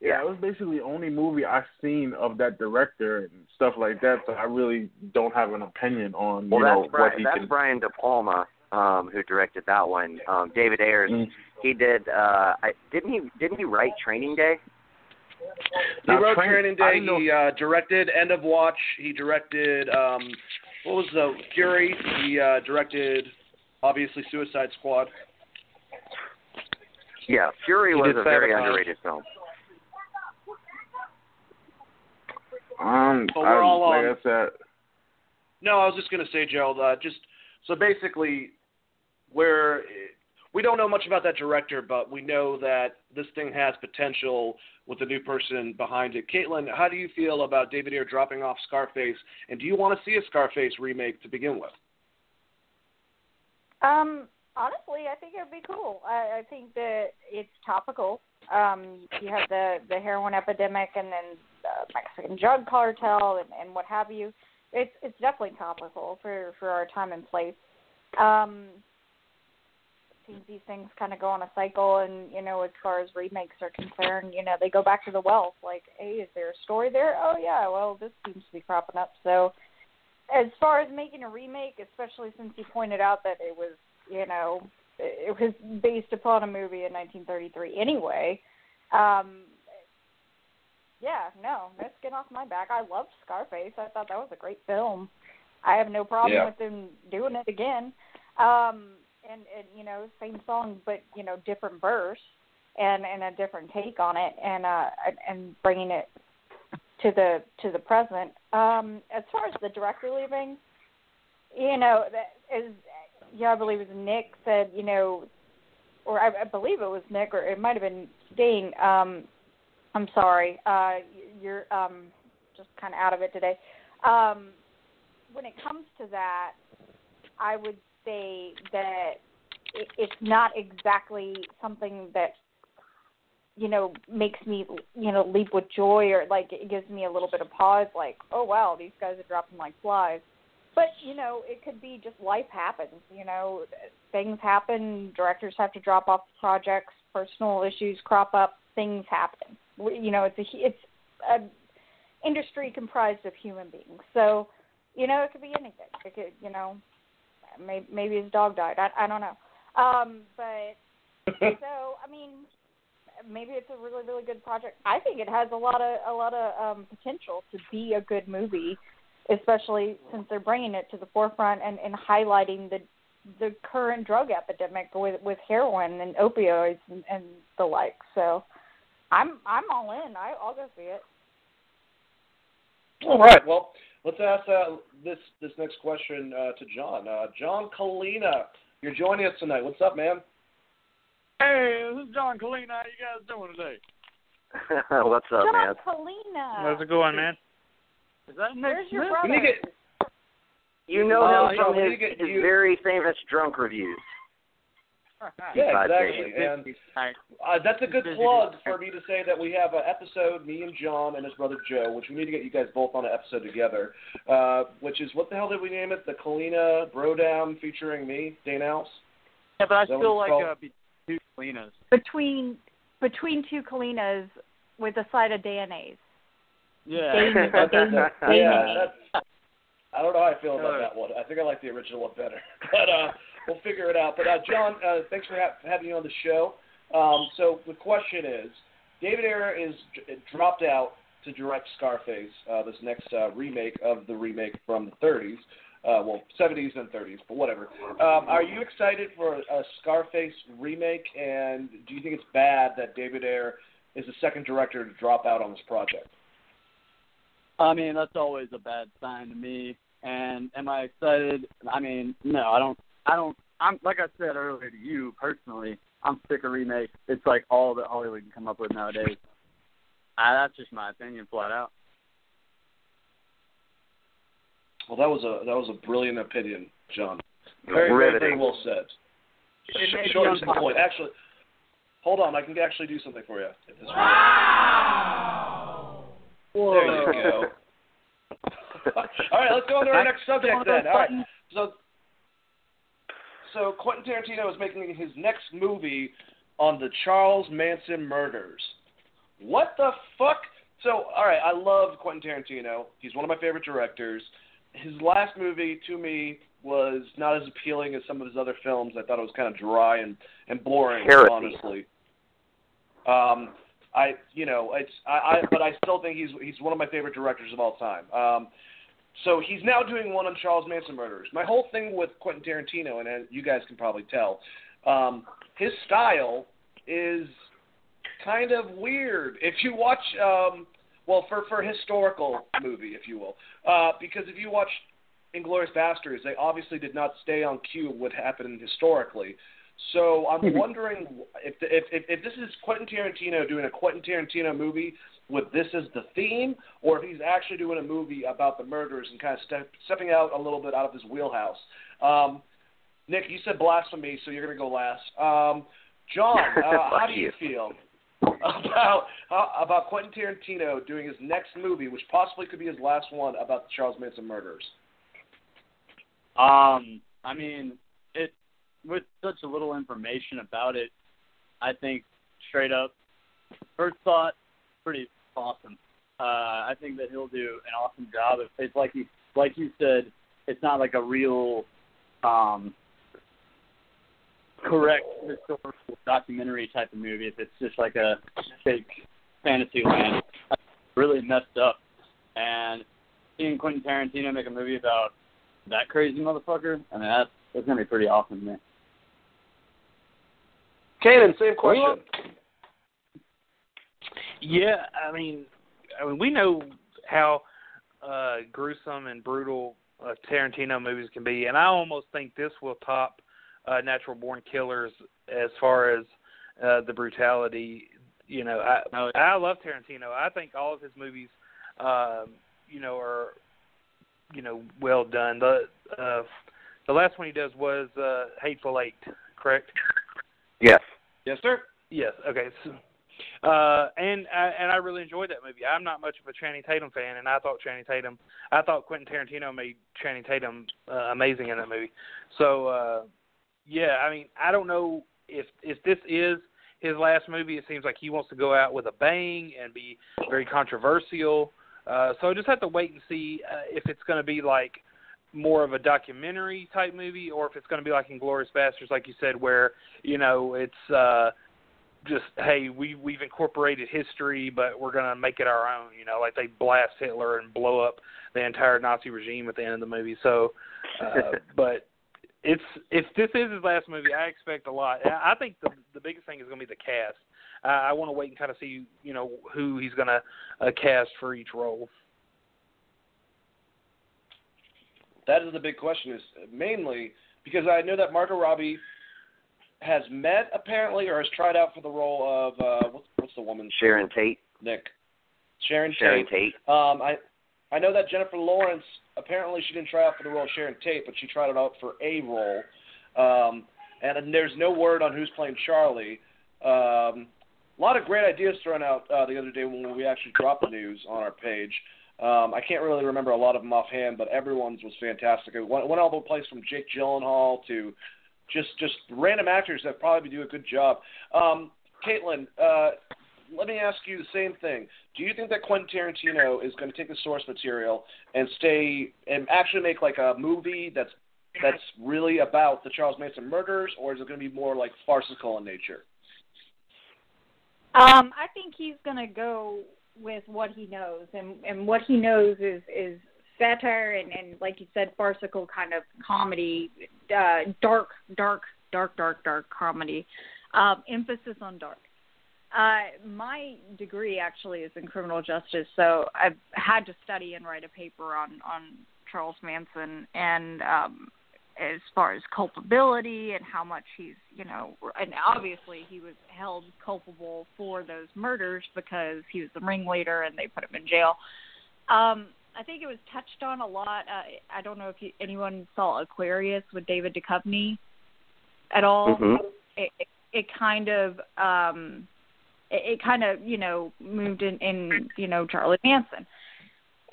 Yeah, it was basically the only movie I've seen of that director and stuff like that. So I really don't have an opinion on Well, you know that's Brian, what he that's can. Brian De Palma, um, who directed that one. Um, David Ayers, Mm. he did. Uh, I, didn't he? Didn't he write Training Day? He Now, wrote Train- Training Day. He uh, directed End of Watch. He directed um, what was the Fury. He uh, directed obviously Suicide Squad. Yeah, Fury He was a very Sabotage. underrated film. Um, But we're I, all like on- I said, No, I was just gonna say, Gerald. Uh, just so basically, we're we don't know much about that director, but we know that this thing has potential with the new person behind it. Caitlin, how do you feel about David Ayer dropping off Scarface, and do you want to see a Scarface remake to begin with? Um, honestly, I think it would be cool. I, I think that it's topical. Um, you have the the heroin epidemic, and then the Mexican drug cartel, and, and what have you. It's it's definitely topical for for our time and place. Um, seems these things kind of go on a cycle, and you know, as far as remakes are concerned, you know, they go back to the well. Like, hey, is there a story there? Oh yeah, well, this seems to be cropping up. So, as far as making a remake, especially since you pointed out that it was, you know, it was based upon a movie in 1933 anyway. Um, yeah, no, no skin off my back. I loved Scarface. I thought that was a great film. I have no problem Yeah. with them doing it again. Um, and, and you know, same song, but you know, different verse and and a different take on it, and uh, and- bringing it to the to the present. Um, as far as the director leaving, you know, that is, yeah, I believe it was Nick said, you know, or I, I believe it was Nick, or it might have been Sting. Um, I'm sorry, uh, you're um, just kind of out of it today. Um, when it comes to that, I would say that it's not exactly something that you know makes me you know leap with joy or like it gives me a little bit of pause like oh wow these guys are dropping like flies but you know, it could be just life happens. You know, things happen. Directors have to drop off projects. Personal issues crop up. Things happen. You know, it's a it's a industry comprised of human beings. So, you know, it could be anything. It could, you know, maybe maybe his dog died. I I don't know. Um, but [LAUGHS] so I mean, maybe it's a really really good project. I think it has a lot of a lot of um, potential to be a good movie, especially since they're bringing it to the forefront and, and highlighting the the current drug epidemic with with heroin and opioids and, and the like. So, I'm I'm all in. I, I'll go see it. All right. Well, let's ask uh, this this next question uh, to John. Uh, John Kalina, you're joining us tonight. What's up, man? Hey, this is John Colleen. How you guys doing today? [LAUGHS] What's up, John man? Kalina. How's it going, man? Is that Nick Where's your Smith? brother? We get You know Uh, him from we his, get his you- very famous drunk reviews. Yeah, exactly. And uh, that's a good plug for me to say that we have an episode, me and John and his brother Joe, which we need to get you guys both on an episode together. Uh, which is what the hell did we name it? The Kalina Brodown featuring me, Dane House. Yeah, but I Is that what still like uh, two Kalinas. between between two Kalinas with a side of mayonnaise. Yeah. Dane- That's- Dane- yeah, that's, I don't know how I feel about that one. I think I like the original one better, [LAUGHS] but uh, we'll figure it out. But uh, John, uh, thanks for ha- having you on the show. Um, so the question is, David Ayer is d- dropped out to direct Scarface, uh, this next uh, remake of the remake from the 30s, uh, well 70s and 30s, but whatever. Um, are you excited for a Scarface remake? And do you think it's bad that David Ayer is the second director to drop out on this project? I mean, that's always a bad sign to me. And am I excited? I mean, no, I don't. I don't. I'm like I said earlier to you personally. I'm sick of remakes. It's like all that Hollywood can come up with nowadays. Uh, that's just my opinion, flat out. Well, that was a that was a brilliant opinion, John. Very very, riveting. well said. It Sh- Short to the point. Actually, hold on. I can actually do something for you. If this Whoa. There you go. [LAUGHS] All right, let's go on to our next subject then. All right. So, so Quentin Tarantino is making his next movie on the Charles Manson murders. What the fuck? So, all right, I love Quentin Tarantino. He's one of my favorite directors. His last movie, to me, was not as appealing as some of his other films. I thought it was kind of dry and and boring, Heresy. honestly. Um, I, you know, it's I, I, but I still think he's he's one of my favorite directors of all time. Um, so he's now doing one on Charles Manson murders. My whole thing with Quentin Tarantino, and as you guys can probably tell, um, his style is kind of weird. If you watch, um, well, for for historical movie, if you will, uh, because if you watch Inglourious Basterds, they obviously did not stay on cue what happened historically. So I'm wondering if, the, if if if this is Quentin Tarantino doing a Quentin Tarantino movie with this as the theme, or if he's actually doing a movie about the murders and kind of step, stepping out a little bit out of his wheelhouse. Um, Nick, you said blasphemy, so you're going to go last. Um, John, [LAUGHS] uh, how do you you. feel [LAUGHS] about uh, about Quentin Tarantino doing his next movie, which possibly could be his last one, about the Charles Manson murders? Um, I mean, it with such a little information about it, I think straight up, first thought, pretty awesome. Uh, I think that he'll do an awesome job. It's, it's like you like you said, it's not like a real um correct historical documentary type of movie. If it's just like a fake fantasy land, That's really messed up. And seeing Quentin Tarantino make a movie about that crazy motherfucker, I mean that's that's gonna be pretty awesome, man. Kanan, same question. Yeah, I mean, I mean, we know how uh, gruesome and brutal uh, Tarantino movies can be, and I almost think this will top uh, Natural Born Killers as far as uh, the brutality. You know, I Oh, I love Tarantino. I think all of his movies, um, you know, are you know well done. The uh, the last one he does was uh, Hateful Eight, correct? Yes. Yes, sir. Yes. Okay. So, Uh, and uh, and I really enjoyed that movie. I'm not much of a Channing Tatum fan, and I thought Channing Tatum, I thought Quentin Tarantino made Channing Tatum uh, amazing in that movie. So uh, yeah, I mean, I don't know if if this is his last movie. It seems like he wants to go out with a bang and be very controversial. Uh, so I just have to wait and see uh, if it's going to be like more of a documentary type movie, or if it's going to be like Inglourious Basterds, like you said, where you know it's uh, just hey, we we've incorporated history, but we're going to make it our own. You know, like they blast Hitler and blow up the entire Nazi regime at the end of the movie. So, uh, [LAUGHS] but it's if this is his last movie, I expect a lot. I think the the biggest thing is going to be the cast. Uh, I want to wait and kind of see you know who he's going to uh, cast for each role. That is the big question. Is mainly because I know that Margot Robbie has met apparently or has tried out for the role of uh, what's what's the woman? Sharon Tate. Nick. Sharon, Sharon Tate. Tate. Um, I I know that Jennifer Lawrence apparently she didn't try out for the role of Sharon Tate, but she tried it out for a role. Um, and there's no word on who's playing Charlie. Um, a lot of great ideas thrown out uh, the other day when we actually dropped the news on our page. Um, I can't really remember a lot of them offhand, but everyone's was fantastic. It went, went all the place from Jake Gyllenhaal to just just random actors that probably do a good job. Um, Caitlin, uh, let me ask you the same thing. Do you think that Quentin Tarantino is going to take the source material and stay and actually make like a movie that's that's really about the Charles Manson murders, or is it going to be more like farcical in nature? Um, I think he's gonna go with what he knows, and and what he knows is is satire and and like you said, farcical kind of comedy, uh, dark, dark, dark, dark, dark comedy. Um, emphasis on dark. Uh, my degree actually is in criminal justice, so I've had to study and write a paper on on Charles Manson and um, as far as culpability and how much he's, you know, and obviously he was held culpable for those murders because he was the ringleader and they put him in jail. Um, I think it was touched on a lot. Uh, I don't know if you, anyone saw Aquarius with David Duchovny at all. Mhm. It, it, it kind of, um, it, it kind of, you know, moved in, in, you know, Charlie Manson.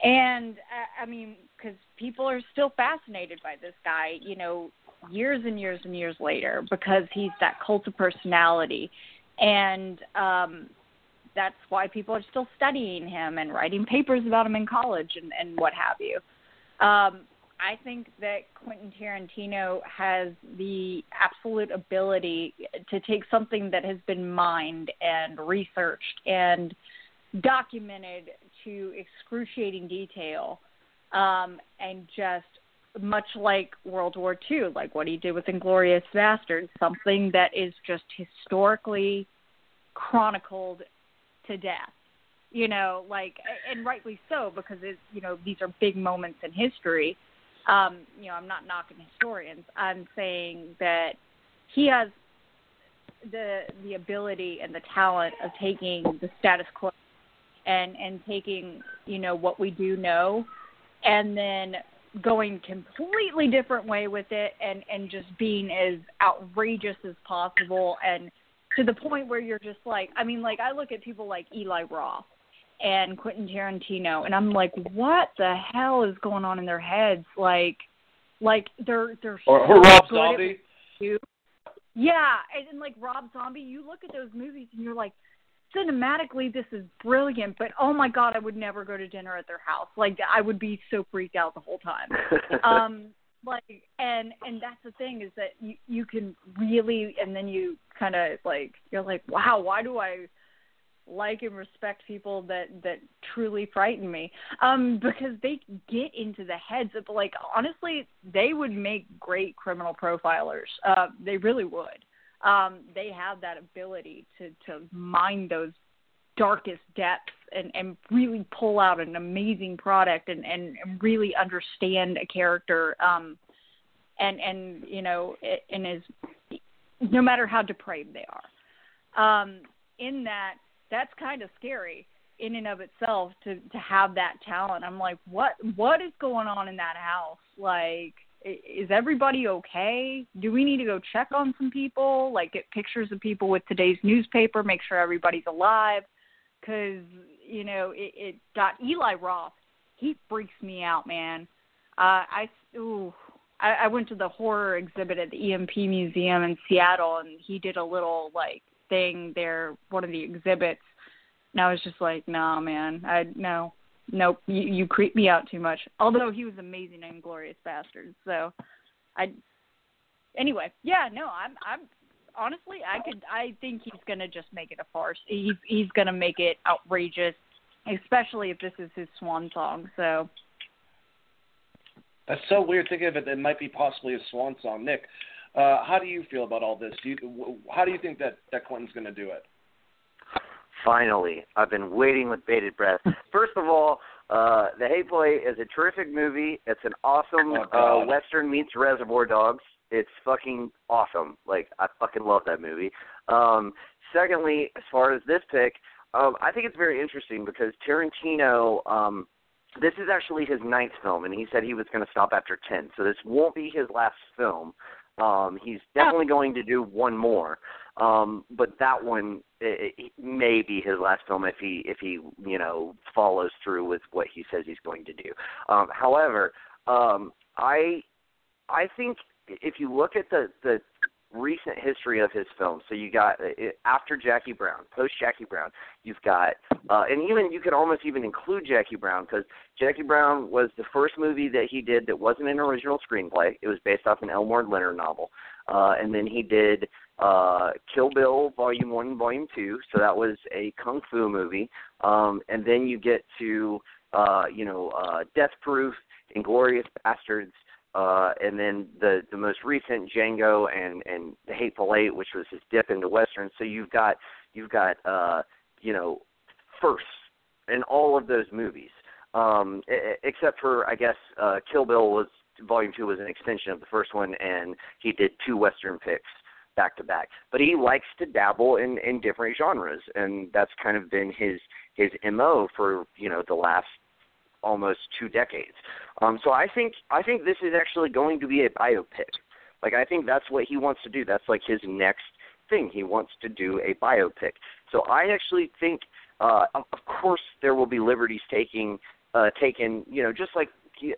And uh, I mean, because people are still fascinated by this guy, you know, years and years and years later because he's that cult of personality, and um, that's why people are still studying him and writing papers about him in college and and what have you. Um, I think that Quentin Tarantino has the absolute ability to take something that has been mined and researched and documented to excruciating detail um, and just much like World War II, like what he did with Inglourious Basterds, something that is just historically chronicled to death. You know, like, and rightly so because it, you know these are big moments in history. Um, you know, I'm not knocking historians. I'm saying that he has the the ability and the talent of taking the status quo and and taking you know what we do know and then going completely different way with it and and just being as outrageous as possible and to the point where you're just like I mean like I look at people like Eli Roth and Quentin Tarantino and I'm like what the hell is going on in their heads like like they're they're Or, so or Rob Zombie? Yeah, and, and like Rob Zombie, you look at those movies and you're like, cinematically this is brilliant, but oh my god, I would never go to dinner at their house. Like I would be so freaked out the whole time. [LAUGHS] um, like and and that's the thing is that you you can really and then you kind of like you're like wow, why do I like and respect people that that truly frighten me? Um because they get into the heads of like honestly they would make great criminal profilers. Uh they really would. Um they have that ability to to mine those darkest depths and and really pull out an amazing product and and, really understand a character um and and you know and is no matter how depraved they are um in that that's kind of scary in and of itself to to have that talent. I'm like, what what is going on in that house? Like, is everybody okay? Do we need to go check on some people? Like get pictures of people with today's newspaper, make sure everybody's alive, because you know it, it got Eli Roth. He freaks me out, man. Uh, I ooh, I, I went to the horror exhibit at the EMP Museum in Seattle, and he did a little like thing there, one of the exhibits, and I was just like, nah, man, I no, nope, you, you creep me out too much. Although he was amazing in Glorious Bastards, so I. Anyway, yeah, no, I'm, I'm honestly, I could, I think he's gonna just make it a farce. He's, he's gonna make it outrageous, especially if this is his swan song. So That's so weird thinking of it. That it might be possibly a swan song. Nick, uh, how do you feel about all this? Do you, how do you think that that Quentin's going to do it? Finally, I've been waiting with bated breath. First of all, uh, The Hateful Eight is a terrific movie. It's an awesome Oh, uh, Western meets Reservoir Dogs. It's fucking awesome. Like I fucking love that movie. Um, secondly, as far as this pick, um, I think it's very interesting because Tarantino. Um, this is actually his ninth film, and he said he was going to stop after ten. So this won't be his last film. Um, he's definitely going to do one more, um, but that one it, it may be his last film if he if he you know follows through with what he says he's going to do. Um, however, um, I I think if you look at the the recent history of his films, so you got uh, after Jackie Brown, post Jackie Brown, you've got, uh, and even you could almost even include Jackie Brown because Jackie Brown was the first movie that he did that wasn't an original screenplay. It was based off an Elmore Leonard novel, uh, and then he did uh, Kill Bill Volume One, Volume Two. So that was a kung fu movie, um, and then you get to, uh, you know, uh, Death Proof, Inglourious Basterds. Uh, and then the the most recent Django and and the Hateful Eight, which was his dip into westerns. So you've got you've got uh, you know firsts in all of those movies, um, except for I guess uh, Kill Bill was Volume Two was an extension of the first one, and he did two western picks back to back. But he likes to dabble in in different genres, and that's kind of been his his mo for you know the last almost two decades. Um, so I think I think this is actually going to be a biopic. Like I think that's what he wants to do. That's like his next thing. He wants to do a biopic. So I actually think, uh, of course, there will be liberties taking uh, taken. You know, just like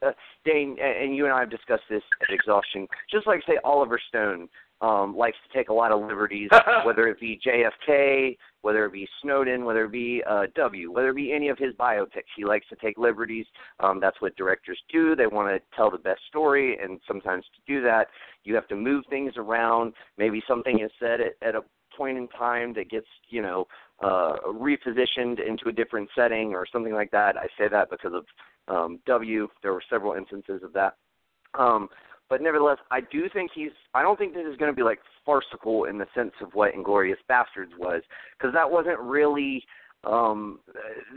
uh, Dane and you and I have discussed this at exhaustion. Just like say Oliver Stone um, likes to take a lot of liberties, [LAUGHS] whether it be JFK, whether it be Snowden, whether it be uh, W, whether it be any of his biopics. He likes to take liberties. Um, that's what directors do. They want to tell the best story, and sometimes to do that, you have to move things around. Maybe something is said at, at a point in time that gets, you know, uh, repositioned into a different setting or something like that. I say that because of um, W. There were several instances of that. Um, but nevertheless, I do think he's. I don't think this is going to be like farcical in the sense of what Inglourious Basterds was, because that wasn't really. Um,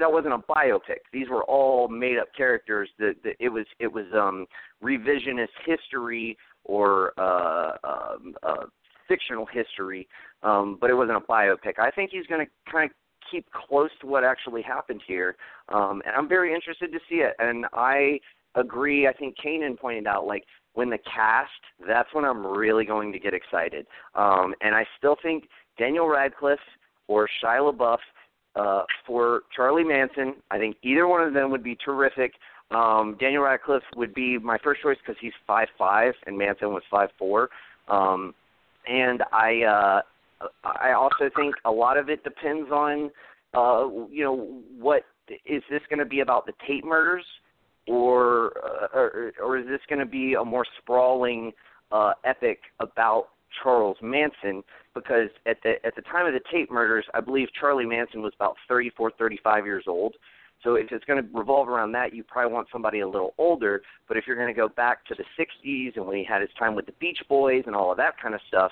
that wasn't a biopic. These were all made-up characters. That, that it was. It was um, revisionist history or uh, um, uh, fictional history, um, but it wasn't a biopic. I think he's going to kind of keep close to what actually happened here, um, and I'm very interested to see it. And I agree. I think Kanan pointed out like when the cast, that's when I'm really going to get excited. Um, and I still think Daniel Radcliffe or Shia LaBeouf uh, for Charlie Manson. I think either one of them would be terrific. Um, Daniel Radcliffe would be my first choice because he's five five and Manson was five four. Um, and I uh, I also think a lot of it depends on uh, you know what is this going to be about the Tate murders or uh, or, or is this going to be a more sprawling uh, epic about Charles Manson? Because at the at the time of the Tate murders, I believe Charlie Manson was about 34, 35 years old. So if it's going to revolve around that, you probably want somebody a little older. But if you're going to go back to the 60s and when he had his time with the Beach Boys and all of that kind of stuff,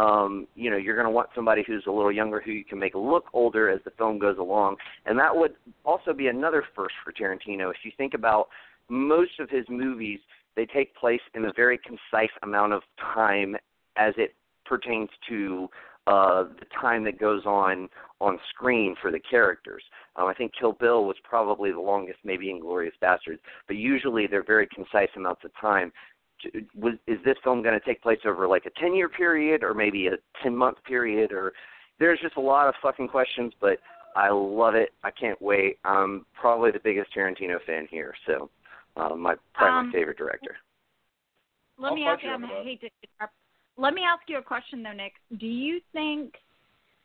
um, you know, you're going to want somebody who's a little younger who you can make look older as the film goes along. And that would also be another first for Tarantino. If you think about most of his movies, they take place in a very concise amount of time as it pertains to uh, the time that goes on on screen for the characters. Um, I think Kill Bill was probably the longest, maybe Inglourious Basterds, but usually they're very concise amounts of time. Was is this film going to take place over like a 10 year period or maybe a 10 month period or there's just a lot of fucking questions but I love it. I can't wait. I'm probably the biggest Tarantino fan here, so um, my probably Um, my favorite director. Let I'll me ask you you. I hate to interrupt. Let me ask you a question though, Nick. Do you think,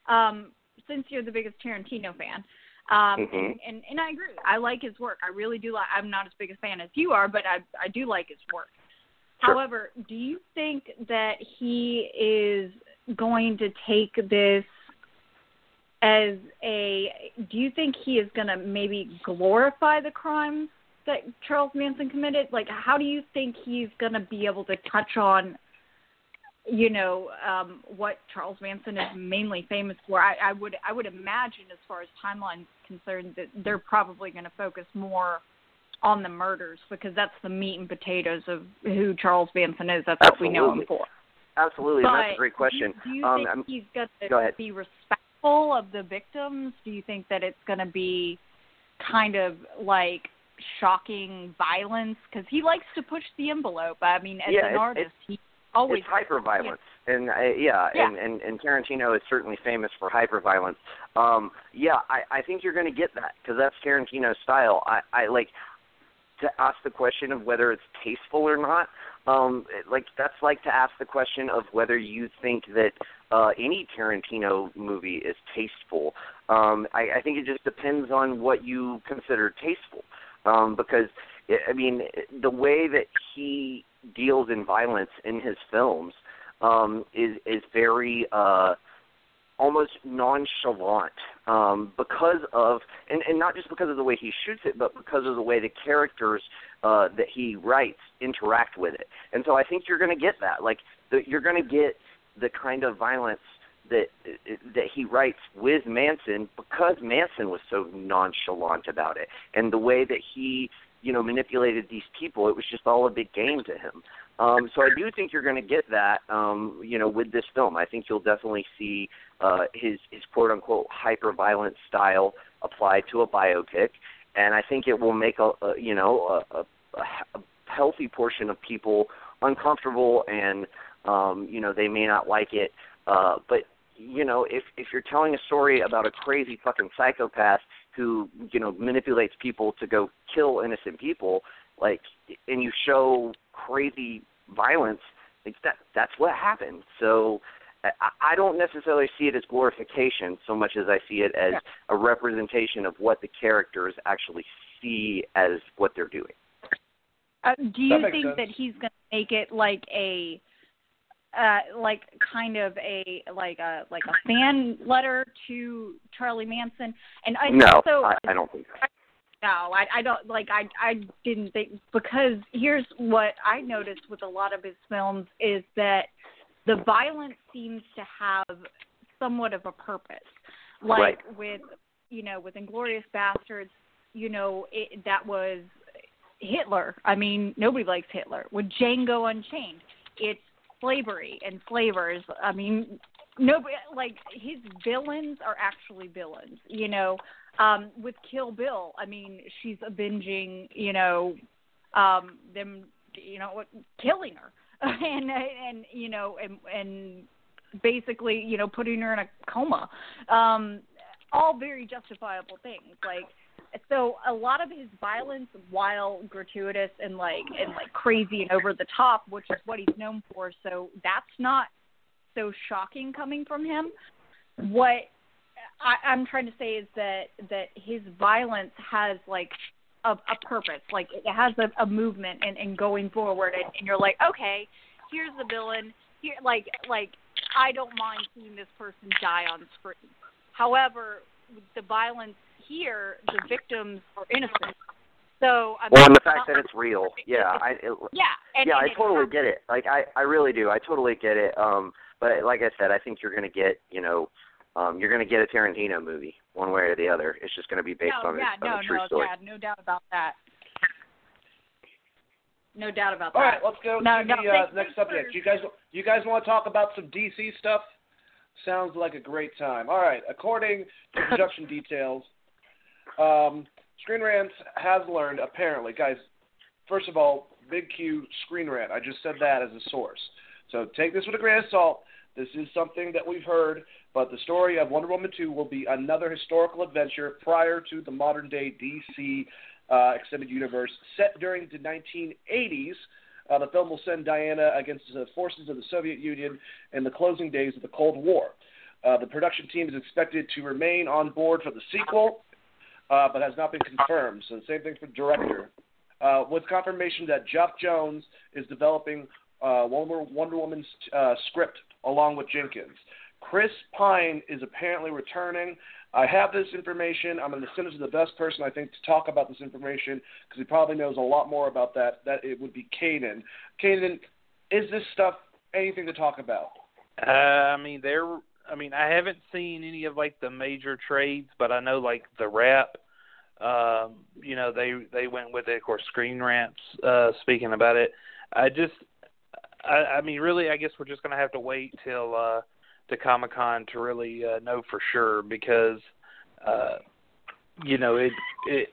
um, since you're the biggest Tarantino fan, um, Mhm. and, and and I agree, I like his work. I really do like. I'm not as big a fan as you are, but I I do like his work. However, do you think that he is going to take this as a? Do you think he is going to maybe glorify the crimes that Charles Manson committed? Like, how do you think he's going to be able to touch on, you know, um, what Charles Manson is mainly famous for? I, I would I would imagine, as far as timeline's concerned, that they're probably going to focus more on the murders because that's the meat and potatoes of who Charles Manson is. That's what we know him for. Absolutely, and that's a great question. Do you, um, think I'm- he's going to ahead. be respectful of the victims? Do you think that it's going to be kind of like shocking violence? Because he likes to push the envelope. I mean, as Yeah, an it's- artist, he always it's hyper violence, and uh, yeah, Yeah. And, and and Tarantino is certainly famous for hyper violence. Um, yeah, I I think you're going to get that because that's Tarantino's style. I I like to ask the question of whether it's tasteful or not. Um, like that's like to ask the question of whether you think that uh, any Tarantino movie is tasteful. Um, I, I think it just depends on what you consider tasteful, um, because I I mean the way that he deals in violence in his films um, is is very uh, almost nonchalant um, because of and, and not just because of the way he shoots it, but because of the way the characters uh, that he writes interact with it. And so I think you're going to get that. Like the, you're going to get the kind of violence that that he writes with Manson because Manson was so nonchalant about it, and the way that he you know manipulated these people, it was just all a big game to him. Um, so I do think you're going to get that, um, you know, with this film. I think you'll definitely see uh, his his quote unquote hyper violent style applied to a biopic, and I think it will make a, a you know a, a, a healthy portion of people uncomfortable, and um, you know they may not like it. Uh, but you know, if if you're telling a story about a crazy fucking psychopath who you know manipulates people to go kill innocent people, like, and you show crazy violence, like that that's what happened. So. I I don't necessarily see it as glorification so much as I see it as a representation of what the characters actually see as what they're doing. Uh, do you makes think sense. that he's going to make it like a, uh, like kind of a like a like a fan letter to Charlie Manson? And I no, also I, I don't think so. No, I I don't like I I didn't think because here's what I noticed with a lot of his films is that the violence seems to have somewhat of a purpose. Like Right. with you know with Inglourious Basterds, you know it, that was Hitler. I mean nobody likes Hitler. With Django Unchained, it's slavery and flavors. I mean nobody like his villains are actually villains. You know um with Kill Bill, I mean, she's avenging, you know, um them, you know, killing her, [LAUGHS] and and you know, and and basically, you know, putting her in a coma. Um, all very justifiable things. Like, so a lot of his violence, while gratuitous and like and like crazy and over the top, which is what he's known for, so that's not so shocking coming from him. What I, I'm trying to say is that that his violence has like a, a purpose, like it has a, a movement and, and going forward, and, and you're like, okay, here's the villain. Here, like like I don't mind seeing this person die on screen. However, the violence here, the victims are innocent. So I mean, Well, and the fact that it's real, yeah, I it, yeah, and, yeah, and I totally has- get it. Like I, I really do. I totally get it. Um, but like I said, I think you're going to get, you know, um, you're going to get a Tarantino movie, one way or the other. It's just going to be based no, on, yeah, a, on no, a true no, story. yeah, no doubt about that. No doubt about All that. All right, let's go No, to no, the uh, next thanks subject. for- You guys, you guys want to talk about some DC stuff? Sounds like a great time. All right, according to [LAUGHS] production details, um, Screen Rant has learned apparently, guys. First of all, Big Q Screen Rant. I just said that as a source. So take this with a grain of salt. This is something that we've heard, but the story of Wonder Woman 2 will be another historical adventure prior to the modern day DC uh, extended universe set during the 1980s. Uh, the film will send Diana against the forces of the Soviet Union in the closing days of the Cold War. Uh, the production team is expected to remain on board for the sequel, uh, but has not been confirmed. So the same thing for director. Uh, with confirmation that Geoff Johns is developing uh, Wonder, Woman's uh, script along with Jenkins. Chris Pine is apparently returning. I have this information. I'm going to send it to the best person I think to talk about this information because he probably knows a lot more about that. That it would be Kanan. Kanan, is this stuff anything to talk about? Uh, I mean, there. I mean, I haven't seen any of like the major trades, but I know like the Wrap. Um, you know, they they went with it. Of course, Screen Rants uh, speaking about it. I just, I, I mean, really, I guess we're just gonna have to wait till. uh to Comic Con to really uh, know for sure because uh, you know it it.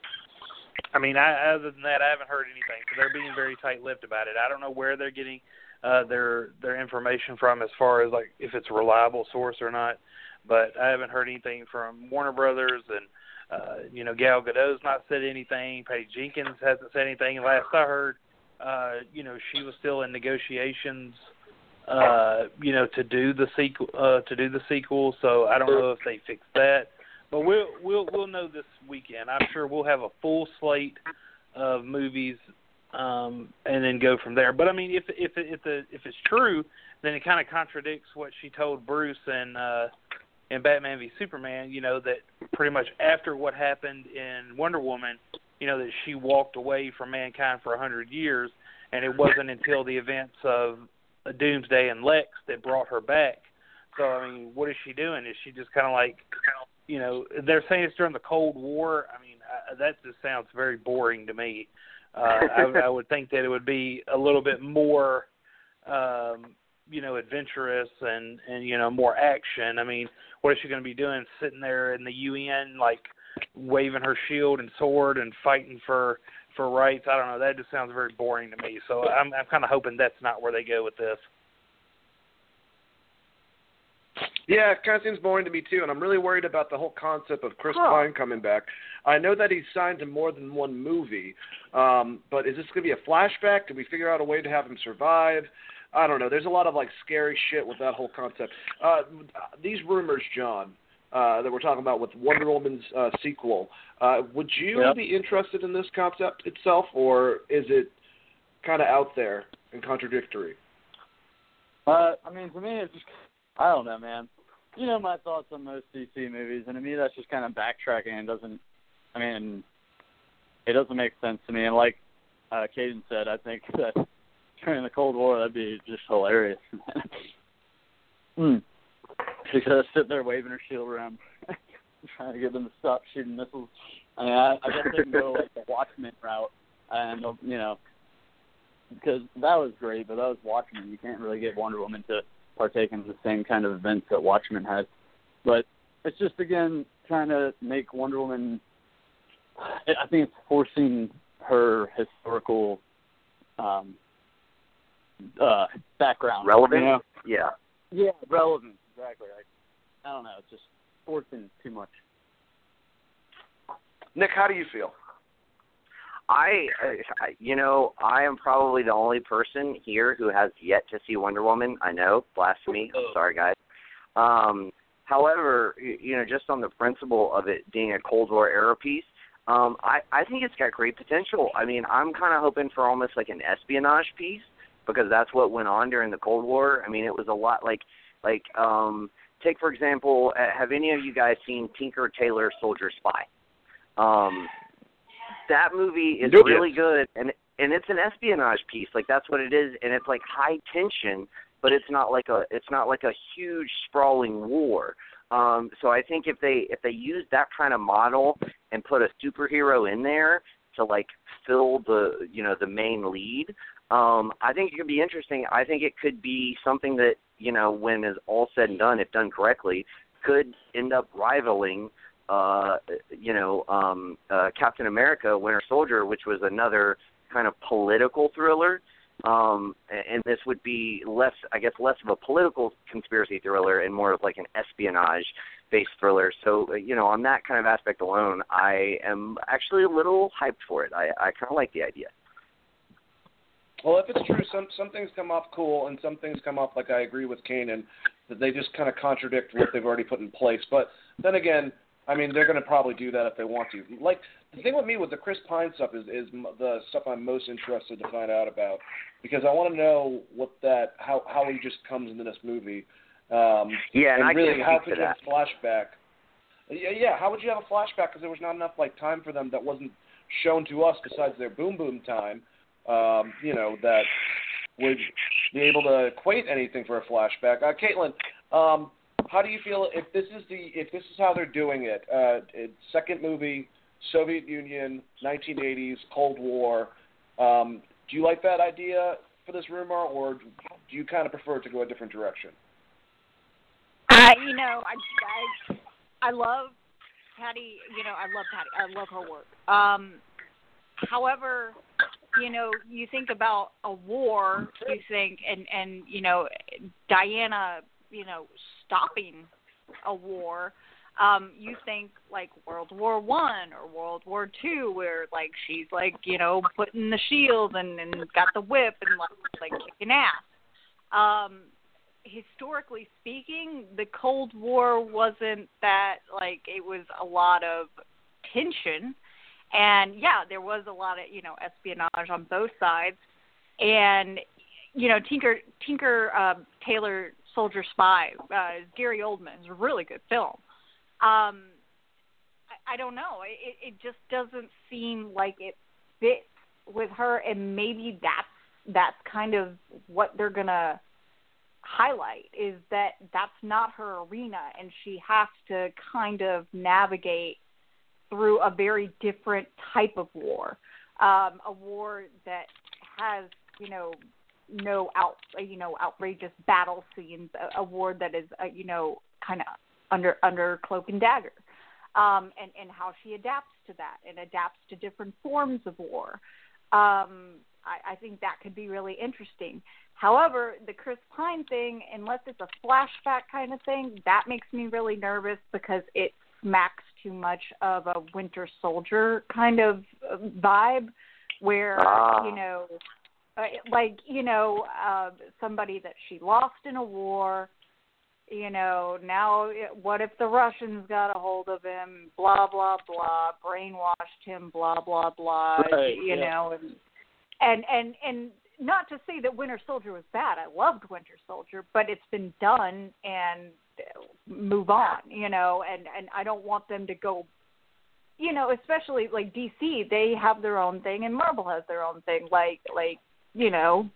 I mean, I, other than that, I haven't heard anything. So they're being very tight-lipped about it. I don't know where they're getting uh, their their information from as far as like if it's a reliable source or not. But I haven't heard anything from Warner Brothers and uh, you know Gal Gadot's not said anything. Patty Jenkins hasn't said anything. Last I heard, uh, you know she was still in negotiations uh, you know, to do the sequel, uh, to do the sequel. So I don't know if they fixed that, but we'll we'll we'll know this weekend. I'm sure we'll have a full slate of movies, um, and then go from there. But I mean, if if if the if it's true, then it kind of contradicts what she told Bruce and uh, in Batman v Superman. You know that pretty much after what happened in Wonder Woman, you know that she walked away from mankind for a hundred years, and it wasn't until the events of Doomsday and Lex that brought her back. So I mean, what is she doing? Is she just kind of like, you know, they're saying it's during the Cold War. I mean, I, that just sounds very boring to me. Uh, I, I would think that it would be a little bit more, um, you know, adventurous and and you know more action. I mean, what is she going to be doing? Sitting there in the UN, like waving her shield and sword and fighting for for rights. I don't know. That just sounds very boring to me. So I'm I'm kind of hoping that's not where they go with this. Yeah, it kind of seems boring to me too, and I'm really worried about the whole concept of Chris huh. Pine coming back. I know that he's signed to more than one movie, um, but is this going to be a flashback? Did we figure out a way to have him survive? I don't know. There's a lot of like scary shit with that whole concept. Uh, these rumors, John, uh, that we're talking about with Wonder Woman's uh, sequel. Uh, would you yep. be interested in this concept itself, or is it kind of out there and contradictory? Uh, I mean, for me, it's just I don't know, man. You know my thoughts on most DC movies, and to me, that's just kind of backtracking and doesn't. I mean, it doesn't make sense to me. And like uh, Caden said, I think [LAUGHS] that during the Cold War, that'd be just hilarious. [LAUGHS] mm. She's [LAUGHS] gonna there waving her shield around, [LAUGHS] trying to get them to stop shooting missiles. I mean, I, I guess they can go like the Watchmen route, and you know, because that was great, but that was Watchmen. You can't really get Wonder Woman to partake in the same kind of events that Watchmen had. But it's just again trying to make Wonder Woman. I think it's forcing her historical um uh background relevant. You know? Yeah. Yeah, relevant exactly. I, I don't know. It's just forcing too much. Nick, how do you feel? I, I, you know, I am probably the only person here who has yet to see Wonder Woman. I know, blasphemy. I'm sorry, guys. Um, however, you know, just on the principle of it being a Cold War era piece, um, I, I think it's got great potential. I mean, I'm kind of hoping for almost like an espionage piece because that's what went on during the Cold War. I mean, it was a lot like like, um, take for example, uh, have any of you guys seen Tinker Tailor Soldier Spy? Um, that movie is really good, and and it's an espionage piece. Like that's what it is, and it's like high tension, but it's not like a it's not like a huge sprawling war. Um, so I think if they if they use that kind of model and put a superhero in there to like fill the you know the main lead, um, I think it could be interesting. I think it could be something that you know, when is all said and done, if done correctly, could end up rivaling, uh, you know, um, uh, Captain America: Winter Soldier, which was another kind of political thriller. Um, and this would be less, I guess, less of a political conspiracy thriller and more of like an espionage-based thriller. So, uh, you know, on that kind of aspect alone, I am actually a little hyped for it. I, I kind of like the idea. Well, if it's true, some some things come off cool, and some things come off like I agree with Kanan that they just kind of contradict what they've already put in place. But then again, I mean, they're going to probably do that if they want to. Like the thing with me with the Chris Pine stuff is is the stuff I'm most interested to find out about because I want to know what that how how he just comes into this movie. Um, yeah, and, and I really, how could to you have a flashback? Yeah, yeah. How would you have a flashback? Because there was not enough like time for them that wasn't shown to us besides their boom boom time. Um, you know that would be able to equate anything for a flashback. Uh, Caitlin, um, how do you feel if this is the if this is how they're doing it? Uh, second movie, Soviet Union, 1980s, Cold War. Um, do you like that idea for this rumor, or do you kind of prefer to go a different direction? I, you know, I, I, I love Patty. You know, I love Patty. I love her work. Um, however, you know, you think about a war. You think, and and you know, Diana. You know, stopping a war. Um, you think like World War One or World War Two, where like she's like you know putting the shield and and got the whip and like like kicking ass. Um, historically speaking, the Cold War wasn't that like it was a lot of tension, and yeah, there was a lot of you know espionage on both sides, and you know Tinker Tinker uh, Tailor Soldier Spy uh, is Gary Oldman. It's a really good film. Um, I, I don't know. It, it just doesn't seem like it fits with her, and maybe that's that's kind of what they're gonna highlight is that that's not her arena and she has to kind of navigate through a very different type of war um a war that has you know no out you know outrageous battle scenes a, a war that is uh, you know kind of under under cloak and dagger um and and how she adapts to that and adapts to different forms of war um I, I think that could be really interesting. However, the Chris Pine thing, unless it's a flashback kind of thing, that makes me really nervous because it smacks too much of a Winter Soldier kind of uh, vibe, where Ah. you know, uh, like you know, uh, somebody that she lost in a war. You know, now what if the Russians got a hold of him? Blah blah blah, brainwashed him. Blah blah blah. Right, you yeah. know, and and and and not to say that Winter Soldier was bad. I loved Winter Soldier, but it's been done and move on, you know, and and I don't want them to go you know, especially like DC, they have their own thing and Marvel has their own thing like like, you know,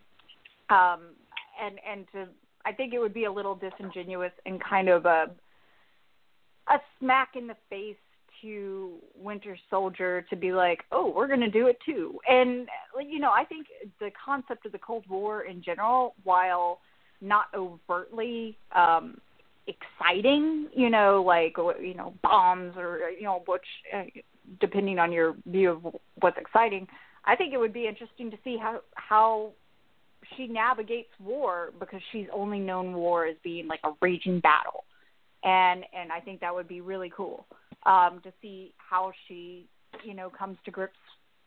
um and and to I think it would be a little disingenuous and kind of a a smack in the face to Winter Soldier to be like, "Oh, we're going to do it too." And you know, I think the concept of the Cold War in general, while not overtly um exciting, you know, like you know, bombs or you know, which uh, depending on your view of what's exciting, I think it would be interesting to see how how she navigates war because she's only known war as being like a raging battle. And and I think that would be really cool um, to see how she, you know, comes to grips,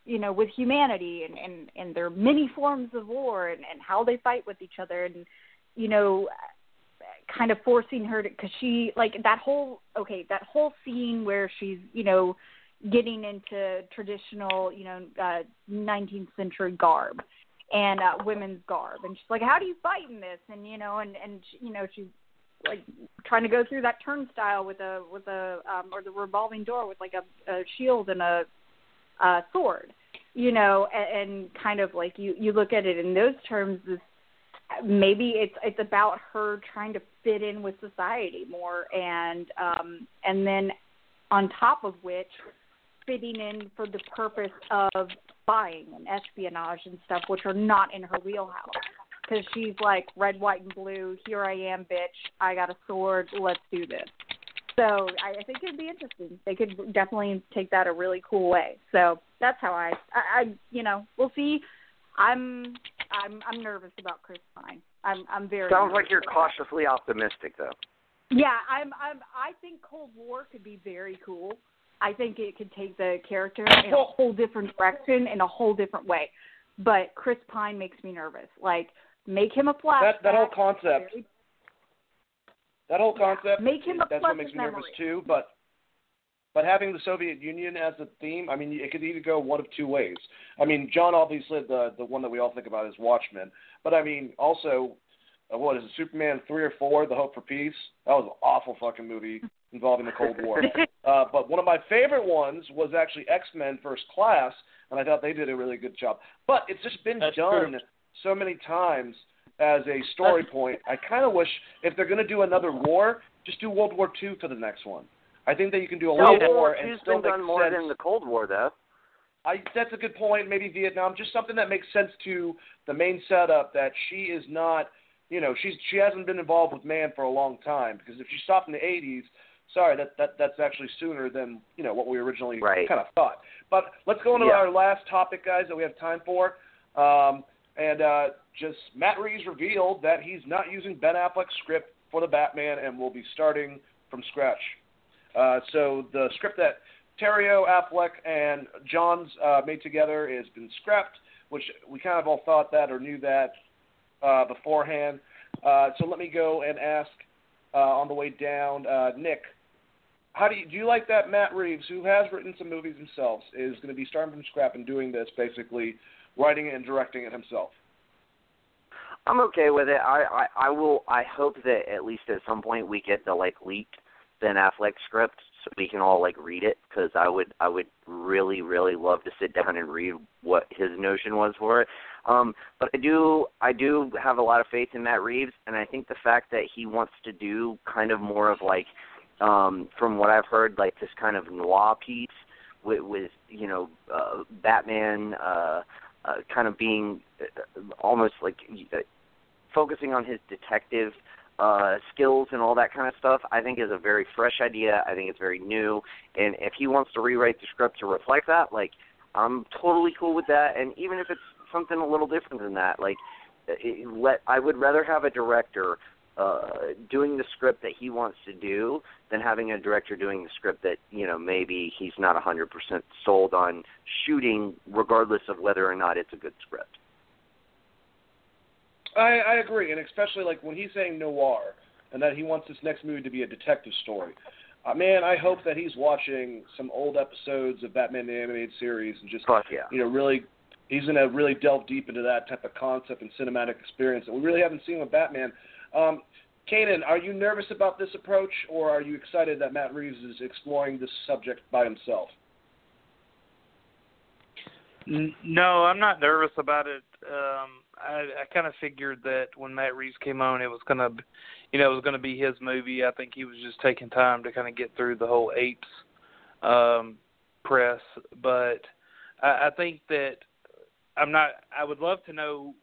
you know, with humanity and and and their many forms of war and and how they fight with each other and you know, kind of forcing her to because she like that whole okay that whole scene where she's you know getting into traditional you know uh 19th century garb and uh women's garb. And she's like how do you fight in this? And you know and and you know she's like trying to go through that turnstile with a with a um or the revolving door with like a, a shield and a uh sword you know and, and kind of like you you look at it in those terms as maybe it's it's about her trying to fit in with society more and um and then on top of which fitting in for the purpose of spying and espionage and stuff which are not in her wheelhouse because she's like red white and blue here i am bitch i got a sword let's do this So I, I think it'd be interesting. They could definitely take that a really cool way. So that's how I, I, I you know, we'll see. I'm, I'm, I'm nervous about Chris Pine. I'm, I'm very. Sounds like you're about that. cautiously optimistic, though. Yeah, I'm, I'm. I think Cold War could be very cool. I think it could take the character in a whole different direction, in a whole different way. But Chris Pine makes me nervous. Like, make him a flashback. That that whole concept. very- That whole concept. Make him a that's what makes me nervous too. But but having the Soviet Union as a theme, I mean, it could either go one of two ways. I mean, John obviously the the one that we all think about is Watchmen, but I mean also. Uh, what is it, Superman three or four, The Hope for Peace? That was an awful fucking movie involving the Cold War. [LAUGHS] uh, but one of my favorite ones was actually X Men First Class, and I thought they did a really good job. But it's just been That's done true. so many times as a story point. I kind of wish if they're going to do another war, just do World War II for the next one. I think that you can do a No, lot more and still been done more sense. than the Cold War, though. I that's a good point. Maybe Vietnam, just something that makes sense to the main setup that she is not, you know, she's she hasn't been involved with man for a long time because if she stopped in the 80s, sorry, that that that's actually sooner than you know what we originally Right. kind of thought. But let's go into Yeah. our last topic, guys, that we have time for. Um, and uh, just Matt Reeves revealed that he's not using Ben Affleck's script for the Batman and will be starting from scratch. Uh, so the script that Terrio, Affleck, and Johns uh, made together has been scrapped, which we kind of all thought that or knew that uh, beforehand. Uh, so let me go and ask uh, on the way down, uh, Nick. How do you do you like that Matt Reeves, who has written some movies himself, is going to be starting from scratch and doing this, basically writing it and directing it himself? I'm okay with it. I, I I will. I hope that at least at some point we get the like leaked Ben Affleck script so we can all like read it because I would I would really really love to sit down and read what his notion was for it. Um, but I do I do have a lot of faith in Matt Reeves, and I think the fact that he wants to do kind of more of like um, from what I've heard like this kind of noir piece with, with you know uh, Batman uh, uh, kind of being uh, almost like uh, focusing on his detective uh skills and all that kind of stuff I think is a very fresh idea. I think it's very new and if he wants to rewrite the script to reflect that, like I'm totally cool with that and even if it's something a little different than that, like it, let I would rather have a director uh doing the script that he wants to do than having a director doing the script that, you know, maybe he's not a 100% sold on shooting regardless of whether or not it's a good script. I, I agree, and especially like when he's saying noir and that he wants this next movie to be a detective story. Uh, man, I hope that he's watching some old episodes of Batman the Animated Series and just Fuck yeah. you know really he's going to really delve deep into that type of concept and cinematic experience that we really haven't seen with Batman. Um, Kanan, are you nervous about this approach, or are you excited that Matt Reeves is exploring this subject by himself? No, I'm not nervous about it. Um, I, I kind of figured that when Matt Reeves came on, it was gonna, you know, it was gonna be his movie. I think he was just taking time to kind of get through the whole apes um, press. But I, I think that I'm not. I would love to know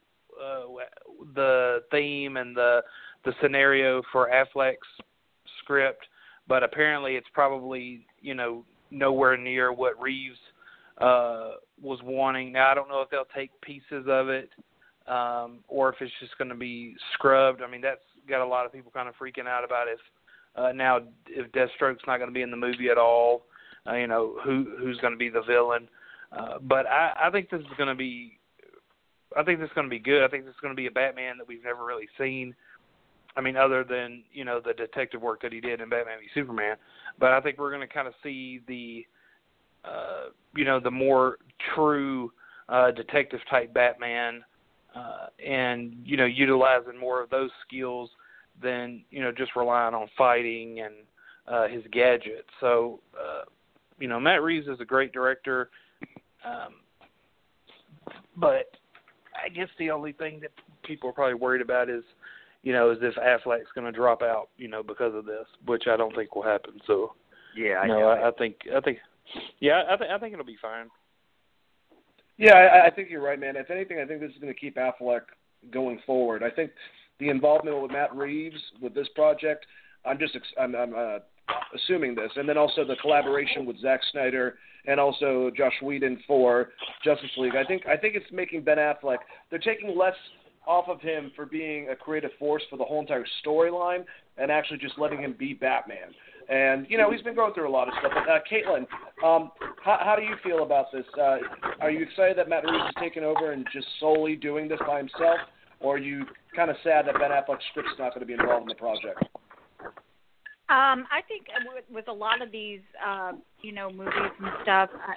uh, the theme and the the scenario for Affleck's script, but apparently it's probably you know nowhere near what Reeves uh, was wanting. Now I don't know if they'll take pieces of it um, or if it's just going to be scrubbed. I mean that's got a lot of people kind of freaking out about if uh, now if Deathstroke's not going to be in the movie at all. Uh, you know who who's going to be the villain. Uh, but I, I think this is going to be. I think this is going to be good. I think this is going to be a Batman that we've never really seen. I mean, other than you know the detective work that he did in Batman v Superman, but I think we're going to kind of see the, uh, you know, the more true uh, detective type Batman, uh, and you know, utilizing more of those skills than you know just relying on fighting and uh, his gadgets. So, uh, you know, Matt Reeves is a great director, um, but I guess the only thing that people are probably worried about is you know, is if Affleck's going to drop out, you know, because of this, which I don't think will happen. So, Yeah, I no. I, I think, I think, yeah, I think, I think it'll be fine. Yeah, I, I think you're right, man. If anything, I think this is going to keep Affleck going forward. I think the involvement with Matt Reeves with this project, I'm just I'm, I'm uh, assuming this, and then also the collaboration with Zack Snyder and also Josh Whedon for Justice League. I think I think it's making Ben Affleck. They're taking less off of him for being a creative force for the whole entire storyline, and actually just letting him be Batman. And you know he's been going through a lot of stuff. But uh, Caitlin, um, how, how do you feel about this? Uh, are you excited that Matt Reeves is taking over and just solely doing this by himself, or are you kind of sad that Ben Affleck's script's not going to be involved in the project? Um, I think with, with a lot of these, uh, you know, movies and stuff, uh,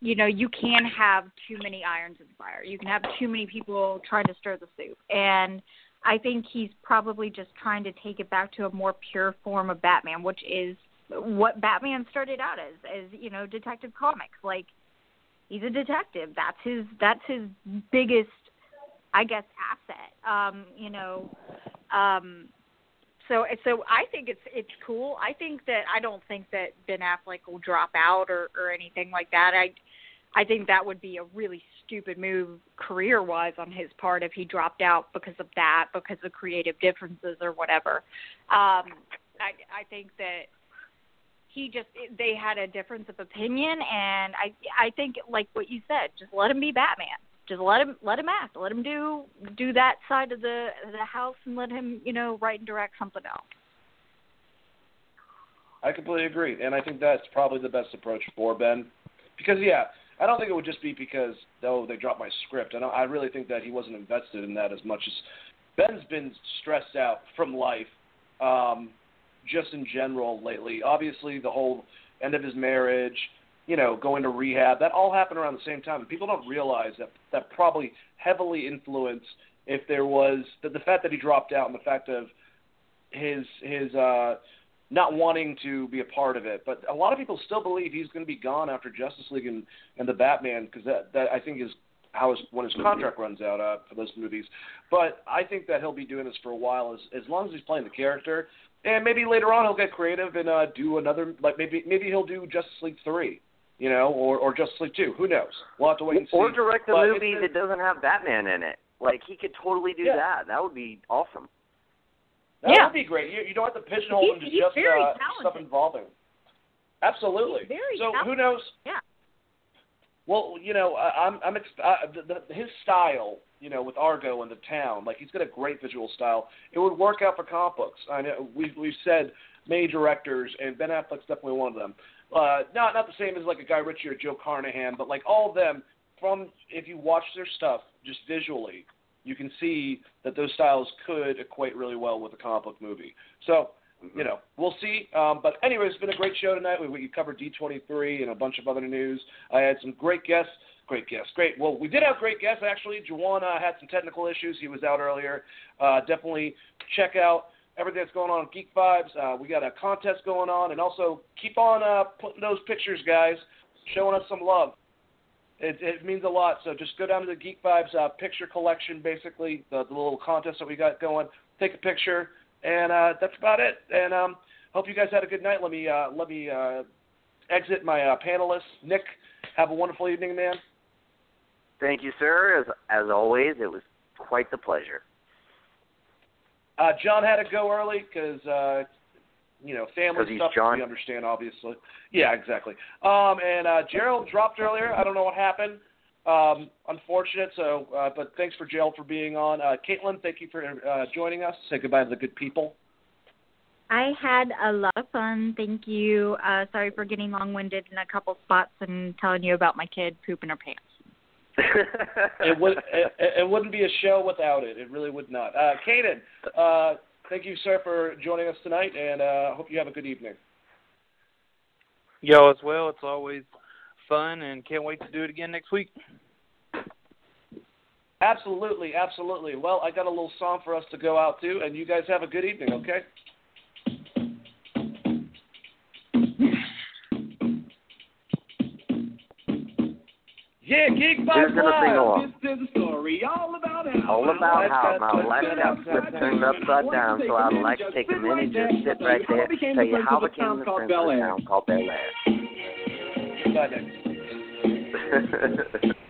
you know, you can have too many irons in the fire. You can have too many people trying to stir the soup, and I think he's probably just trying to take it back to a more pure form of Batman, which is what Batman started out as, as you know, Detective Comics. Like he's a detective. That's his. That's his biggest, I guess, asset. Um, you know, um, so so I think it's it's cool. I think that I don't think that Ben Affleck will drop out or or anything like that. I I think that would be a really stupid move career wise on his part if he dropped out because of that, because of creative differences or whatever. Um I I think that he just they had a difference of opinion and I I think like what you said, just let him be Batman just let him let him act. Let him do do that side of the the house, and let him you know write and direct something else. I completely agree, and I think that's probably the best approach for Ben, because yeah, I don't think it would just be because oh they dropped my script. I don't, I really think that he wasn't invested in that as much as Ben's been stressed out from life, um, just in general lately. Obviously, the whole end of his marriage you know, going to rehab. That all happened around the same time. And people don't realize that that probably heavily influenced if there was the, the fact that he dropped out and the fact of his his uh not wanting to be a part of it. But a lot of people still believe he's going to be gone after Justice League and, and the Batman because that that I think is how his when his contract runs out uh, for those movies. But I think that he'll be doing this for a while as as long as he's playing the character. And maybe later on he'll get creative and uh, do another like maybe maybe he'll do Justice League three you know, or or Justice League two. Who knows? We'll have to wait and see. Or direct a but movie that doesn't have Batman in it. Like he could totally do Yeah. that. That would be awesome. That Yeah. would be great. You, you don't have to pigeonhole him He's- to he's just very uh, talented. stuff involving. Absolutely. He's very so who knows? Yeah. Well, you know, I, I'm I'm exp- uh, the, the, his style, you know, with Argo and the town, like he's got a great visual style. It would work out for comic books. I know we've we've said many directors, and Ben Affleck's definitely one of them. Uh, not not the same as like a Guy Ritchie or Joe Carnahan, but like all of them. From if you watch their stuff just visually, you can see that those styles could equate really well with a comic book movie. So you know, we'll see. Um, but anyway, it's been a great show tonight. We, we covered D23 and a bunch of other news. I had some great guests. Great guests. Great. Well, we did have great guests, actually. Juwan uh, had some technical issues. He was out earlier. Uh, definitely check out everything that's going on in Geek Vibes. Uh, we got a contest going on. And also keep on uh, putting those pictures, guys, showing us some love. It, it means a lot. So just go down to the Geek Vibes uh, picture collection, basically, the, the little contest that we got going. Take a picture, and uh, that's about it. And um, hope you guys had a good night. Let me uh, let me uh, exit my uh, panelists. Nick, have a wonderful evening, man. Thank you, sir. As as always, it was quite the pleasure. Uh, John had to go early because uh, you know family he's stuff. John? We understand, obviously. Yeah, exactly. Um, and uh, Gerald dropped earlier. I don't know what happened. Um, unfortunate. So, uh, but thanks for Gerald for being on. Uh, Caitlin, thank you for uh, joining us. Say goodbye to the good people. I had a lot of fun. Thank you. Uh, sorry for getting long winded in a couple spots and telling you about my kid pooping her pants. [LAUGHS] it would it, it wouldn't be a show without it. It really would not. Uh, Kaden, uh, thank you, sir, for joining us tonight, and uh, I hope you have a good evening. Y'all as well. It's always fun, and can't wait to do it again next week. Absolutely, absolutely. Well, I got a little song for us to go out to, and you guys have a good evening, okay? Yeah, Who's Vibes gonna sing This is a story all about how All about how my life got flipped turned upside down, so I'd like to take a minute just sit right there, tell you how I became the prince of a town called Bel Air. [LAUGHS]